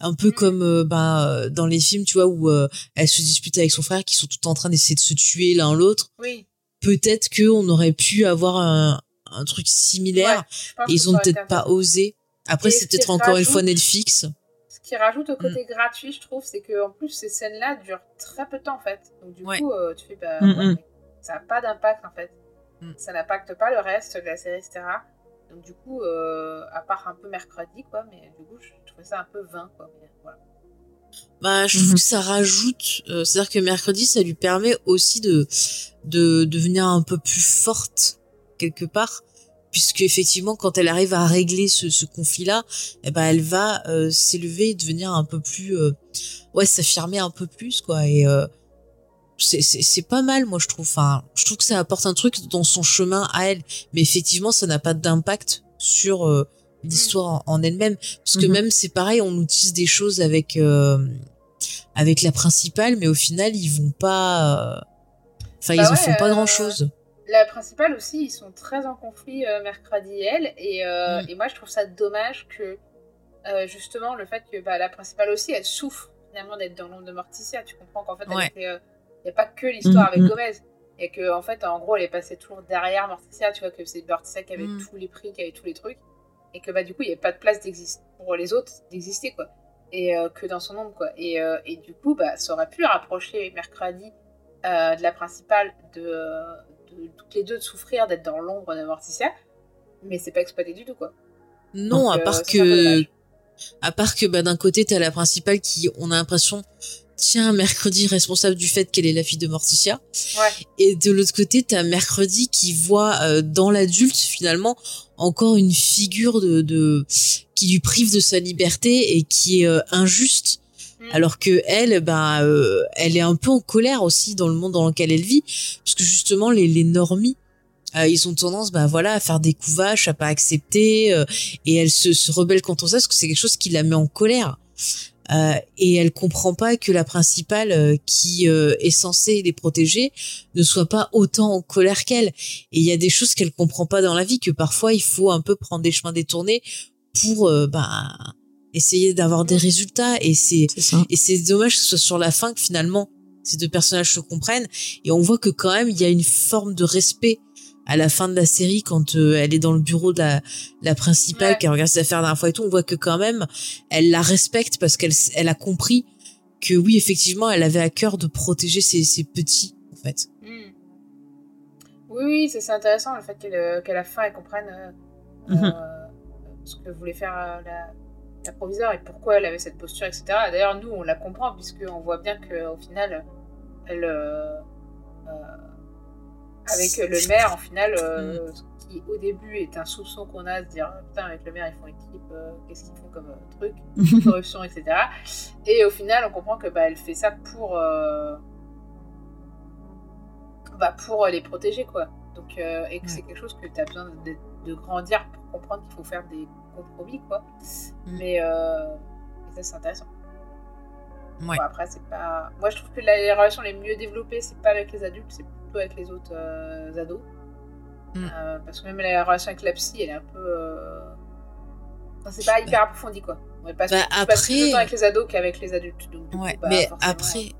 B: Un peu comme euh, bah dans les films tu vois où euh, elle se dispute avec son frère qui sont tout en train d'essayer de se tuer l'un l'autre.
D: Oui.
B: peut-être que on aurait pu avoir un, un truc similaire. Et ils ont peut-être pas osé. Après c'est peut-être encore une fois Netflix.
D: qui rajoute au mm. côté gratuit, je trouve, c'est que en plus ces scènes-là durent très peu de temps en fait. Donc du coup, euh, tu fais bah, mm, mm. Ça n'a pas d'impact en fait. Ça n'impacte pas le reste de la série, etc. Donc du coup, euh, à part un peu mercredi, quoi, mais du coup, je trouvais ça un peu vain, quoi. voilà.
B: Bah, je trouve mm-hmm. que ça rajoute, euh, c'est-à-dire que mercredi, ça lui permet aussi de, de devenir un peu plus forte quelque part puisque effectivement quand elle arrive à régler ce, ce conflit-là, eh ben elle va euh, s'élever et devenir un peu plus, euh, ouais, s'affirmer un peu plus quoi. Et euh, c'est pas mal moi je trouve. Enfin, je trouve que ça apporte un truc dans son chemin à elle, mais effectivement ça n'a pas d'impact sur euh, l'histoire en, elle-même, parce que mm-hmm. même c'est pareil, on utilise des choses avec euh, avec la principale, mais au final ils vont pas. Enfin, bah ils en font pas grand chose
D: la principale aussi, ils sont très en conflit euh, mercredi et elle. Et, euh, mm. et, moi, je trouve ça dommage que, euh, justement, le fait que bah, la principale aussi, elle souffre finalement d'être dans l'ombre de Morticia. Tu comprends qu'en fait, il n'y a pas que l'histoire avec mm-hmm. Gomez. Et que, en fait, en gros, elle est passée toujours derrière Morticia. Tu vois, que c'est Morticia qui avait mm. tous les prix, qui avait tous les trucs. Et que, bah, du coup, il n'y avait pas de place pour les autres d'exister, quoi. Et que dans son ombre, quoi. Et, et du coup, bah, ça aurait pu rapprocher mercredi de la principale de toutes les deux de souffrir d'être dans l'ombre de Morticia, mais c'est pas exploité du tout quoi.
B: Non, à part euh, que à part que bah, d'un côté t'as la principale qui on a l'impression tient mercredi responsable du fait qu'elle est la fille de Morticia
D: ouais.
B: et de l'autre côté t'as mercredi qui voit euh, dans l'adulte finalement encore une figure de, de qui lui prive de sa liberté et qui est euh, injuste Mm. alors que elle bah euh, elle est un peu en colère aussi dans le monde dans lequel elle vit parce que justement les les normies euh, ils ont tendance bah voilà à faire des couvaches à pas accepter euh, et elle se, se rebelle contre ça parce que c'est quelque chose qui la met en colère et elle comprend pas que la principale qui est censée les protéger ne soit pas autant en colère qu'elle. Et il y a des choses qu'elle comprend pas dans la vie que parfois il faut un peu prendre des chemins détournés pour bah essayer d'avoir des résultats. Et c'est et c'est dommage que ce soit sur la fin que finalement ces deux personnages se comprennent. Et on voit que quand même il y a une forme de respect à la fin de la série quand euh, elle est dans le bureau de la, la principale qui regarde ses affaires d'un fois et tout on voit que quand même elle la respecte parce qu'elle elle a compris que oui effectivement elle avait à cœur de protéger ses, ses petits en fait
D: hmm. oui oui c'est intéressant le fait qu'elle qu'à la fin elle comprenne euh, euh, ce que voulait faire la la proviseure et pourquoi elle avait cette posture, etc. D'ailleurs, nous, on la comprend, puisqu'on voit bien qu'au final, elle. Euh, euh, avec le maire, en final, euh, mm. ce qui au début est un soupçon qu'on a, se dire putain, avec le maire, ils font équipe, qu'est-ce qu'ils font comme truc, corruption, etc. Et au final, on comprend que bah, elle fait ça pour. bah, pour les protéger, quoi. Donc, et que c'est quelque chose que tu as besoin de, de, grandir pour comprendre qu'il faut faire des compromis, quoi. Mm. Mais ça, c'est intéressant.
B: Ouais.
D: après, c'est pas. Moi, je trouve que les relations les mieux développées, c'est pas avec les adultes, c'est plutôt avec les autres ados. Mm. parce que même la relation avec la psy, elle est un peu c'est pas hyper approfondi, quoi. On passe, bah, après... plus avec les ados qu'avec les adultes.
B: ouais, bah, mais après,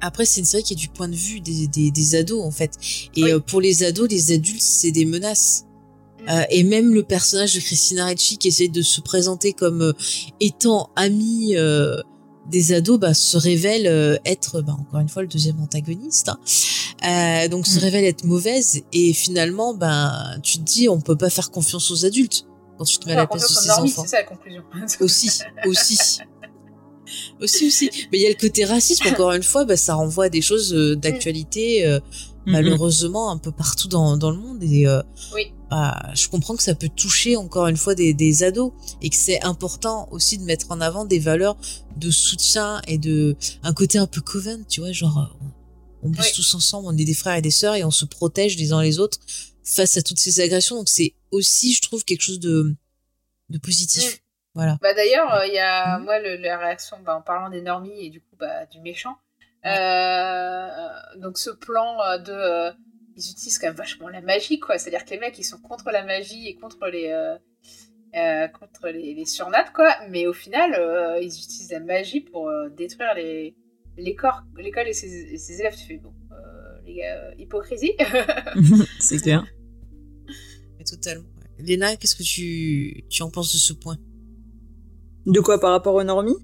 B: après c'est une série qui est du point de vue des, des, des ados, en fait. Et euh, pour les ados, les adultes, c'est des menaces. Mm. Euh, et même le personnage de Christina Ricci qui essaie de se présenter comme euh, étant ami des ados bah, se révèle être bah, encore une fois le deuxième antagoniste hein. donc se mm. révèle être mauvaise et finalement ben tu te dis on peut pas faire confiance aux adultes quand tu te mets à la place de ses enfants.
D: C'est ça la conclusion.
B: aussi, aussi. aussi, aussi. Mais il y a le côté racisme, encore une fois, bah, ça renvoie à des choses euh, d'actualité, mm-hmm. malheureusement, un peu partout dans, dans le monde. Et euh,
D: oui.
B: bah, je comprends que ça peut toucher, encore une fois, des, des ados. Et que c'est important aussi de mettre en avant des valeurs de soutien et de un côté un peu coven, tu vois, genre on bouge tous ensemble, on est des frères et des sœurs et on se protège les uns les autres face à toutes ces agressions. Donc c'est aussi, je trouve, quelque chose de, de positif. Mm. Voilà.
D: Bah d'ailleurs, euh, il y a mm. moi le, la réaction bah, en parlant des normies et du coup bah, du méchant. Euh, donc ce plan euh, de ils utilisent quand même vachement la magie quoi. C'est-à-dire que les mecs ils sont contre la magie et contre les contre les, les surnates quoi. Mais au final ils utilisent la magie pour détruire les l'école et ses, ses élèves. Tu fais bon les gars hypocrisie.
C: C'est clair
B: totalement. Léna, qu'est-ce que tu, tu en penses de ce point?
C: De quoi par rapport aux normies?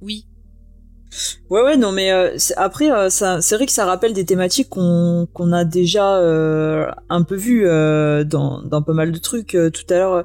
B: Oui.
C: Ouais ouais non mais euh, après euh, c'est vrai que ça rappelle des thématiques qu'on qu'on a déjà euh, un peu vu dans dans pas mal de trucs tout à l'heure.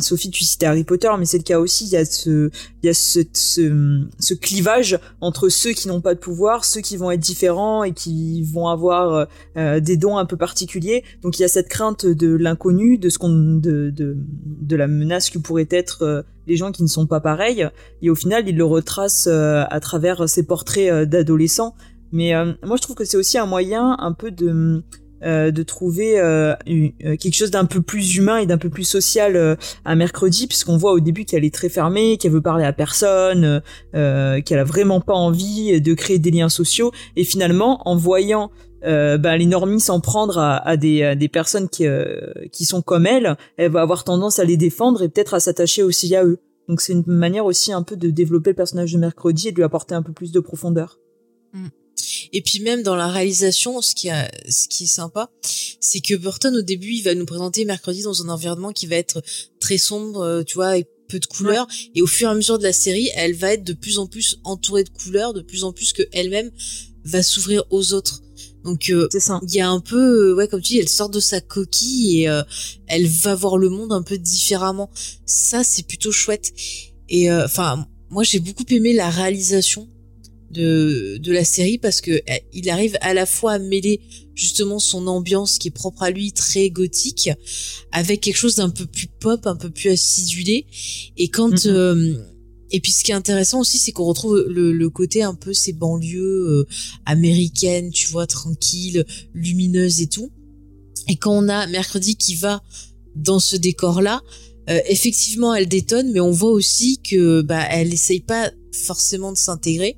C: Sophie tu citais Harry Potter mais c'est le cas aussi. Il y a ce il y a ce, ce, ce clivage entre ceux qui n'ont pas de pouvoir ceux qui vont être différents et qui vont avoir des dons un peu particuliers. Donc il y a cette crainte de l'inconnu de ce qu'on de, de de la menace que pourrait être les gens qui ne sont pas pareils. Et au final, il le retrace euh, à travers ses portraits euh, d'adolescents. Mais euh, moi, je trouve que c'est aussi un moyen un peu de de trouver quelque chose d'un peu plus humain et d'un peu plus social à mercredi puisqu'on voit au début qu'elle est très fermée qu'elle veut parler à personne qu'elle a vraiment pas envie de créer des liens sociaux et finalement en voyant euh, bah, les normies s'en prendre à, des, des, personnes qui, euh, qui sont comme elle, elle va avoir tendance à les défendre et peut-être à s'attacher aussi à eux. Donc c'est une manière aussi un peu de développer le personnage de Mercredi et de lui apporter un peu plus de profondeur.
B: Mm. Et puis même dans la réalisation, ce qui, a, ce qui est sympa, c'est que Burton au début, il va nous présenter Mercredi dans un environnement qui va être très sombre, euh, tu vois, avec peu de couleurs. Et au fur et à mesure de la série, elle va être de plus en plus entourée de couleurs, de plus en plus que elle-même va s'ouvrir aux autres. Donc euh, il y a un peu euh, ouais comme tu dis elle sort de sa coquille et euh, elle va voir le monde un peu différemment. Ça c'est plutôt chouette. Et enfin moi j'ai beaucoup aimé la réalisation de de la série parce que il arrive à la fois à mêler justement son ambiance qui est propre à lui très gothique avec quelque chose d'un peu plus pop, un peu plus acidulé et quand mm-hmm. Et puis ce qui est intéressant aussi, c'est qu'on retrouve le, côté un peu ces banlieues euh, américaines, tu vois, tranquilles, lumineuses et tout. Et quand on a mercredi qui va dans ce décor-là, euh, effectivement, elle détonne, mais on voit aussi que bah elle essaye pas forcément de s'intégrer,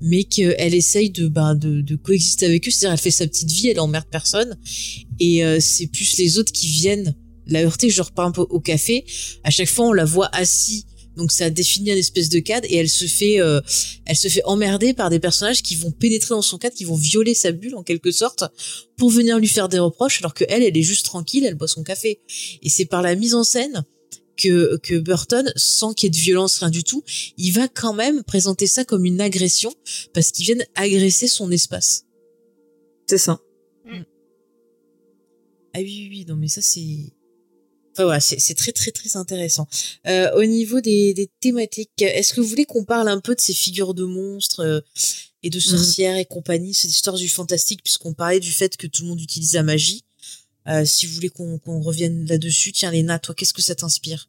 B: mais qu'elle essaye de, bah, de, coexister avec eux. C'est-à-dire, elle fait sa petite vie, elle emmerde personne, et euh, c'est plus les autres qui viennent la heurter. Repars un peu au café. À chaque fois, on la voit assise donc ça définit un espèce de cadre et elle se fait, euh, elle se fait emmerder par des personnages qui vont pénétrer dans son cadre, qui vont violer sa bulle en quelque sorte pour venir lui faire des reproches, alors que elle, elle est juste tranquille, elle boit son café. Et c'est par la mise en scène que, que Burton, sans qu'il y ait de violence, rien du tout, il va quand même présenter ça comme une agression parce qu'ils viennent agresser son espace.
C: C'est ça.
B: Mm. Ah oui, oui, oui, non mais ça c'est Enfin voilà, c'est très très très intéressant. Euh, au niveau des, des thématiques, est-ce que vous voulez qu'on parle un peu de ces figures de monstres euh, et de mhm. sorcières et compagnie, cette histoire du fantastique, puisqu'on parlait du fait que tout le monde utilise la magie. Euh, si vous voulez qu'on revienne là-dessus, tiens Léna, toi, qu'est-ce que ça t'inspire?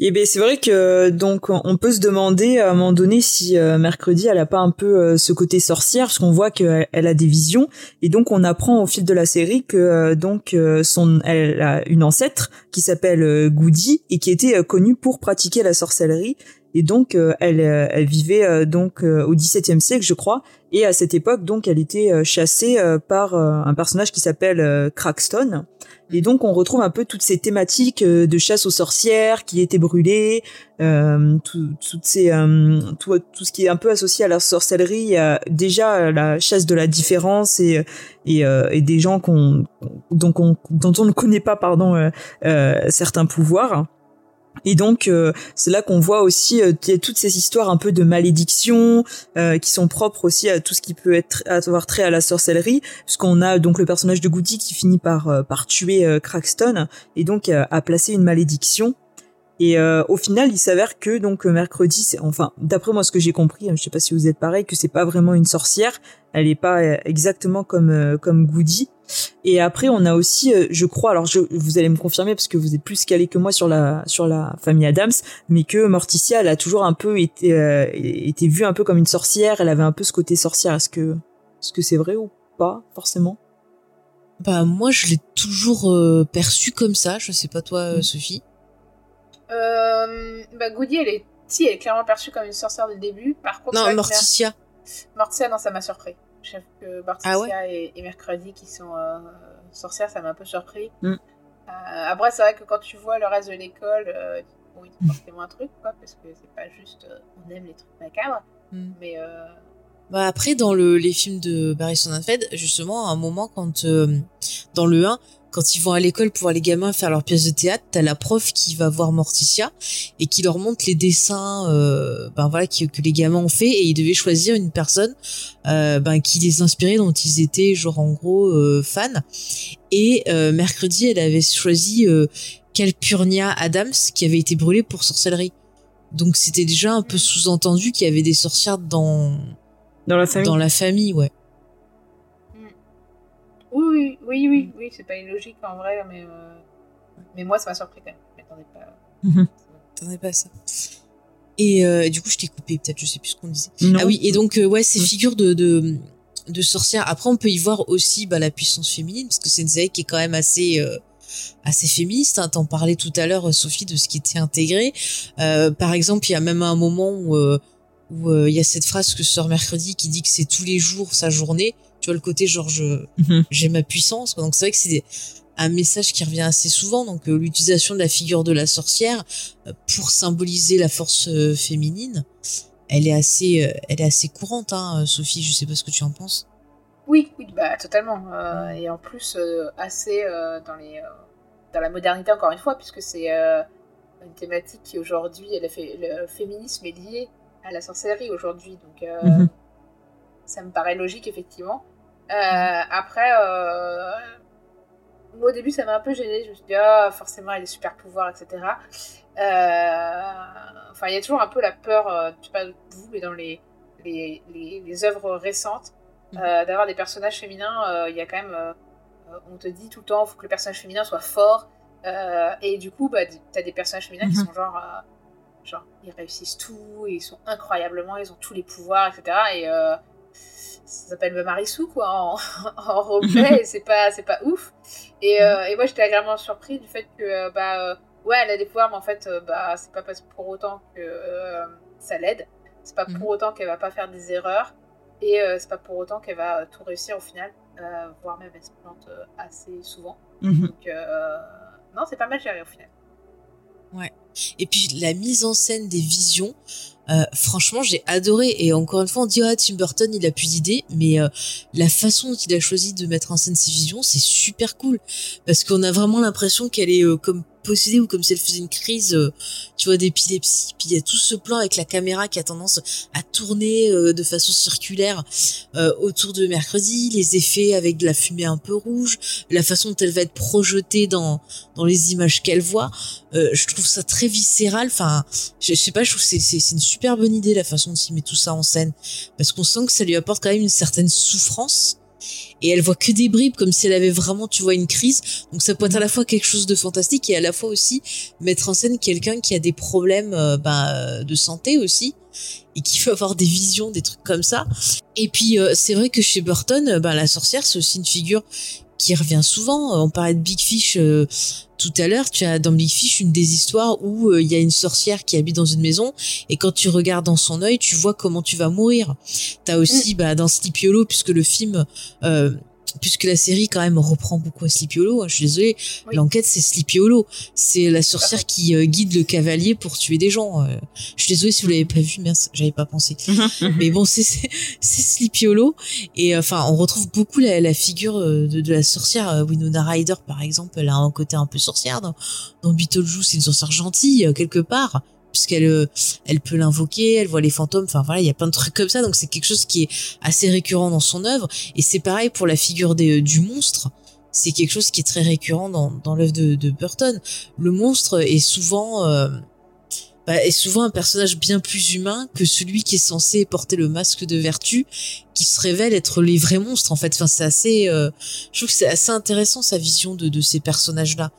C: Et ben c'est vrai que donc on peut se demander à un moment donné si euh, mercredi elle a pas un peu euh, ce côté sorcière parce qu'on voit qu'elle a des visions. Et donc on apprend au fil de la série que euh, donc son elle a une ancêtre qui s'appelle Goody et qui était connue pour pratiquer la sorcellerie et donc elle elle vivait donc au XVIIe siècle je crois. Et à cette époque donc elle était chassée par un personnage qui s'appelle Crackston et donc on retrouve un peu toutes ces thématiques euh, de chasse aux sorcières qui étaient brûlées, euh, tout, toutes ces, euh, tout, ce qui est un peu associé à la sorcellerie, déjà la chasse de la différence et et, et des gens qu'on dont on ne connaît pas pardon certains pouvoirs. Et donc euh, c'est là qu'on voit aussi euh, toutes ces histoires un peu de malédiction euh, qui sont propres aussi à tout ce qui peut être avoir trait à la sorcellerie, puisqu'on a donc le personnage de Goody qui finit par par tuer Crackston et donc a placé une malédiction. Et au final, il s'avère que donc mercredi, c'est enfin d'après moi ce que j'ai compris, hein, je sais pas si vous êtes pareil, que c'est pas vraiment une sorcière, elle est pas exactement comme comme Goody. Et après, on a aussi, euh, je crois, alors je, vous allez me confirmer parce que vous êtes plus calé que moi sur la sur la famille Adams, mais que Morticia, elle a toujours un peu été euh, été vue un peu comme une sorcière. Elle avait un peu ce côté sorcière. Est-ce que est-ce que c'est vrai ou pas forcément?
B: Bah moi, je l'ai toujours euh, perçue comme ça. Je sais pas toi, mm. Sophie?
D: bah Goody, elle est si, elle est clairement perçue comme une sorcière du début. Par contre,
B: non, Morticia.
D: Morticia, non, ça m'a surpris. J'avoue que Barticia ah et, Mercredi qui sont euh, sorcières, ça m'a un peu surpris. Mm. Euh, après, c'est vrai que quand tu vois le reste de l'école, euh, bon, il y a forcément un truc, quoi, parce que c'est pas juste on aime les trucs macabres, mm. mais.
B: Bah après, dans le, les films de Barry Sonnenfeld, justement, à un moment, quand dans le 1, quand ils vont à l'école pour voir les gamins faire leur pièce de théâtre, t'as la prof qui va voir Morticia et qui leur montre les dessins euh, ben voilà que, que les gamins ont fait. Et ils devaient choisir une personne euh, ben qui les inspirait dont ils étaient genre en gros euh, fans. Et euh, mercredi elle avait choisi euh, Calpurnia Adams qui avait été brûlée pour sorcellerie. Donc c'était déjà un peu sous-entendu qu'il y avait des sorcières dans
C: dans la famille.
B: dans la famille ouais
D: oui, oui, oui, oui, c'est pas illogique en vrai, mais, euh, mais moi ça m'a surpris quand même. Je m'attendais pas.
B: Mhm. pas à ça. Et euh, du coup, je t'ai coupé, peut-être, je sais plus ce qu'on disait. Ah oui, et donc, euh, ouais, ces figures de, de, de sorcières. Après, on peut y voir aussi bah, la puissance féminine, parce que c'est une série qui est quand même assez, assez féministe. Hein. T'en parlais tout à l'heure, Sophie, de ce qui était intégré. par exemple, il y a même un moment où où il y a cette phrase que sort mercredi qui dit que c'est tous les jours sa journée tu vois le côté genre mhm. j'ai ma puissance donc c'est vrai que c'est un message qui revient assez souvent. Donc euh, l'utilisation de la figure de la sorcière euh, pour symboliser la force euh, féminine elle est assez elle est assez courante hein, Sophie. Je sais pas ce que tu en penses.
D: Oui oui bah totalement. Et en plus assez dans les dans la modernité encore une fois puisque c'est une thématique qui aujourd'hui le féminisme est lié à la sorcellerie aujourd'hui. Donc mhm. ça me paraît logique, effectivement. Euh, après, euh, au début, ça m'a un peu gêné. Je me suis dit, ah, forcément, il a des super pouvoirs, etc. Euh, enfin, il y a toujours un peu la peur, je sais pas vous, mais dans les, les, les, œuvres récentes, mhm. d'avoir des personnages féminins. Il y a quand même, on te dit tout le temps, il faut que le personnage féminin soit fort. et du coup, bah, tu as des personnages féminins qui mhm. sont genre genre ils réussissent tout, ils sont incroyablement, ils ont tous les pouvoirs, etc. Et ça s'appelle Marissou quoi en, en roleplay et c'est pas c'est pas ouf. Et, euh, et moi j'étais agréablement surpris du fait que euh, bah euh, ouais elle a des pouvoirs mais en fait bah c'est pas pour autant que ça l'aide. C'est pas pour mhm. autant qu'elle va pas faire des erreurs. Et c'est pas pour autant qu'elle va tout réussir au final voire même elle se plante assez souvent. Mhm. donc non c'est pas mal géré au final
B: ouais. Et puis la mise en scène des visions euh, franchement, j'ai adoré. Et encore une fois, on dit ah Tim Burton, il a plus d'idées, mais euh, la façon dont il a choisi de mettre en scène ses visions, c'est super cool. Parce qu'on a vraiment l'impression qu'elle est euh, comme possédée ou comme si elle faisait une crise, euh, tu vois, d'épilepsie. Puis il y a tout ce plan avec la caméra qui a tendance à tourner euh, de façon circulaire euh, autour de mercredi, les effets avec de la fumée un peu rouge, la façon dont elle va être projetée dans dans les images qu'elle voit. je trouve ça très viscéral. Enfin, je, sais pas, je trouve c'est c'est une super bonne idée la façon dont il met tout ça en scène parce qu'on sent que ça lui apporte quand même une certaine souffrance et elle voit que des bribes comme si elle avait vraiment tu vois une crise. Donc ça peut être à la fois quelque chose de fantastique et à la fois aussi mettre en scène quelqu'un qui a des problèmes euh, bah, de santé aussi et qui veut avoir des visions des trucs comme ça. Et puis euh, c'est vrai que chez Burton bah, la sorcière c'est aussi une figure qui revient souvent. On parlait de Big Fish euh, tout à l'heure. Tu as dans Big Fish une des histoires où euh, il y a une sorcière qui habite dans une maison et quand tu regardes dans son œil, tu vois comment tu vas mourir. T'as aussi bah, dans Sleepy Hollow, puisque le film euh, puisque la série quand même reprend beaucoup à Sleepy Hollow. Hein, je suis désolée, l'enquête c'est Sleepy Hollow. C'est la sorcière qui euh, guide le cavalier pour tuer des gens. Euh. je suis désolée si vous l'avez pas vu, mais j'avais pas pensé. mais bon, c'est c'est Sleepy Hollow et euh, enfin on retrouve beaucoup la, la figure de, de, la sorcière. Winona Ryder par exemple, elle a un côté un peu sorcière. Dans, dans Beetlejuice, c'est une sorcière gentille quelque part puisqu'elle euh, elle peut l'invoquer, elle voit les fantômes, enfin voilà, il y a plein de trucs comme ça, donc c'est quelque chose qui est assez récurrent dans son œuvre. Et c'est pareil pour la figure des, du monstre. C'est quelque chose qui est très récurrent dans, l'œuvre de, Burton. Le monstre est souvent euh, bah, est souvent un personnage bien plus humain que celui qui est censé porter le masque de vertu, qui se révèle être les vrais monstres en fait. Enfin, c'est assez, euh, je trouve que c'est assez intéressant sa vision de, ces personnages-là.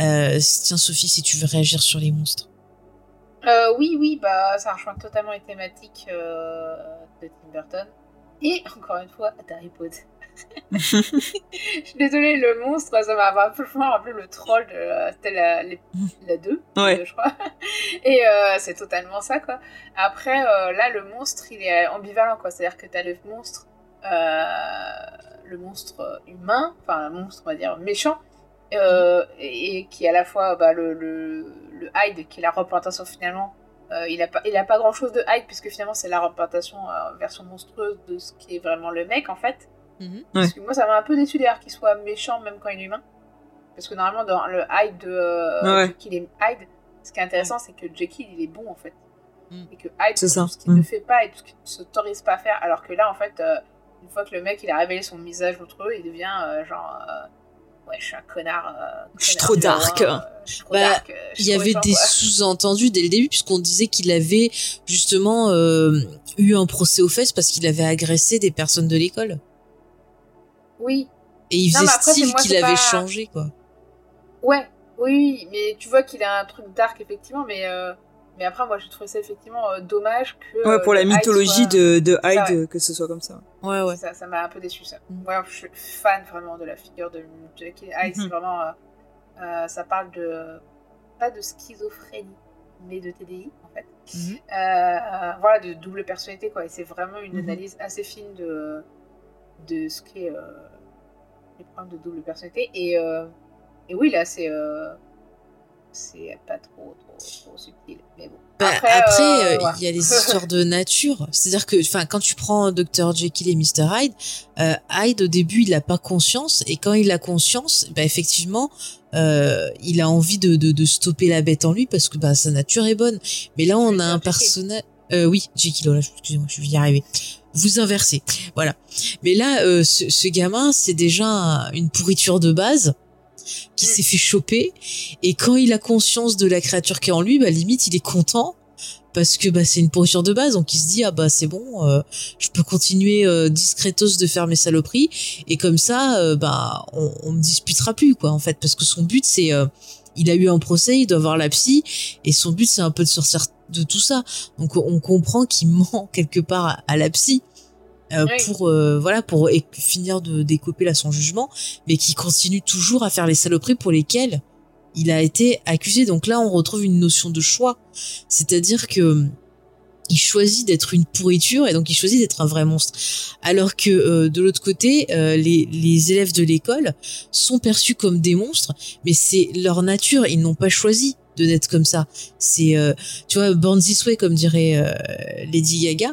B: Euh, tiens Sophie, si tu veux réagir sur les monstres.
D: Euh, oui, oui, bah ça rejoint totalement les thématiques euh, de Tim Burton. Et encore une fois, Harry Potter. je suis désolée, le monstre, ça m'a un peu rappelé le troll de euh, c'était la, la 2,
C: ouais.
D: je crois. Et euh, c'est totalement ça, quoi. Après, euh, là, le monstre, il est ambivalent, quoi. C'est-à-dire que t'as le monstre, le monstre humain, enfin, un monstre, on va dire, méchant, euh, et, qui est à la fois bah, le, le, le, Hyde, qui est la représentation finalement. Euh, il n'a pas, il a pas grand chose de Hyde, puisque finalement c'est la représentation euh, version monstrueuse de ce qui est vraiment le mec en fait.
B: Mhm.
D: Parce que moi ça m'a un peu déçu d'ailleurs qu'il soit méchant même quand il est humain. Parce que normalement dans le Hyde de
C: ouais.
D: Jekyll et Hyde, ce qui est intéressant c'est que Jekyll il est bon en fait.
B: Mm.
D: Et que Hyde,
C: c'est ça.
D: ce qu'il
C: Mm.
D: ne fait pas et tout ce qu'il ne s'autorise pas à faire. Alors que là en fait, euh, une fois que le mec il a révélé son visage monstrueux, il devient euh, genre ouais, je suis un connard. Euh,
C: je suis trop dark.
D: Euh,
B: bah, il y avait des sous-entendus dès le début puisqu'on disait qu'il avait justement euh, eu un procès aux fesses parce qu'il avait agressé des personnes de l'école.
D: Oui.
B: Et il faisait
D: après,
B: style qu'il avait
D: pas-
B: changé quoi.
D: Ouais, oui, oui, mais tu vois qu'il a un truc dark effectivement, mais euh, mais après moi je trouvais ça effectivement euh, dommage que.
C: Ouais,
D: euh,
C: pour la
D: le Hyde
C: mythologie
D: soit-
C: de, de Hyde,
D: ouais.
C: que ce soit comme ça.
B: Ouais ouais.
D: Ça, m'a un peu déçu ça.
B: Mm.
D: Ouais, je suis fan vraiment de la figure de Jackie Hyde. C'est
C: Mhm.
D: vraiment, euh, euh, ça parle de pas de schizophrénie, mais de TDI en fait.
B: Mhm.
D: Euh, euh, voilà, de double personnalité quoi. Et c'est vraiment une
C: Mhm.
D: analyse assez fine de de ce qu'est euh, les problèmes de double personnalité. Et euh, et oui là c'est euh, c'est pas trop trop trop subtil, mais bon.
B: Bah,
D: Après, euh,
B: euh, il y a les histoires de nature. C'est-à-dire que, enfin, quand tu prends Dr Jekyll et Mr Hyde, euh, Hyde au début il a pas conscience et quand il a conscience, bah effectivement, euh, il a envie de, de, de stopper la bête en lui parce que bah sa nature est bonne. Mais là on a un personnage, euh, oui, Jekyll, voilà, excusez-moi, je vais y arriver. Vous inversez, voilà. Mais là, euh, ce, ce gamin, c'est déjà un- une pourriture de base qui s'est fait choper. Et quand il a conscience de la créature qui est en lui, bah limite il est content. Parce que bah c'est une pourriture de base. Donc il se dit ah bah c'est bon euh, je peux continuer euh, discretos de faire mes saloperies. Et comme ça euh, bah on, on me disputera plus quoi en fait. Parce que son but c'est euh, il a eu un procès il doit voir la psy. Et son but c'est un peu de sortir de tout ça. Donc on comprend qu'il ment quelque part à, à la psy euh,
D: Oui.
B: pour euh, voilà pour finir de décoper là son jugement mais qui continue toujours à faire les saloperies pour lesquelles il a été accusé donc là on retrouve une notion de choix c'est-à-dire que il choisit d'être une pourriture et donc il choisit d'être un vrai monstre. Alors que euh, de l'autre côté, euh, les, les élèves de l'école sont perçus comme des monstres, mais c'est leur nature, ils n'ont pas choisi de d'être comme ça. C'est, euh, tu vois, Born This Way, comme dirait euh, Lady Gaga,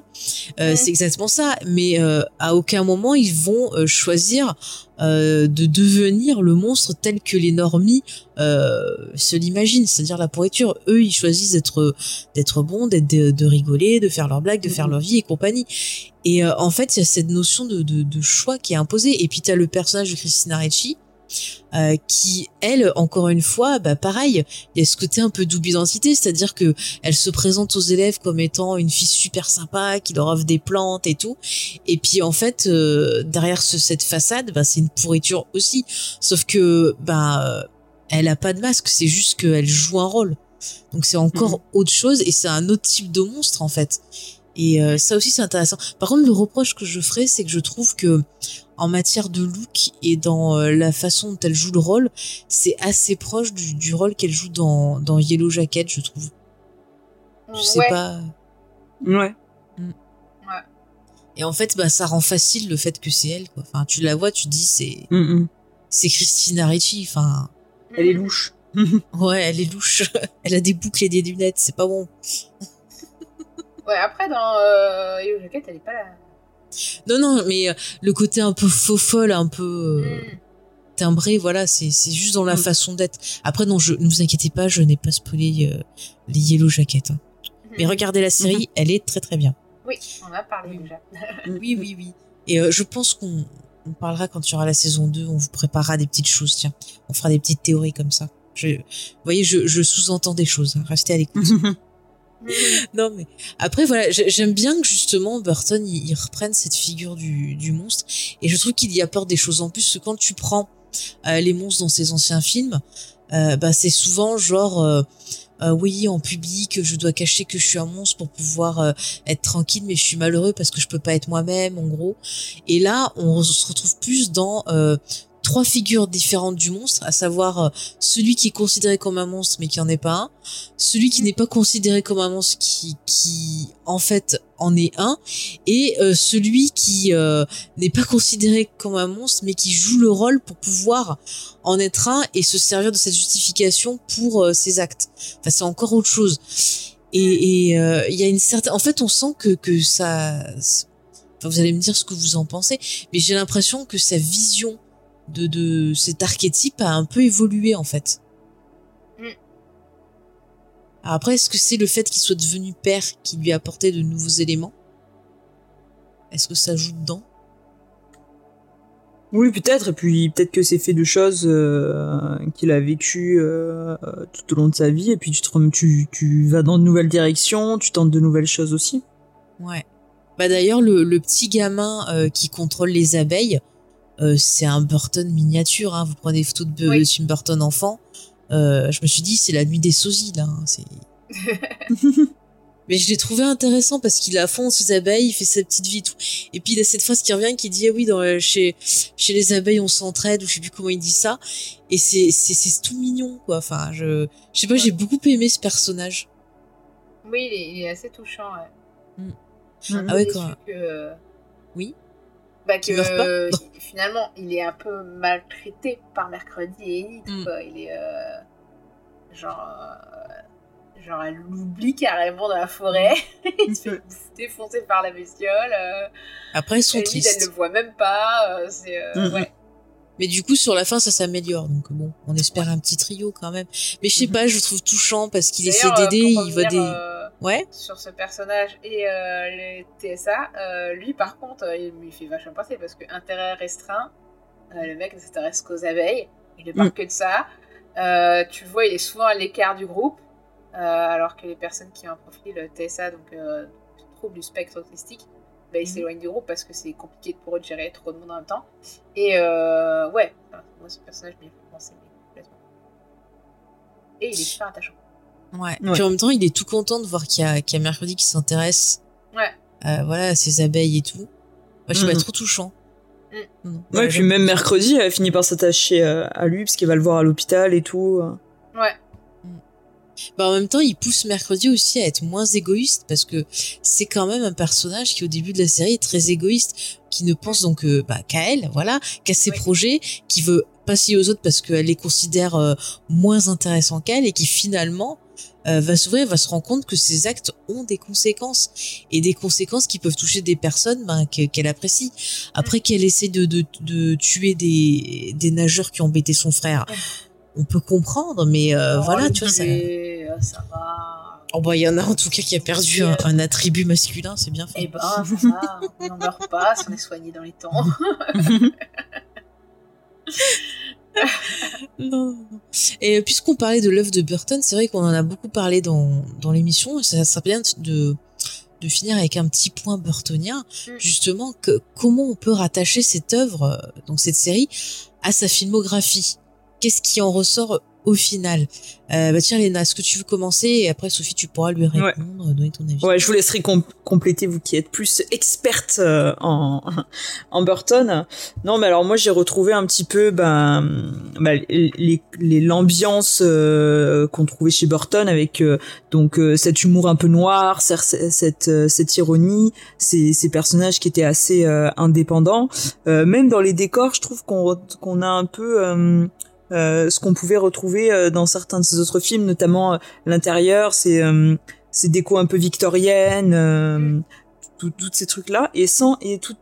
B: euh, c'est exactement ça. Mais euh, à aucun moment ils vont euh, choisir euh, de devenir le monstre tel que les normies euh, se l'imaginent, c'est-à-dire la pourriture. Eux, ils choisissent d'être d'être bons, d'être de, de rigoler, de faire leurs blagues, de faire
C: Mhm.
B: leur vie et compagnie. Et euh, en fait, il y a cette notion de, de, de choix qui est imposée. Et puis t'as le personnage de Christina Ricci euh, qui elle encore une fois bah pareil il y a ce côté un peu double identité c'est-à-dire que elle se présente aux élèves comme étant une fille super sympa qui leur offre des plantes et tout et puis en fait euh, derrière ce, cette façade bah c'est une pourriture aussi sauf que bah elle a pas de masque c'est juste qu'elle joue un rôle donc c'est encore
C: Mhm.
B: autre chose et c'est un autre type de monstre en fait et euh, ça aussi c'est intéressant. Par contre, le reproche que je ferais, c'est que je trouve que en matière de look et dans euh, la façon dont elle joue le rôle, c'est assez proche du, du rôle qu'elle joue dans, dans Yellow Jacket, je trouve. Je sais
D: Ouais.
B: pas.
C: Ouais.
D: Ouais.
B: Et en fait, bah ça rend facile le fait que c'est elle. Quoi. Enfin, tu la vois, tu te dis c'est
C: Mm, mm.
B: c'est Christina Ricci. Enfin,
C: Elle est louche.
B: ouais, elle est louche. elle a des boucles et des lunettes, c'est pas bon.
D: Ouais, après, dans euh, Yellow Jacket, elle est pas là.
B: Non, non, mais euh, le côté un peu faux folle, un peu euh,
D: Mm.
B: timbré, voilà, c'est c'est juste dans la
C: Mm.
B: façon d'être. Après, non, je, ne vous inquiétez pas, je n'ai pas spoilé euh, les Yellow Jackets. hein. Mais regardez la série, elle est très très bien.
D: Oui, on a parlé déjà.
B: Oui, oui, oui. Et euh, je pense qu'on on parlera quand il y aura la saison 2, on vous préparera des petites choses, tiens. On fera des petites théories comme ça. Je, vous voyez, je, je sous-entends des choses, hein. restez à l'écoute. non mais après voilà j'ai- j'aime bien que justement Burton il, reprenne cette figure du, monstre. Et je trouve qu'il y apporte des choses en plus parce que quand tu prends euh, les monstres dans ses anciens films euh, bah c'est souvent genre euh, oui en public je dois cacher que je suis un monstre pour pouvoir être tranquille mais je suis malheureux parce que je peux pas être moi-même en gros. Et là on se retrouve plus dans trois figures différentes du monstre à savoir euh, celui qui est considéré comme un monstre mais qui en est pas un celui qui n'est pas considéré comme un monstre qui qui en fait en est un et euh, celui qui euh, n'est pas considéré comme un monstre mais qui joue le rôle pour pouvoir en être un et se servir de cette justification pour euh, ses actes. Enfin c'est encore autre chose. Et et, euh, il y a une certaine en fait on sent que que ça enfin, vous allez me dire ce que vous en pensez mais j'ai l'impression que sa vision de de cet archétype a un peu évolué en fait
D: Mm.
B: alors après, est-ce que c'est le fait qu'il soit devenu père qui lui a apporté de nouveaux éléments? Est-ce que ça joue dedans?
C: Oui, peut-être. Et puis peut-être que c'est fait de choses euh, qu'il a vécues euh, tout au long de sa vie. Et puis tu, te tu, tu vas dans de nouvelles directions, tu tentes de nouvelles choses aussi.
B: Ouais. Bah d'ailleurs, le, le petit gamin euh, qui contrôle les abeilles, euh, c'est un Burton miniature. Hein. Vous prenez des photos de,
D: Oui.
B: de Tim Burton enfant. Euh, je me suis dit, c'est la nuit des sosies là. hein. C'est. Mais je l'ai trouvé intéressant parce qu'il a fond ses abeilles, il fait sa petite vie et tout. Et puis il a cette phrase qui revient qui dit ah oui dans le- chez chez les abeilles on s'entraide ou je sais plus comment il dit ça. Et c'est c'est c'est tout mignon quoi. Enfin je je sais pas j'ai beaucoup aimé ce personnage.
D: Oui, il est, il est assez touchant. Ouais.
B: Mm. Ah ouais, quand-
D: que,
B: Oui.
D: Bah, que finalement, il est un peu maltraité par Mercredi et Enid.
B: Mm.
D: quoi. Il est euh, genre, euh, genre, elle l'oublie carrément dans la forêt. il se fait défoncer par la bestiole. Euh,
B: Après ils sont
D: Enid, elle le voit même pas. c'est
C: Mm.
D: ouais.
B: Mais du coup, sur la fin, ça s'améliore. Donc bon, on espère un petit trio quand même. Mais je sais pas, je le trouve touchant parce qu'il essaie d'aider, il voit des. Ouais.
D: sur ce personnage et euh, les TSA, euh, lui par contre, euh, il me fait vachement penser parce que intérêt restreint, le mec ne s'intéresse qu'aux abeilles, il ne parle
C: Mm.
D: que de ça. Tu vois, il est souvent à l'écart du groupe, alors que les personnes qui ont un profil TSA, donc trouble du spectre autistique, bah, ils
B: Mhm.
D: s'éloignent du groupe parce que c'est compliqué pour eux de gérer trop de monde en même temps. Et euh, ouais, enfin, moi ce personnage m'y fait penser complètement. Et il est super attachant.
B: Ouais.
C: Ouais.
B: Puis en même temps, il est tout content de voir qu'il y a, qu'il y a mercredi qui s'intéresse.
D: Ouais.
B: euh, voilà, à ses abeilles et tout. Moi, je sais pas,
C: Mhm.
B: trop touchant.
D: Mm.
C: Ouais, et puis même mercredi, elle finit par s'attacher euh, à lui parce qu'elle va le voir à l'hôpital et tout.
D: Ouais.
B: Bah, en même temps, il pousse mercredi aussi à être moins égoïste parce que c'est quand même un personnage qui, au début de la série, est très égoïste, qui ne pense donc euh, bah, qu'à elle, voilà, qu'à ses
D: Oui.
B: projets, qui veut passer aux autres parce qu'elle les considère euh, moins intéressants qu'elle et qui finalement euh, va s'ouvrir, va se rendre compte que ses actes ont des conséquences et des conséquences qui peuvent toucher des personnes ben, que- qu'elle apprécie. Après qu'elle essaie de, de, de tuer des, des nageurs qui ont embêté son frère, on peut comprendre, mais euh,
D: Oh,
B: voilà, tu vois, ça.
D: euh, ça va.
B: Oh bah il y en a en tout cas qui a perdu un, un attribut masculin, c'est bien
D: Eh
B: fait.
D: ben, ça va, on n'en meurt pas si on est soigné dans les temps.
B: non, non. Et puisqu'on parlait de l'œuvre de Burton, c'est vrai qu'on en a beaucoup parlé dans, dans l'émission. Ça serait bien de, de finir avec un petit point burtonien,
D: Mm.
B: justement, que comment on peut rattacher cette œuvre, euh, donc cette série, à sa filmographie? Qu'est-ce qui en ressort au final euh, Bah tiens, Léna, est-ce que tu veux commencer? Et après, Sophie, tu pourras lui répondre, donner ton avis.
C: Ouais, je vous laisserai com- compléter, vous qui êtes plus experte euh, en, en Burton. Non, mais alors moi j'ai retrouvé un petit peu ben, ben, les les- l'ambiance euh, qu'on trouvait chez Burton avec euh, donc euh, cet humour un peu noir, cette euh, cette ironie, ces, ces personnages qui étaient assez euh, indépendants. Euh, même dans les décors, je trouve qu'on qu'on a un peu euh, ce qu'on pouvait retrouver euh, dans certains de ces autres films, notamment euh, l'intérieur, euh, ces décos un peu victoriennes, toutes ces trucs là, et sans et tout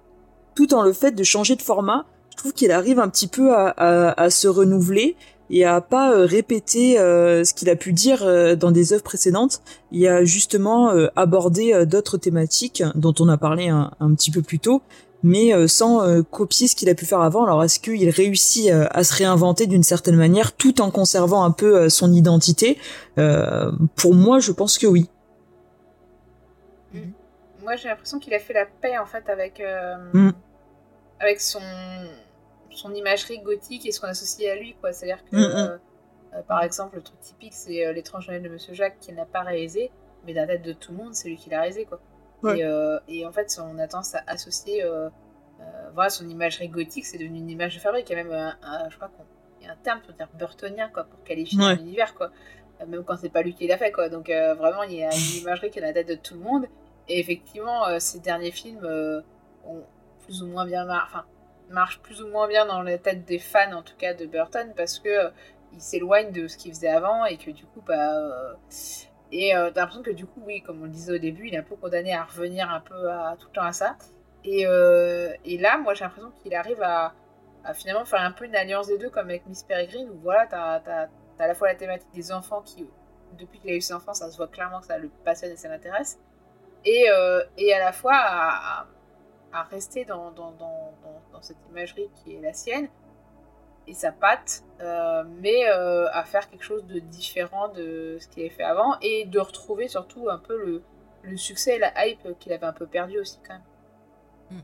C: tout en le fait de changer de format, je trouve qu'il arrive un petit peu à, à, à se renouveler et à pas répéter ce qu'il a pu dire dans des œuvres précédentes, et à justement aborder d'autres thématiques dont on a parlé un petit peu plus tôt, mais euh, sans euh, copier ce qu'il a pu faire avant. Alors est-ce qu'il réussit euh, à se réinventer d'une certaine manière tout en conservant un peu son identité? Euh, Pour moi, je pense que oui.
D: Moi, j'ai l'impression qu'il a fait la paix en fait avec euh,
C: Mm.
D: avec son son imagerie gothique et ce qu'on associe à lui, quoi. C'est-à-dire que,
C: Mm, mm.
D: euh, par exemple, le truc typique, c'est l'étrange Noël de Monsieur Jacques qu'il n'a pas réalisé, mais dans la tête de tout le monde, c'est lui qui l'a réalisé, quoi.
C: Ouais.
D: Et, euh, et en fait, on a tendance à associer, euh, euh, voilà, son imagerie gothique, c'est devenu une image de fabrique. Il y a même, un, un- je crois qu'il y a un terme pour dire burtonien, quoi, pour qualifier
C: Ouais.
D: l'univers, quoi. Même quand c'est pas lui qui l'a fait, quoi. Donc vraiment, il y a une imagerie qui est dans la tête de tout le monde. Et effectivement, ces derniers films ont plus ou moins bien mar- enfin, marchent plus ou moins bien dans la tête des fans, en tout cas de Burton, parce que il s'éloigne de ce qu'il faisait avant et que du coup, bah. Et euh, t'as l'impression que du coup, oui, comme on le disait au début, il est un peu condamné à revenir un peu à, tout le temps à ça. Et, euh, et là, moi, j'ai l'impression qu'il arrive à, finalement faire un peu une alliance des deux, comme avec Miss Peregrine, où voilà, t'as as, à la fois la thématique des enfants qui, depuis qu'il a eu ses enfants, ça se voit clairement que ça le passionne et ça l'intéresse et, euh, et à la fois à, à- rester dans, dans, dans, dans cette imagerie qui est la sienne et sa patte, euh, mais euh, à faire quelque chose de différent de ce qu'il avait fait avant et de retrouver surtout un peu le, succès et la hype qu'il avait un peu perdu aussi quand même.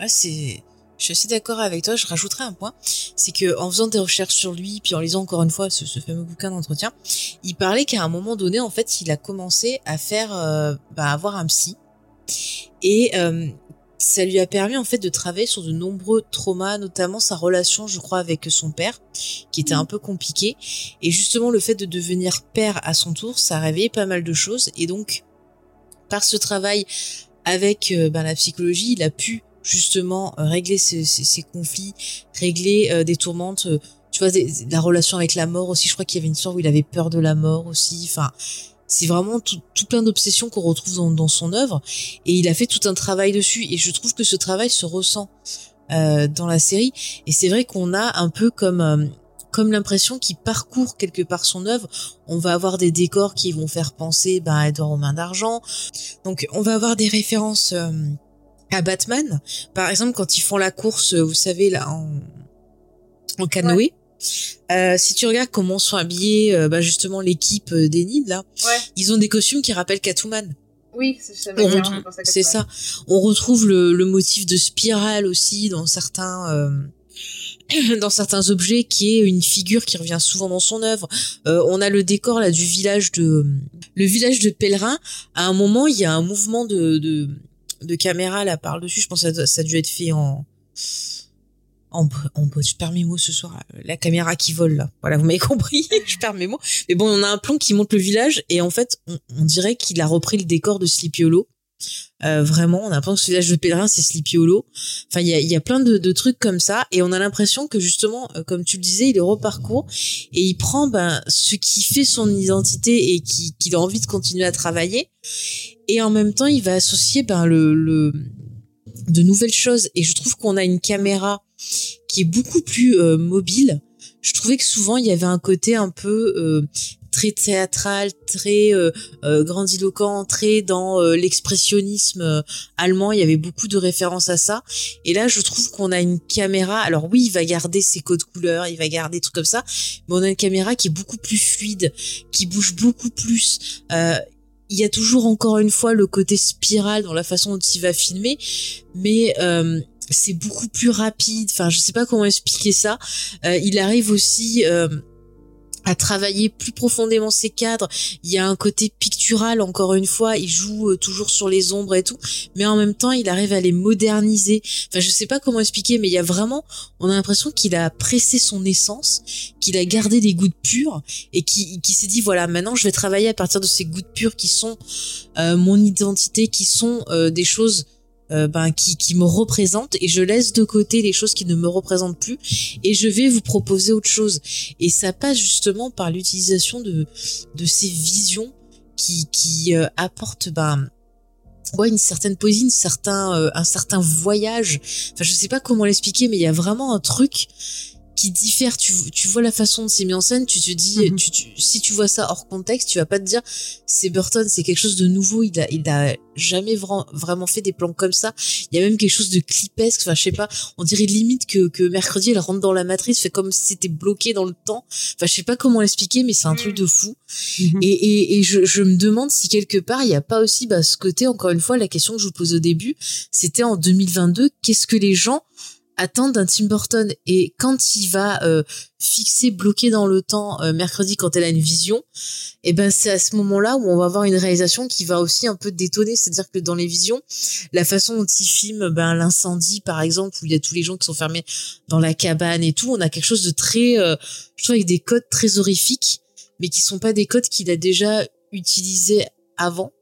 B: Ah, c'est. Je suis assez d'accord avec toi. Je rajouterai un point, c'est que en faisant des recherches sur lui, puis en lisant encore une fois ce, ce fameux bouquin d'entretien, il parlait qu'à un moment donné, en fait, il a commencé à faire, euh, bah, avoir un psy, et euh, ça lui a permis en fait de travailler sur de nombreux traumas, notamment sa relation, je crois, avec son père, qui était un peu compliquée, et justement le fait de devenir père à son tour, ça a réveillé pas mal de choses, et donc par ce travail avec euh, ben, la psychologie, il a pu justement euh, régler ces conflits, régler euh, des tourmentes, tu vois, des- la relation avec la mort aussi. Je crois qu'il y avait une histoire où il avait peur de la mort aussi. Enfin, c'est vraiment tout, plein d'obsessions qu'on retrouve dans, son œuvre. Et il a fait tout un travail dessus. Et je trouve que ce travail se ressent euh, dans la série. Et c'est vrai qu'on a un peu comme euh, comme l'impression qu'il parcourt quelque part son œuvre. On va avoir des décors qui vont faire penser bah, à Edouard aux d'argent. Donc on va avoir des références euh, à Batman. Par exemple, quand ils font la course, vous savez, là, en, en canoë. Euh, si tu regardes comment sont habillés euh, bah, justement l'équipe euh, d'Enid là,
D: Ouais.
B: ils ont des costumes qui rappellent Catwoman.
D: Oui, c'est ça.
B: On retrouve- C'est ça. On retrouve le, le motif de spirale aussi dans certains euh, dans certains objets qui est une figure qui revient souvent dans son œuvre. On a le décor là du village de le village de pèlerins. À un moment, il y a un mouvement de de, de caméra là par dessus. Je pense que ça, ça a dû être fait en en, en je perds mes mots ce soir, là. la caméra qui vole là. Voilà, vous m'avez compris, je perds mes mots. Mais bon, on a un plan qui montre le village et en fait, on, on dirait qu'il a repris le décor de Sleepy Hollow. Euh, vraiment, on a l'impression que ce village de pèlerins, c'est Sleepy Hollow. Enfin, il y a, y a plein de, de trucs comme ça et on a l'impression que justement, euh, comme tu le disais, il est reparcourt et il prend ben, ce qui fait son identité et qui- qu'il a envie de continuer à travailler et en même temps, il va associer ben, le, le de nouvelles choses et je trouve qu'on a une caméra qui est beaucoup plus euh, mobile je trouvais que souvent il y avait un côté un peu euh, très théâtral, très euh, grandiloquent, très dans l'expressionnisme allemand. Il y avait beaucoup de références à ça. Et là, je trouve qu'on a une caméra. Alors oui, il va garder ses codes couleurs, il va garder des trucs comme ça, mais on a une caméra qui est beaucoup plus fluide, qui bouge beaucoup plus. il y a toujours encore une fois le côté spirale dans la façon dont il va filmer, mais c'est beaucoup plus rapide. Enfin, je sais pas comment expliquer ça. Euh, il arrive aussi euh, à travailler plus profondément ses cadres. Il y a un côté pictural, encore une fois, il joue euh, toujours sur les ombres et tout, mais en même temps, il arrive à les moderniser. Enfin, je sais pas comment expliquer, mais il y a vraiment, on a l'impression qu'il a pressé son essence, qu'il a gardé des gouttes pures et qui, s'est dit voilà, maintenant, je vais travailler à partir de ces gouttes pures qui sont mon identité, qui sont des choses euh, ben, qui, qui me représente et je laisse de côté les choses qui ne me représentent plus et je vais vous proposer autre chose. Et ça passe justement par l'utilisation de, de ces visions qui, qui euh, apportent ben, une certaine poésie, une certain, euh, un certain voyage. Enfin, je sais pas comment l'expliquer, mais il y a vraiment un truc qui diffère. Tu, tu vois la façon de c'est mis en scène, tu te dis, mhm. tu, si tu vois ça hors contexte, tu vas pas te dire c'est Burton, c'est quelque chose de nouveau. Il a, il a jamais vraiment fait des plans comme ça. Il y a même quelque chose de clipesque. Enfin, je sais pas. On dirait limite que, que mercredi, elle rentre dans la matrice, fait comme si c'était bloqué dans le temps. Enfin, je sais pas comment l'expliquer, mais c'est un truc de fou. Mhm. Et, et, et je, je me demande si quelque part, il y a pas aussi bah, ce côté, encore une fois, la question que je vous pose au début, c'était en 2022, qu'est-ce que les gens attendre d'un Tim Burton. Et quand il va euh, fixer bloquer dans le temps euh, mercredi quand elle a une vision et eh ben c'est à ce moment-là où on va avoir une réalisation qui va aussi un peu détonner. C'est-à-dire que dans les visions la façon dont il filme ben l'incendie par exemple où il y a tous les gens qui sont fermés dans la cabane et tout on a quelque chose de très euh, je trouve avec des codes très horrifiques mais qui sont pas des codes qu'il a déjà utilisés avant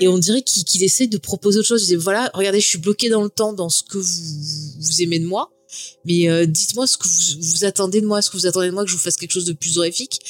B: et on dirait qu'il essaie de proposer autre chose. Il dit voilà, regardez, je suis bloqué dans le temps dans ce que vous, vous aimez de moi. Mais euh, dites-moi ce que vous, vous, attendez de moi, est-ce que vous attendez de moi que je vous fasse quelque chose de plus horrifique?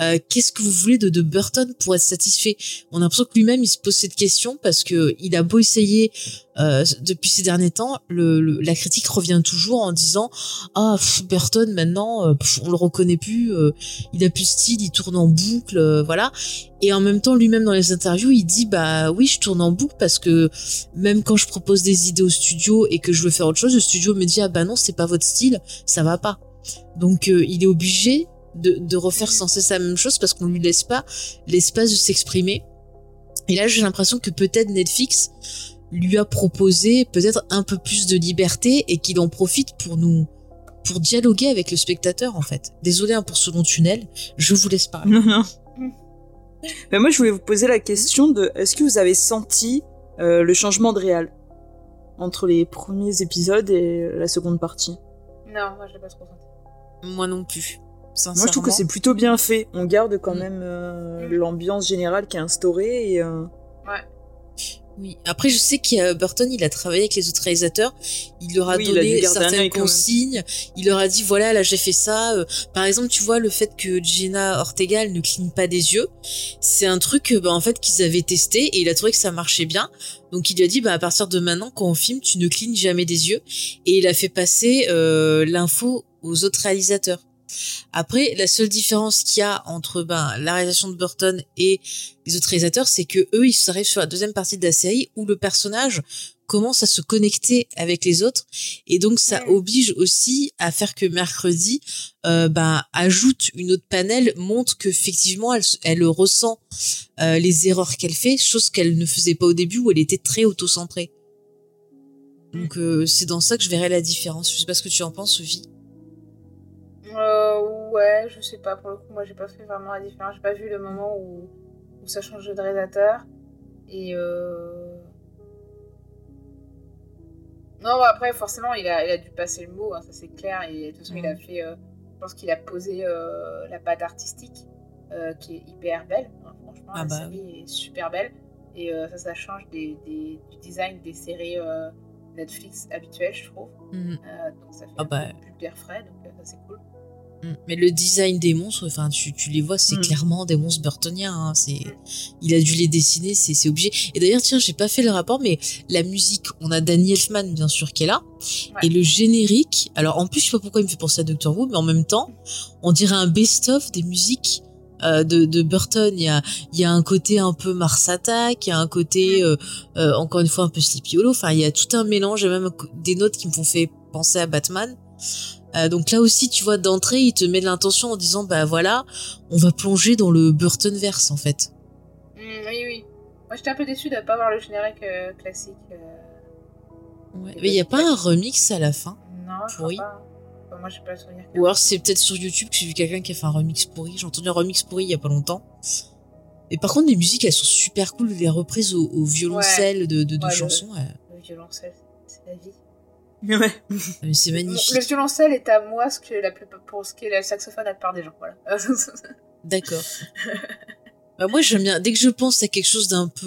B: Euh, Qu'est-ce que vous voulez de, de, Burton pour être satisfait? On a l'impression que lui-même il se pose cette question parce que il a beau essayer euh, depuis ces derniers temps, le, la critique revient toujours en disant ah Burton maintenant euh, on le reconnaît plus, euh, il a plus de style, il tourne en boucle, voilà. Et en même temps lui-même dans les interviews il dit bah oui je tourne en boucle parce que même quand je propose des idées au studio et que je veux faire autre chose, le studio me dit ah bah non c'est pas votre style, ça va pas. Donc il est obligé de, de, refaire sans cesse la même chose parce qu'on lui laisse pas l'espace de s'exprimer. Et là j'ai l'impression que peut-être Netflix lui a proposé peut-être un peu plus de liberté et qu'il en profite pour nous pour dialoguer avec le spectateur en fait. Désolé hein, pour ce long tunnel, je vous laisse parler.
C: Non non. Mais moi je voulais vous poser la question de est-ce que vous avez senti euh, le changement de réal entre les premiers épisodes et la seconde partie?
D: Non, moi je l'ai pas trop senti.
B: Moi non plus.
C: Moi je trouve que c'est plutôt bien fait. On garde quand mm. même euh, mm. l'ambiance générale qui est instaurée et. Euh,
D: ouais.
B: Oui. Après, je sais qu'il Burton, il a travaillé avec les autres réalisateurs. Il leur a donné certaines consignes. Il leur a dit voilà, là j'ai fait ça. Euh, par exemple, tu vois le fait que Jenna Ortega ne cligne pas des yeux, c'est un truc bah, en fait qu'ils avaient testé et il a trouvé que ça marchait bien. Donc il lui a dit bah à partir de maintenant quand on filme, tu ne clignes jamais des yeux et il a fait passer euh, l'info aux autres réalisateurs. Après, la seule différence qu'il y a entre ben, la réalisation de Burton et les autres réalisateurs, c'est que eux, ils arrivent sur la deuxième partie de la série où le personnage commence à se connecter avec les autres. Et donc ça oblige aussi à faire que mercredi euh, ben, ajoute une autre panel montre qu'effectivement elle, elle ressent euh, les erreurs qu'elle fait chose qu'elle ne faisait pas au début où elle était très auto-centrée. Donc euh, c'est dans ça que je verrai la différence. Je sais pas ce que tu en penses Sophie
D: euh, ouais, je sais pas. Pour le coup, moi, j'ai pas fait vraiment la différence. J'ai pas vu le moment où, où ça change de réalisateur. Et euh... Non, après, forcément, il a, il a dû passer le mot, hein, ça c'est clair. Et de toute façon, il a mm. fait. Euh... Je pense qu'il a posé la patte artistique, qui est hyper belle. Hein, franchement, ah la bah série est super belle. Et ça, ça change des, des, du design des séries Netflix habituelles, je trouve. Mm. donc ça fait ah bah... plus d'air frais, donc ça c'est cool.
B: Mm. Mais le design des monstres, enfin, tu, tu les vois, c'est
C: Mm.
B: clairement des monstres burtoniens. hein, c'est, il a dû les dessiner, c'est, c'est obligé. Et d'ailleurs, tiens, j'ai pas fait le rapport, mais la musique, on a Danny Elfman, bien sûr, qui est là. Et le générique, alors en plus, je sais pas pourquoi il me fait penser à Doctor Who, mais en même temps, on dirait un best-of des musiques. euh, de, de Burton, il y a, il y a un côté un peu Mars Attack, il y a un côté euh, euh, encore une fois un peu Sleepy Hollow. Enfin, il y a tout un mélange, a même des notes qui me font fait penser à Batman. Euh, donc là aussi, tu vois, d'entrée, il te met de l'intention en disant, bah voilà, on va plonger dans le Burtonverse en fait.
D: Mm, oui, oui. Moi, j'étais un peu déçue de pas voir le générique euh, classique. euh.
B: Mais il y a pas un remix à la fin?
D: Non, je
B: pourri.
D: pas. Enfin, moi, pas souvenir.
B: Ou alors c'est peut-être sur YouTube que j'ai vu quelqu'un qui a fait un remix pourri. J'ai entendu un remix pourri il y a pas longtemps. Et par contre, les musiques, elles sont super cool. Les reprises au, au violoncelle de, de, de
D: Ouais, le-
B: chansons,
D: Le violoncelle, c'est la vie.
C: Ouais.
B: mais c'est magnifique.
D: Le violoncelle est à moi ce que la plupart- pour ce qui est le saxophone à la plupart des gens. Voilà.
B: D'accord. Bah moi j'aime bien dès que je pense à quelque chose d'un peu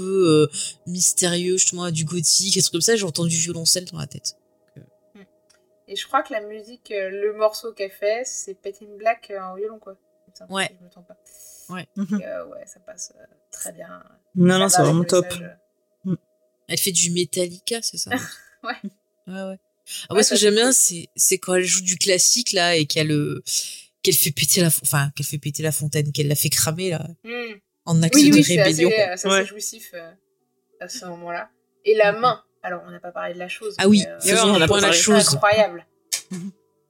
B: euh, mystérieux justement à du gothique et trucs comme ça j'entends du violoncelle dans la tête
D: Et je crois que la musique, euh, le morceau qu'elle fait, c'est Petit Black euh, en violon, quoi.
B: Ouais.
D: si Je me trompe pas.
B: Ouais.
D: Et, euh, ouais, ça passe euh, très bien.
C: Non,
D: Ça
C: non, c'est vraiment top.
D: message.
B: elle fait du Metallica c'est ça?
D: Ouais.
B: ouais ouais ah,
D: Ouais,
B: moi ce que j'aime
D: c'est
B: bien c'est c'est quand elle joue du classique là et qu'elle euh, qu'elle fait péter la enfin qu'elle fait péter la fontaine qu'elle la fait cramer là
D: Mm.
B: en acte
D: Oui,
B: de
D: oui, c'est assez,
B: rébellion
D: euh, c'est assez
C: Ouais.
D: jouissif euh, à ce moment-là. Et la main, alors on n'a pas parlé de la chose.
B: ah oui
D: mais, euh,
C: on
B: un
C: a
B: point
C: pas
B: la
C: parlé.
B: chose
D: incroyable.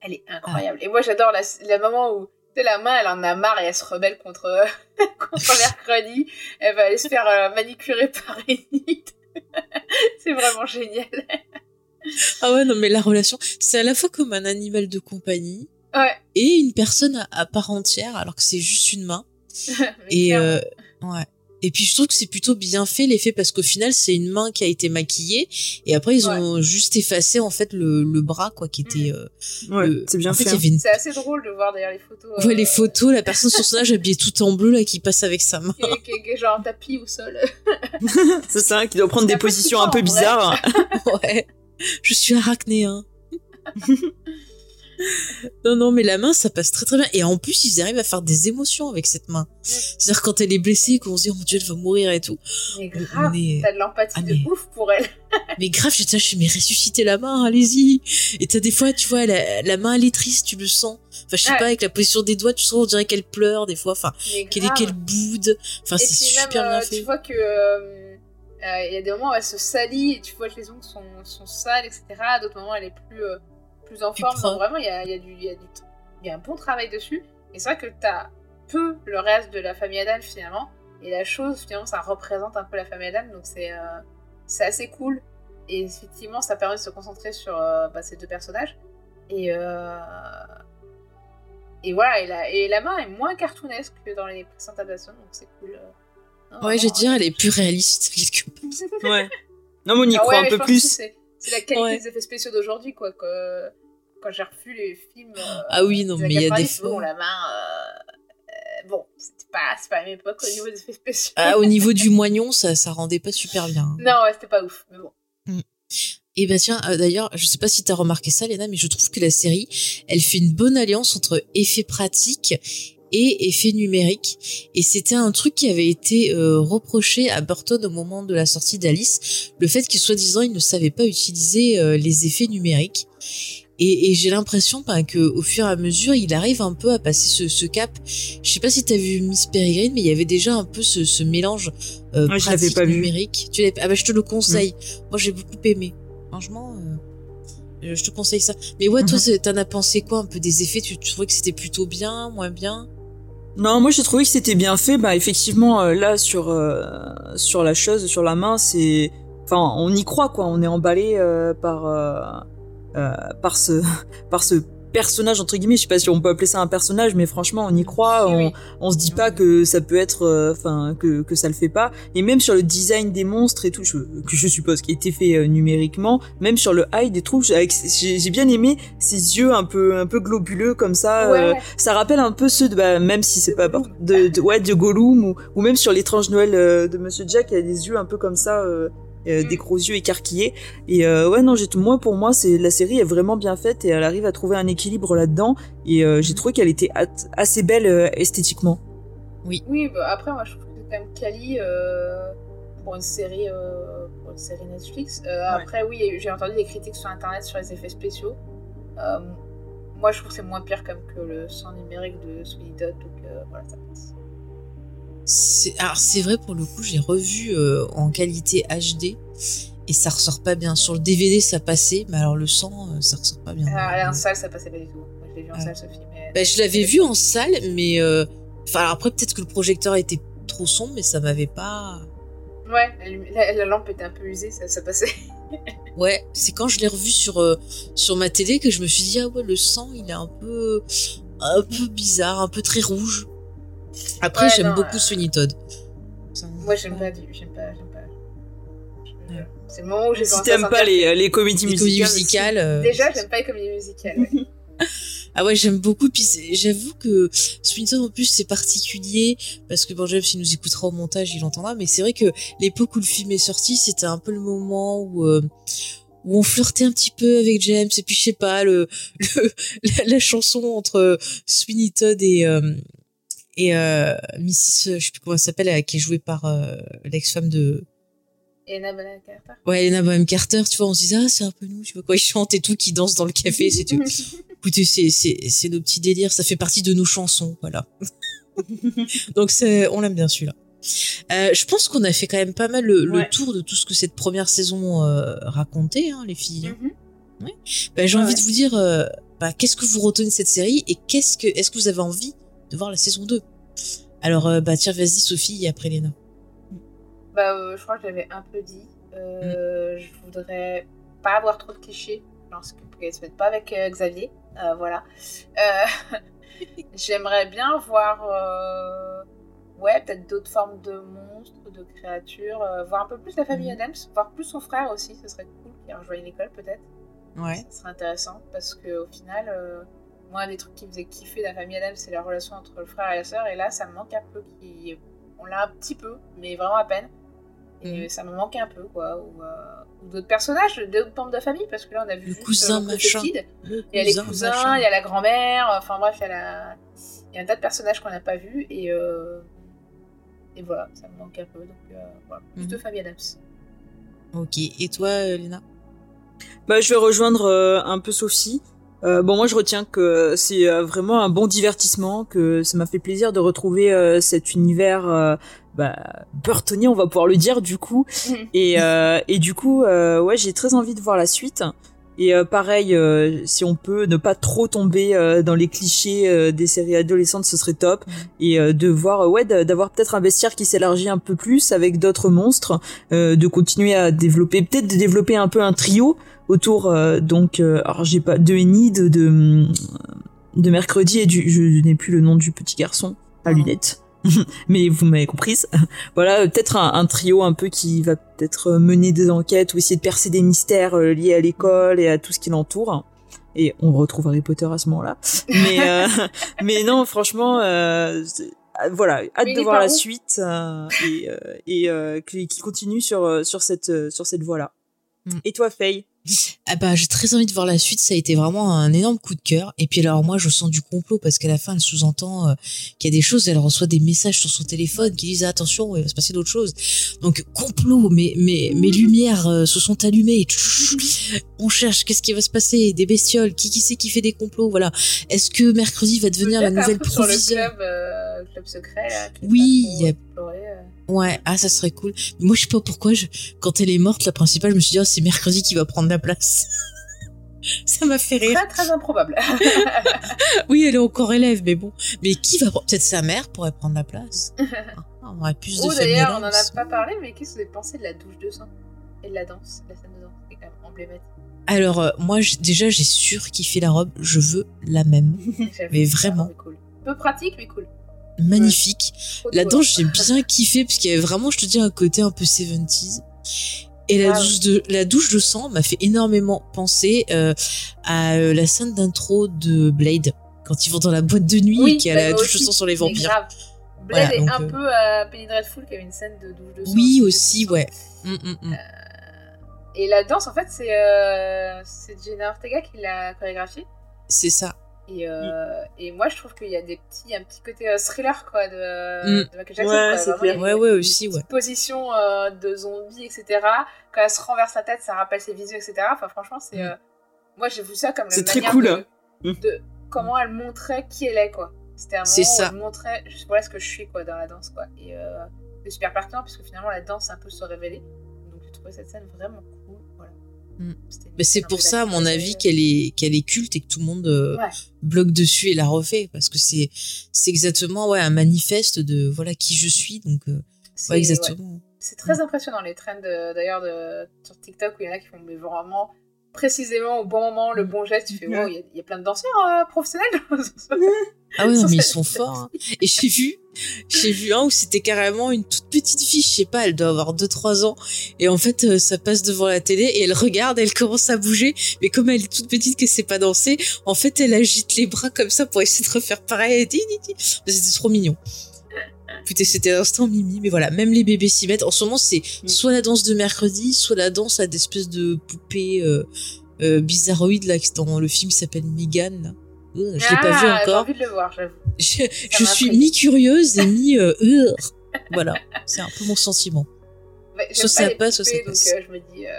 D: Elle est incroyable. Et moi, j'adore la, la moment où, tu sais, la main, elle en a marre et elle se rebelle contre, contre mercredi. Elle va aller se faire euh, manicurer par Enid. c'est vraiment génial.
B: Ah ouais non mais la relation c'est à la fois comme un animal de compagnie
D: Ouais.
B: et une personne à, à part entière alors que c'est juste une main Et euh, ouais. Et puis je trouve que c'est plutôt bien fait l'effet parce qu'au final c'est une main qui a été maquillée et après ils ont juste effacé en fait le, le bras quoi qui était. euh,
C: Ouais,
B: le-
C: c'est bien
B: en fait, une...
D: C'est assez drôle de voir d'ailleurs les photos.
B: Ouais,
D: euh,
B: les photos, la personne sur son âge habillée tout en bleu là qui passe avec sa main.
D: Qui est, qui est- qui est genre tapis au sol.
C: C'est ça, qui doit prendre des positions un peu bizarres.
B: ouais. Je suis arachnéen. non non mais la main ça passe très très bien et en plus ils arrivent à faire des émotions avec cette main. C'est-à-dire quand elle est blessée qu'on se dit oh mon dieu elle va mourir et tout.
D: Mais grave,
B: est-
D: t'as de l'empathie
B: Ah,
D: de
B: mais-
D: ouf pour elle.
B: Mais grave, là, je suis, mais ressuscitez la main, allez-y. Et t'as des fois, tu vois, la, la main, elle est triste, tu le sens. Enfin, je sais
D: Ouais.
B: pas, avec la position des doigts, tu sens, on dirait qu'elle pleure, des fois. Enfin, qu'elle boude. Enfin, c'est super
D: même,
B: bien
D: euh,
B: fait.
D: Tu vois que euh, il y a des moments où elle se salit et tu vois que les ongles sont, sont sales, etc. À d'autres moments, elle est plus, euh, plus en forme. Donc vraiment, il y a, y, a du- y, a du- il y a un bon travail dessus. Et c'est vrai que t'as peu le reste de la famille Adam finalement. Et la chose, finalement, ça représente un peu la famille Adam. Donc c'est euh, assez cool. Et effectivement, ça permet de se concentrer sur euh, bah, ces deux personnages. Et, euh, et voilà, et la, et la main est moins cartoonesque que dans les précédentes adaptations, donc c'est cool.
B: Ouais, j'ai dit, elle est plus réaliste, quelque part.
C: Ouais. Non, mais on y
D: Ah
C: croit
D: ouais,
C: un peu plus.
D: C'est la qualité
B: Ouais.
D: des effets spéciaux d'aujourd'hui, quoi. que- quand j'ai revu les films. euh,
B: Ah oui, non, mais il y a des
D: 90, Bon,
B: fois.
D: la main. euh, euh, bon, c'était pas, pas la même époque au niveau des effets spéciaux.
B: Ah, au niveau du moignon, ça, ça rendait pas super bien. hein.
D: non, ouais, c'était pas ouf, mais bon.
B: Et bah tiens, euh, d'ailleurs, je sais pas si t'as remarqué ça, Léna, mais je trouve que la série, elle fait une bonne alliance entre effets pratiques et effets numériques. Et c'était un truc qui avait été euh, reproché à Burton au moment de la sortie d'Alice, le fait qu'il soi-disant il ne savait pas utiliser euh, les effets numériques. Et, et j'ai l'impression ben, que au fur et à mesure, il arrive un peu à passer ce, ce cap. Je sais pas si t'as vu Miss Peregrine, mais il y avait déjà un peu ce, ce mélange euh,
C: Ouais,
B: pratique
C: pas vu.
B: numérique. Tu l'avais- ah bah je te le conseille. Moi j'ai beaucoup aimé. Franchement, euh, je te conseille ça. Mais ouais, toi,
C: Mhm.
B: c'est- t'en as pensé quoi un peu des effets? Tu, tu trouvais que c'était plutôt bien, moins bien?
C: Non, moi j'ai trouvé que c'était bien fait. Bah effectivement, euh, là sur euh, sur la chose, sur la main, c'est, enfin, on y croit quoi. On est emballé euh, par euh, par ce par ce personnage entre guillemets. Je sais pas si on peut appeler ça un personnage, mais franchement, on y croit. On,
D: oui.
C: on se dit pas que ça peut être, euh, enfin, que que ça le fait pas. Et même sur le design des monstres et tout, je, que je suppose qui été fait euh, numériquement, même sur le hide et tout, j'ai bien aimé ces yeux un peu un peu globuleux comme ça. euh, ça rappelle un peu ceux de bah, même si c'est
D: De
C: pas
D: Gollum.
C: de, de ouais de Gollum ou, ou même sur l'étrange Noël euh, de Monsieur Jack il y a des yeux un peu comme ça euh, euh, des gros yeux écarquillés. Et euh, ouais, non, j'ai moi pour moi, c'est la série est vraiment bien faite et elle arrive à trouver un équilibre là-dedans. Et euh, j'ai trouvé qu'elle était assez belle euh, esthétiquement.
B: Oui.
D: Oui, bah, après, moi, je trouve que c'est quand même quali euh, pour une série, euh, pour une série Netflix. Euh, Après, oui, j'ai entendu des critiques sur Internet sur les effets spéciaux. Euh, moi, je trouve que c'est moins pire comme que le sang numérique de Sweeney Todd, donc euh, voilà, ça passe.
B: C'est- Alors c'est vrai pour le coup, j'ai revu euh, en qualité HD et ça ressort pas bien. Sur le DVD ça passait, mais alors le sang euh, ça ressort pas bien.
D: Ah, en salle, ça passait pas du tout. Moi, je l'ai vu en
B: Ah.
D: salle, Sophie. Mais...
B: Bah, je l'avais vu en salle, mais euh, enfin après peut-être que le projecteur était trop sombre, mais ça m'avait pas.
D: Ouais, la, lampe était un peu usée, ça, ça passait.
B: Ouais, c'est quand je l'ai revu sur sur ma télé que je me suis dit ah ouais le sang il est un peu un peu bizarre, un peu très rouge. Après
D: Ouais,
B: j'aime beaucoup
D: euh,
B: Sweeney Todd.
D: Moi, j'aime pas, du- j'aime pas, j'aime pas. Je- C'est le moment où j'ai
C: Si t'aimes pas les, les comédies
B: Les
C: musicales.
B: comédies musicales. euh,
D: Déjà, j'aime pas les comédies musicales. ouais.
B: Ah ouais, j'aime beaucoup. Puis j'avoue que Swinton en plus c'est particulier parce que bon, James il nous écoutera au montage, il entendra. Mais c'est vrai que l'époque où le film est sorti, c'était un peu le moment où euh, où on flirtait un petit peu avec James. Et puis je sais pas le, le la, la chanson entre Sweeney Todd et euh, et euh, Mrs. Je sais plus comment elle s'appelle, euh, qui est jouée par euh, l'ex-femme de
D: Bonham Carter.
B: Ouais, Elena Bonham Carter, tu vois, on se disait, ah, c'est un peu nous, tu vois, quoi, ils chantent et tout, qui dansent dans le café, c'est tout. Écoutez, c'est, c'est, c'est nos petits délires, ça fait partie de nos chansons, voilà. Donc, c'est, on l'aime bien celui-là. Euh, je pense qu'on a fait quand même pas mal le, tour de tout ce que cette première saison euh, racontait, hein, les filles. hein.
D: Mhm.
B: Ouais. Bah, j'ai envie
C: ouais.
B: de vous dire, euh, bah, qu'est-ce que vous retenez de cette série et qu'est-ce que, est-ce que vous avez envie de voir la saison 2 Alors, euh, bah, tiens, vas-y, Sophie, et après Léna.
D: Bah, euh, je crois que j'avais un peu dit. Euh, Je voudrais pas avoir trop de clichés lorsque qu'elle se mette pas avec Xavier. Voilà. J'aimerais bien voir, ouais, peut-être d'autres formes de monstres, de créatures, voir un peu plus la famille Adams, voir plus son frère aussi, ce serait cool qu'il rejoigne l'école peut-être.
B: Ouais.
D: Ça serait intéressant parce que au final, moi, un des trucs qui me faisait kiffer dans la famille Adams, c'est la relation entre le frère et la sœur. Et là, ça me manque un peu. Qui... On l'a un petit peu, mais vraiment à peine. Et
B: Mhm.
D: ça me manque un peu, quoi. Ou, euh, ou d'autres personnages, d'autres membres de la famille, parce que là, on a vu
B: Le
D: juste,
B: cousin,
D: euh,
B: machin.
D: Il y a les
B: cousin,
D: cousins,
B: machin.
D: il y a la grand-mère. Enfin bref, il y a la... Il y a un tas de personnages qu'on n'a pas vus. Et, euh, et voilà, ça me manque un peu. Donc euh, voilà, plus de
B: Mhm.
D: famille Adams.
B: Ok. Et toi, Léna?
C: Bah, je vais rejoindre euh, un peu Sophie. Euh, bon, moi, je retiens que c'est euh, vraiment un bon divertissement, que ça m'a fait plaisir de retrouver euh, cet univers euh, bah, burtonien, on va pouvoir le dire, du coup. Et, euh, et du coup, euh, ouais, j'ai très envie de voir la suite. Et euh, pareil, euh, si on peut ne pas trop tomber euh, dans les clichés euh, des séries adolescentes, ce serait top. Et euh, de voir, ouais, d'a- d'avoir peut-être un bestiaire qui s'élargit un peu plus avec d'autres monstres, euh, de continuer à développer, peut-être de développer un peu un trio autour. euh, donc, euh, alors j'ai pas de Enid, de, de de mercredi et du, je n'ai plus le nom du petit garçon à lunettes. Mais vous m'avez comprise. voilà, euh, peut-être un, un trio un peu qui va peut-être euh, mener des enquêtes ou essayer de percer des mystères euh, liés à l'école et à tout ce qui l'entoure. Et on retrouve Harry Potter à ce moment-là. Mais, euh, mais non, franchement, euh, voilà, hâte
D: Mais
C: de voir la
D: où
C: suite euh, et, euh, et euh, qui continue sur, euh, sur cette, euh, sur cette voie-là.
B: Mm.
C: Et toi, Faye?
B: Ah bah j'ai très envie de voir la suite, ça a été vraiment un énorme coup de cœur. Et puis alors moi je sens du complot parce qu'à la fin elle sous-entend euh, qu'il y a des choses, elle reçoit des messages sur son téléphone qui disent attention il va se passer d'autres choses. Donc complot, mes mes mes lumières euh, se sont allumées. On cherche qu'est-ce qui va se passer, des bestioles, qui qui c'est qui fait des complots, voilà. Est-ce que mercredi va devenir la nouvelle
D: club, euh, club secret, là. qui est
B: Oui,
D: pas trop
B: il y a-
D: exploré, euh.
B: Ouais, ah ça serait cool. Mais moi je sais pas pourquoi je quand elle est morte la principale, je me suis dit oh, c'est mercredi qui va prendre la place. ça m'a fait rire.
D: Très, très improbable.
B: Oui, elle est encore élève, mais bon. Mais qui va prendre Peut-être sa mère pourrait prendre la place. Ah, on aurait plus de
D: Oh,
B: famille
D: d'ailleurs, on en
B: Adams.
D: a pas parlé, mais qu'est-ce que vous avez pensé de la douche de sang Et de la danse, la scène de danse, quand même emblématique.
B: Alors, euh, moi, déjà, j'ai surkiffé la robe. Je veux la même. Mais vraiment.
D: vraiment cool. Peu pratique, mais cool.
B: Magnifique. La danse, j'ai bien kiffé, parce qu'il y avait vraiment, je te dis, un côté un peu 70s. Et la, douche de, la douche de sang m'a fait énormément penser euh, à euh, la scène d'intro de Blade. Quand ils vont dans la boîte de nuit
D: Oui,
B: et qu'il y a la douche de sang sur les vampires.
D: grave. Blade
B: Voilà,
D: est
B: donc,
D: un
B: euh,
D: peu à Penny Dreadful qui avait une scène de douche de sang.
B: Oui, aussi, ouais. Mm, mm, mm.
D: Et la danse, en fait, c'est c'est Jenna Ortega qui l'a chorégraphiée.
B: C'est ça.
D: Et, euh, et moi, je trouve qu'il y a des petits, un petit côté euh, thriller quoi, de,
B: Mm.
D: de Michael Jackson.
C: Ouais, c'est
D: a
B: Ouais, ouais, aussi, ouais.
D: positions euh, de zombie, etc. Quand elle se renverse la tête, ça rappelle ses visuels, etc. Enfin, franchement, c'est.
B: Mm.
D: euh, Moi, j'ai vu ça comme la
C: C'est très cool,
D: de,
C: hein. Mm.
D: de comment elle montrait qui elle est, quoi. C'était un moment
B: C'est
D: où
B: ça.
D: elle montrait, je- voilà ce que je suis, quoi, dans la danse, quoi. Et euh, c'est super pertinent, puisque finalement, la danse, c'est un peu se révéler. Donc, j'ai trouvé cette scène vraiment cool.
B: Mm. Mais c'est pour ça, à mon avis,
D: euh,
B: qu'elle est, qu'elle est culte et que tout le monde euh,
D: Ouais.
B: bloque dessus et la refait. Parce que c'est, c'est exactement ouais, un manifeste de voilà qui je suis. Donc, euh,
D: C'est-
B: ouais, exactement.
D: C'est très impressionnant les trends d'ailleurs de, sur TikTok où il y en a qui font mais vraiment précisément au bon moment le bon geste. Tu fais wow, il y a- il y, a plein de danseurs euh, professionnels.
B: Ah
D: Sur
B: mais ils sont forts. hein. Et j'ai vu, j'ai vu un où c'était carrément une toute petite fille, je sais pas, elle doit avoir 2-3 ans. Et en fait, euh, ça passe devant la télé et elle regarde, elle commence à bouger. Mais comme elle est toute petite, qu'elle sait pas danser, en fait, elle agite les bras comme ça pour essayer de refaire pareil. C'était trop mignon. Putain, c'était l'instant mimi. Mais voilà, même les bébés s'y mettent. En ce moment, c'est soit la danse de mercredi, soit la danse à des espèces de poupées euh, euh, bizarroïdes, là, dans le film qui s'appelle Megan, là. Euh, Je l'ai pas vu
D: Ah, J'ai
B: encore.
D: envie de le voir, j'avoue.
B: Je, suis mi-curieuse et mi euh, euh. Voilà, c'est un peu mon sentiment.
D: Mais
B: Soit ça
D: pas
B: passe, soit ça passe.
D: Donc euh, je me dis. euh,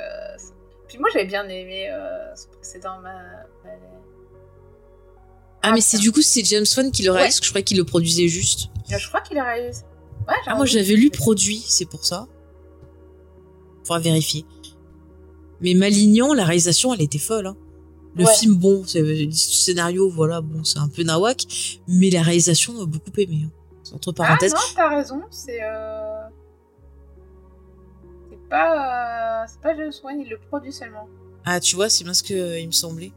D: Puis moi j'avais bien aimé ce précédent. Ma... ma-
B: Ah, mais c'est du coup, c'est James Wan qui le réalise, parce que je croyais qu'il le produisait juste.
D: Je crois qu'il. Ouais, j'ai
B: Ah, moi j'avais lu produit, c'est pour ça. Faudra vérifier. Mais Malignan, la réalisation, elle était folle. Hein. Le
D: Ouais.
B: film, bon, c'est le scénario, voilà, bon, c'est un peu nawak, mais la réalisation, beaucoup aimé. hein. Entre
D: Ah
B: parenthèses.
D: non, t'as raison, c'est. Euh... C'est pas. euh, C'est pas James Wan, il le produit seulement.
B: Ah, tu vois, c'est bien ce que euh, il me semblait.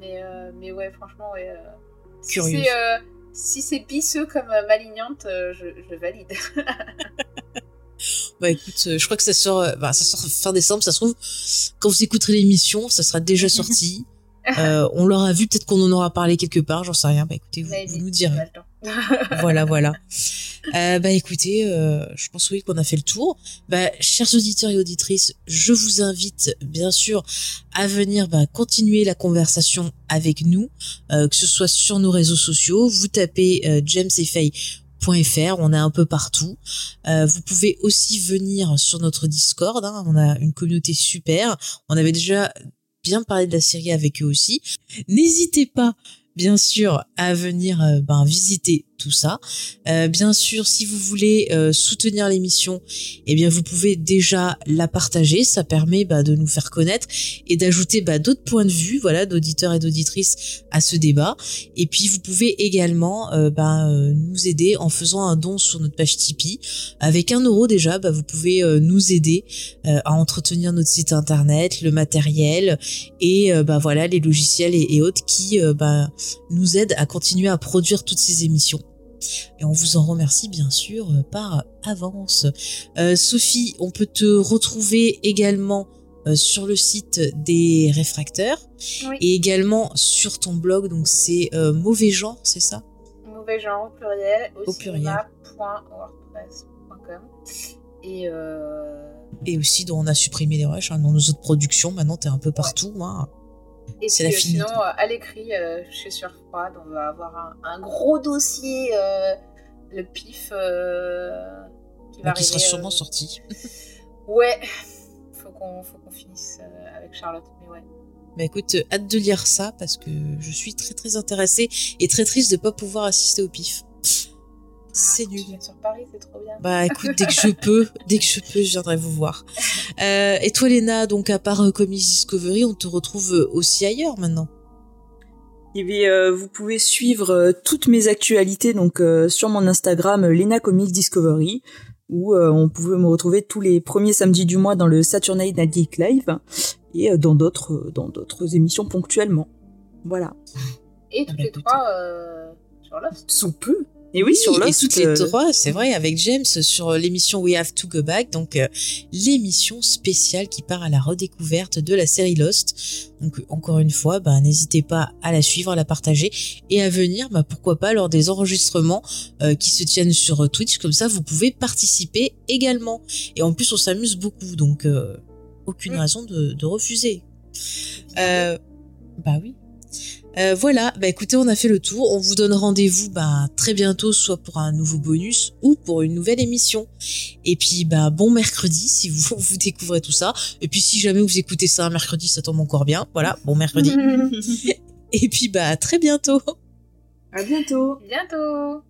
D: Mais, euh, mais ouais, franchement, ouais. euh, si c'est, Si c'est pisseux comme Malignante, je, je valide.
B: Bah écoute, euh, je crois que ça sort, euh, bah, ça sort fin décembre. Ça se trouve, quand vous écouterez l'émission, ça sera déjà sorti. Euh, on l'aura vu, peut-être qu'on en aura parlé quelque part, j'en sais rien. Bah écoutez, vous, vous nous direz. voilà, voilà. Euh, bah écoutez, euh, je pense oui qu'on a fait le tour. Bah, chers auditeurs et auditrices, je vous invite bien sûr à venir bah, continuer la conversation avec nous, euh, que ce soit sur nos réseaux sociaux. Vous tapez James et Faye on est un peu partout. Euh, vous pouvez aussi venir sur notre Discord, hein, on a une communauté super. On avait déjà bien parlé de la série avec eux aussi. N'hésitez pas, bien sûr, à venir euh, ben, visiter ça. Euh, bien sûr, si vous voulez euh, soutenir l'émission, eh bien vous pouvez déjà la partager. Ça permet bah, de nous faire connaître et d'ajouter bah, d'autres points de vue, voilà, d'auditeurs et d'auditrices à ce débat. Et puis vous pouvez également euh, bah, nous aider en faisant un don sur notre page Tipeee. Avec un euro déjà, bah, vous pouvez nous aider à entretenir notre site internet, le matériel et voilà les logiciels et, autres qui nous aident à continuer à produire toutes ces émissions. Et on vous en remercie bien sûr euh, par avance. Euh, Sophie, on peut te retrouver également euh, sur le site des réfracteurs
D: Oui.
B: et également sur ton blog, donc c'est euh, mauvais genre, c'est ça?
D: Mauvais genre au pluriel, au,
B: Au pluriel.
D: Et
B: Et aussi, dont on a supprimé les rushs hein, dans nos autres productions. Maintenant, t'es un peu partout. Hein.
D: Et
B: C'est
D: puis,
B: la
D: euh,
B: finitude.
D: sinon, euh, à l'écrit, euh, chez Surfroid, on va avoir un, un gros dossier, le pif, qui va
B: il sera
D: arriver,
B: sûrement sorti.
D: Ouais, faut qu'on faut qu'on finisse avec Charlotte, mais ouais.
B: Bah écoute, hâte de lire ça parce que je suis très très intéressée et très triste de pas pouvoir assister au pif. C'est nul.
D: Tu viens sur Paris, c'est trop bien.
B: Bah écoute, dès que je peux, dès que je peux, je viendrai vous voir. Euh, et toi, Léna, donc à part euh, Comics Discovery, on te retrouve euh, aussi ailleurs maintenant?
C: Eh bien, euh, vous pouvez suivre euh, toutes mes actualités donc euh, sur mon Instagram Lena Comics Discovery où euh, on pouvait me retrouver tous les premiers samedis du mois dans le Saturday Night Geek Live et euh, dans d'autres euh, dans d'autres émissions ponctuellement. Voilà.
D: Et toutes
B: bah,
D: les trois euh, sur Lost.
C: Sous peu. Et oui, sur
B: et
C: Lost,
B: toutes les
C: euh,
B: trois, c'est vrai, avec James sur l'émission We Have to Go Back, donc euh, l'émission spéciale qui part à la redécouverte de la série Lost. Donc encore une fois, bah, n'hésitez pas à la suivre, à la partager et à venir, bah, pourquoi pas, lors des enregistrements euh, qui se tiennent sur Twitch, comme ça vous pouvez participer également. Et en plus, on s'amuse beaucoup, donc euh, aucune raison de, de refuser. Euh, bah oui. Euh, voilà, bah écoutez, on a fait le tour. On vous donne rendez-vous bah, très bientôt, soit pour un nouveau bonus ou pour une nouvelle émission. Et puis, bah bon mercredi si vous, vous découvrez tout ça. Et puis, si jamais vous écoutez ça un mercredi, ça tombe encore bien. Voilà, bon mercredi. Et puis, bah à très bientôt.
C: À bientôt.
D: Bientôt